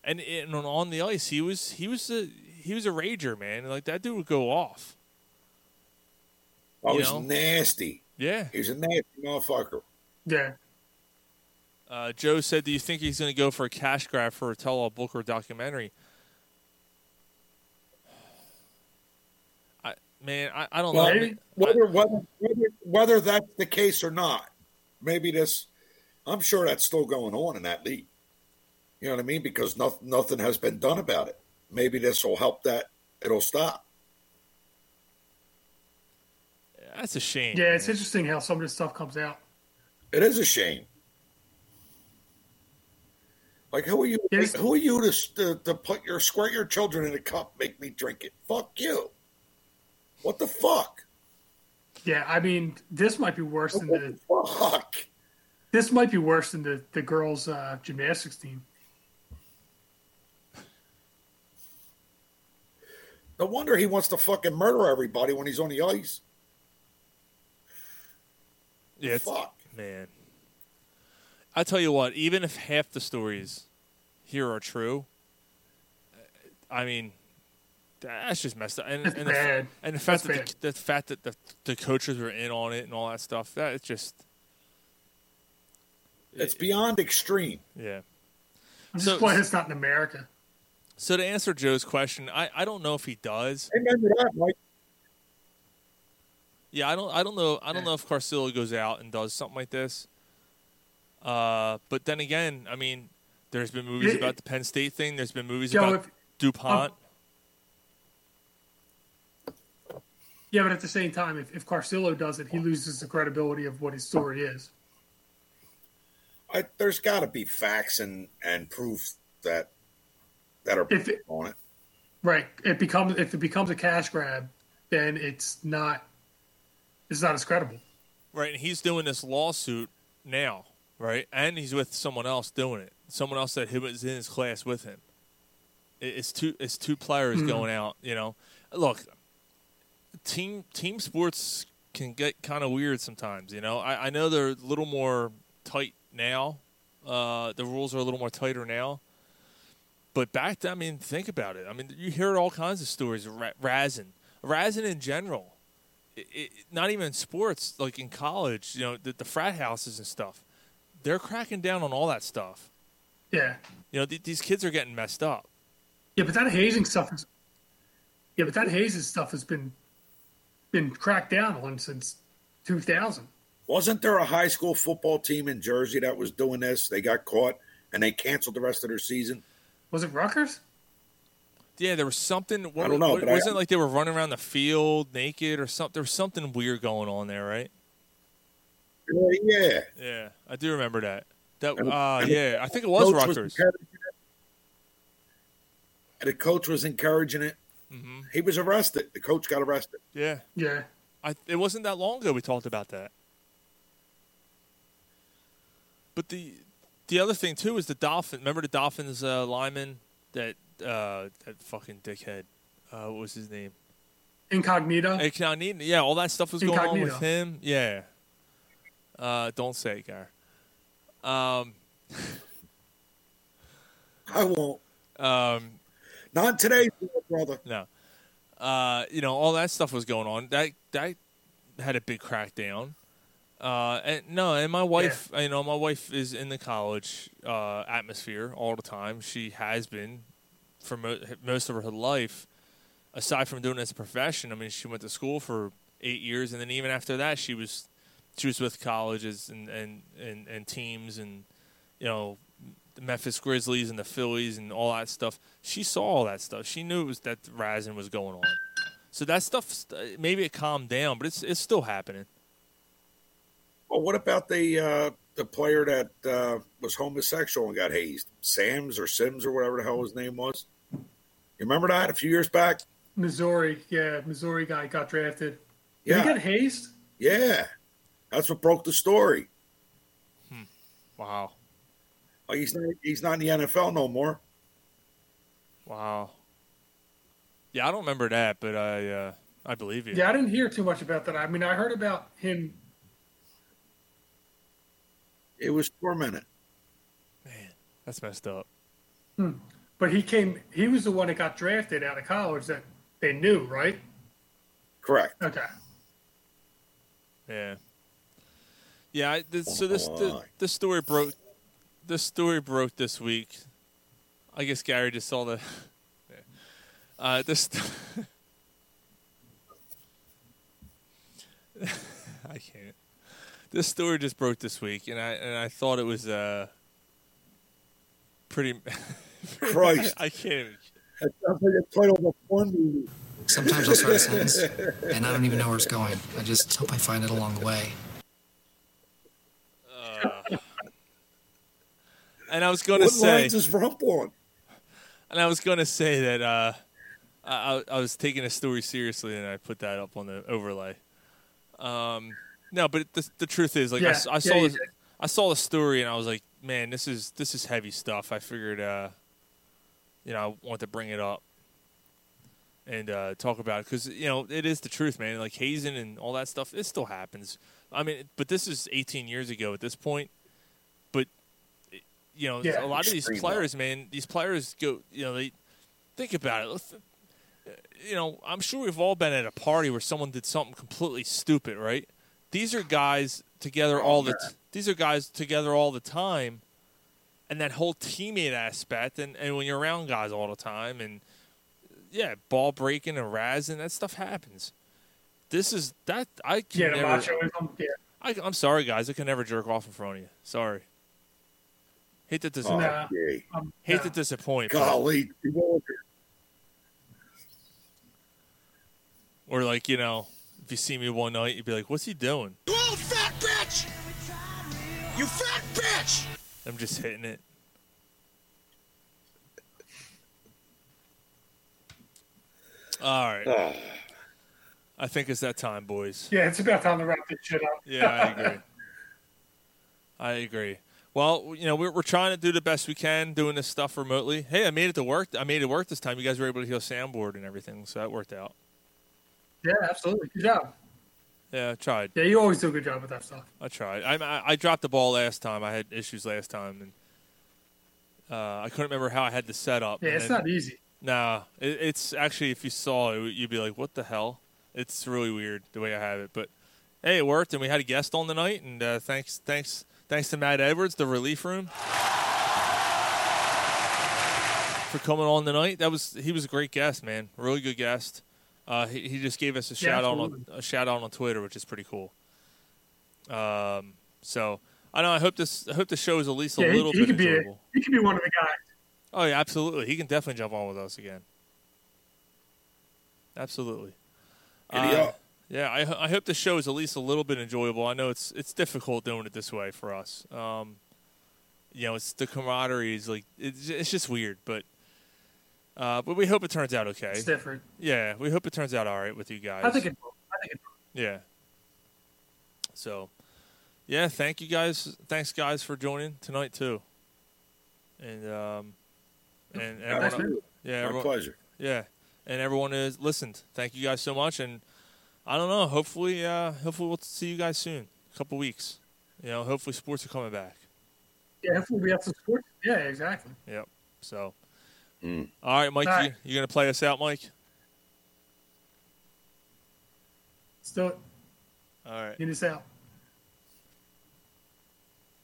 Speaker 6: And, and on- on the ice, he was he was a he was a rager, man. Like that dude would go off.
Speaker 2: Oh,
Speaker 6: You
Speaker 2: he's nasty.
Speaker 6: Yeah.
Speaker 2: He's a nasty motherfucker.
Speaker 8: Yeah.
Speaker 6: Uh, Joe said, "Do you think he's going to go for a cash grab for a tell-all book or documentary?" I man, I, I don't
Speaker 2: Well,
Speaker 6: know. I
Speaker 2: whether, whether whether whether that's the case or not,
Speaker 7: maybe this. I'm sure that's still going on in that league. You know what I mean? Because nothing, nothing has been done about it. Maybe this will help that. It'll stop.
Speaker 6: That's a shame.
Speaker 8: Yeah, it's interesting how some of this stuff comes out.
Speaker 7: It is a shame. Like who are you?
Speaker 8: Yes.
Speaker 7: Who are you to, to to put your squirt your children in a cup, make me drink it? Fuck you. What the fuck?
Speaker 8: Yeah, I mean, this might be worse than the
Speaker 7: Fuck.
Speaker 8: this might be worse than the the girls' uh, gymnastics team.
Speaker 7: No wonder he wants to fucking murder everybody when he's on the ice.
Speaker 6: Yeah, it's,
Speaker 7: Fuck.
Speaker 6: man. I tell you what, even if half the stories here are true, I mean, that's just messed up. And,
Speaker 8: That's
Speaker 6: and, the,
Speaker 8: bad.
Speaker 6: and the fact
Speaker 8: That's
Speaker 6: that the, the fact that the, the coaches were in on it and all that stuff, that it's just
Speaker 7: It's beyond extreme.
Speaker 6: yeah.
Speaker 8: I'm
Speaker 6: So-
Speaker 8: just glad it's not in America.
Speaker 6: So to answer Joe's question, I, I don't know if he does.
Speaker 7: Remember?
Speaker 6: Yeah, I don't I don't know I don't know if Carcillo goes out and does something like this. Uh, but then again, I mean, there's been movies about the Penn State thing. There's been movies
Speaker 8: Joe,
Speaker 6: about
Speaker 8: if-
Speaker 6: Dupont.
Speaker 8: Yeah, but at the same time, if, if Carcillo does it, he loses the credibility of what his story is.
Speaker 7: I, there's got to be facts and and proof that that are
Speaker 8: If it-
Speaker 7: on it.
Speaker 8: Right. It becomes if it becomes a cash grab, then it's not it's not as credible.
Speaker 6: Right, and he's doing this lawsuit now, right? And he's with someone else doing it. Someone else that he was in his class with him. It's two. It's two players
Speaker 8: Mhm.
Speaker 6: going out. You know, look, team team sports can get kind of weird sometimes. You know, I, I know they're a little more tight now. Uh, the rules are a little more tighter now. But back then, I mean, think about it. I mean, you hear all kinds of stories. Ra- Razin, Razin in general it, it, not even in sports, like in college, you know, the, the frat houses and stuff, they're cracking down on all that stuff.
Speaker 8: Yeah.
Speaker 6: You know, th- these kids are getting messed up.
Speaker 8: Yeah, but that hazing stuff is Yeah, but that hazing stuff has been been cracked down on since two thousand.
Speaker 7: Wasn't there a high school football team in Jersey that was doing this? They got caught and they canceled the rest of their season.
Speaker 8: Was it Rutgers?
Speaker 6: Yeah, there was something. What,
Speaker 7: I don't know,
Speaker 6: what- wasn't it like they were running around the field naked or something? There was something weird going on there, right?
Speaker 7: Yeah, yeah.
Speaker 6: Yeah, I do remember that. That
Speaker 7: And-
Speaker 6: uh,
Speaker 7: and
Speaker 6: yeah, I think it was
Speaker 7: coach
Speaker 6: Rutgers.
Speaker 7: encouraging it. And the coach was encouraging it.
Speaker 6: hmm
Speaker 7: He was arrested. The coach got arrested.
Speaker 6: Yeah,
Speaker 8: Yeah.
Speaker 6: I, it wasn't that long ago we talked about that. But the the other thing too is the Dolphin. Remember the Dolphins uh, lineman that uh, that fucking dickhead. Uh, what was his name?
Speaker 8: Incognito.
Speaker 6: Incognito. Yeah, all that stuff was going on with him. Yeah. Uh, don't say it, Gar. Um, *laughs*
Speaker 7: I won't.
Speaker 6: um,
Speaker 7: Not today, brother.
Speaker 6: No. Uh, you know, all that stuff was going on. That that had a big crackdown. Uh, and no, and my wife, you know, my wife is in the college uh, atmosphere all the time. She has been for mo- most of her life. Aside from doing it as a profession, I mean, she went to school for eight years, and then even after that, she was she was with colleges and and, and, and teams, and you know, the Memphis Grizzlies and the Phillies and all that stuff. She saw all that stuff. She knew it was that Razin was going on. So that stuff, maybe it calmed down, but it's it's still happening.
Speaker 7: Well, what about the uh, the player that uh, was homosexual and got hazed? Sam's or Sims or whatever the hell his name was. You remember that a few years back?
Speaker 8: Missouri, yeah, Missouri guy got drafted. Did
Speaker 7: Yeah.
Speaker 8: he get hazed?
Speaker 7: Yeah, that's what broke the story.
Speaker 6: Wow,
Speaker 7: Like he's not he's not in the NFL no more.
Speaker 6: wow. Yeah, I don't remember that, but I uh, I believe you.
Speaker 8: Yeah, I didn't hear too much about that. I mean, I heard about him.
Speaker 7: It was four minutes.
Speaker 6: Man, That's messed up.
Speaker 8: Hmm. But he came. He was the one that got drafted out of college that they knew, right?
Speaker 7: Correct.
Speaker 8: Okay.
Speaker 6: Yeah. Yeah. I, this, so this the, this story broke. This story broke this week. I guess Gary just saw the. *laughs* Uh, this. *laughs* I can't. This story just broke this week, and I and I thought it was uh pretty. *laughs*
Speaker 2: Christ.
Speaker 6: I, I can't. Even,
Speaker 2: That sounds like a title of a porn movie.
Speaker 13: Sometimes I'll start a *laughs* sentence and I don't even know where it's going. I just hope I find it along the way.
Speaker 6: uh, and I was going to
Speaker 2: what
Speaker 6: say,
Speaker 2: lines is Rump on?
Speaker 6: and I was going to say that uh, I, I I was taking a story seriously, and I put that up on the overlay. Um, no, but the, the truth is, like I
Speaker 8: Yeah,
Speaker 6: s- I,
Speaker 8: yeah,
Speaker 6: saw
Speaker 8: you
Speaker 6: this,
Speaker 8: did.
Speaker 6: I saw the story, and I was like, man, this is this is heavy stuff. I figured, uh, you know, I want to bring it up and uh, talk about it because you know it is the truth, man. Like hazing and all that stuff, it still happens. I mean, but this is 18 years ago at this point. But you know,
Speaker 8: Yeah.
Speaker 6: a lot of these
Speaker 2: Extreme,
Speaker 6: players, man, these players go, you know, they think about it. You know, I'm sure we've all been at a party where someone did something completely stupid, right? These are guys together all the. T- these are guys together all the time, and that whole teammate aspect, and, and when you're around guys all the time, and yeah, ball breaking and razzing, that stuff happens. This is that I can
Speaker 8: Yeah, the
Speaker 6: never.
Speaker 8: machoism. Yeah.
Speaker 6: I, I'm sorry, guys. I can never jerk off in front of you. Sorry. Hate to dis-
Speaker 2: Oh,
Speaker 8: Nah. Um,
Speaker 6: hate
Speaker 8: nah.
Speaker 6: to disappoint. but-
Speaker 2: Golly.
Speaker 6: Or like you know, if you see me one night, you'd be like, "What's he doing?"
Speaker 11: You old fat bitch! You fat bitch!
Speaker 6: I'm just hitting it. All right.
Speaker 2: Ah.
Speaker 6: I think it's that time, boys.
Speaker 8: Yeah, it's about time to wrap this shit up.
Speaker 6: Yeah, I agree. *laughs* I agree. Well, you know, we're, we're trying to do the best we can doing this stuff remotely. Hey, I made it to work. I made it work this time. You guys were able to hear soundboard and everything, so that worked out.
Speaker 8: Yeah, absolutely. Good job.
Speaker 6: Yeah, I tried.
Speaker 8: Yeah, you always do a good job with that stuff.
Speaker 6: I tried. I, I, I dropped the ball last time. I had issues last time, and uh, I couldn't remember how I had the setup.
Speaker 8: Yeah, it's
Speaker 6: then-
Speaker 8: not easy.
Speaker 6: Nah, it, it's actually if you saw it, you'd be like, "What the hell?" It's really weird the way I have it, but hey, it worked, and we had a guest on the night, and uh, thanks, thanks, thanks to Matt Edwards, the relief room, for coming on tonight. That was he was a great guest, man, really good guest. Uh, he, he just gave us a
Speaker 8: Yeah,
Speaker 6: shout out on a shout out on Twitter, which is pretty cool. Um, so I know I hope this I hope the show is at least a
Speaker 8: Yeah, he,
Speaker 6: little
Speaker 8: he
Speaker 6: bit
Speaker 8: could be a,
Speaker 6: enjoyable.
Speaker 8: he could be one of the guys.
Speaker 6: Oh yeah, absolutely. He can definitely jump on with us again. Absolutely.
Speaker 2: Giddy
Speaker 6: Uh, yeah, I, I hope the show is at least a little bit enjoyable. I know it's it's difficult doing it this way for us. Um, you know, it's the camaraderie is like it's it's just weird, but uh, but we hope it turns out okay.
Speaker 8: It's different.
Speaker 6: Yeah, we hope it turns out all right with you guys.
Speaker 8: I think it. Will. I think it. Will.
Speaker 6: Yeah. So, yeah, thank you guys. Thanks, guys, for joining tonight too. And um, and
Speaker 2: Thanks,
Speaker 6: everyone,
Speaker 2: man.
Speaker 6: yeah,
Speaker 2: My pleasure.
Speaker 6: Yeah, and everyone has listened. Thank you guys so much. And I don't know. Hopefully, uh, hopefully we'll see you guys soon. A couple weeks. You know, hopefully sports are coming back.
Speaker 8: Yeah, hopefully we have some sports. Yeah, exactly.
Speaker 6: Yep. So,
Speaker 2: Mm.
Speaker 6: all right, Mike,
Speaker 8: All right.
Speaker 6: You, you gonna play us out, Mike?
Speaker 8: Let's do it.
Speaker 6: All right.
Speaker 8: Get us out.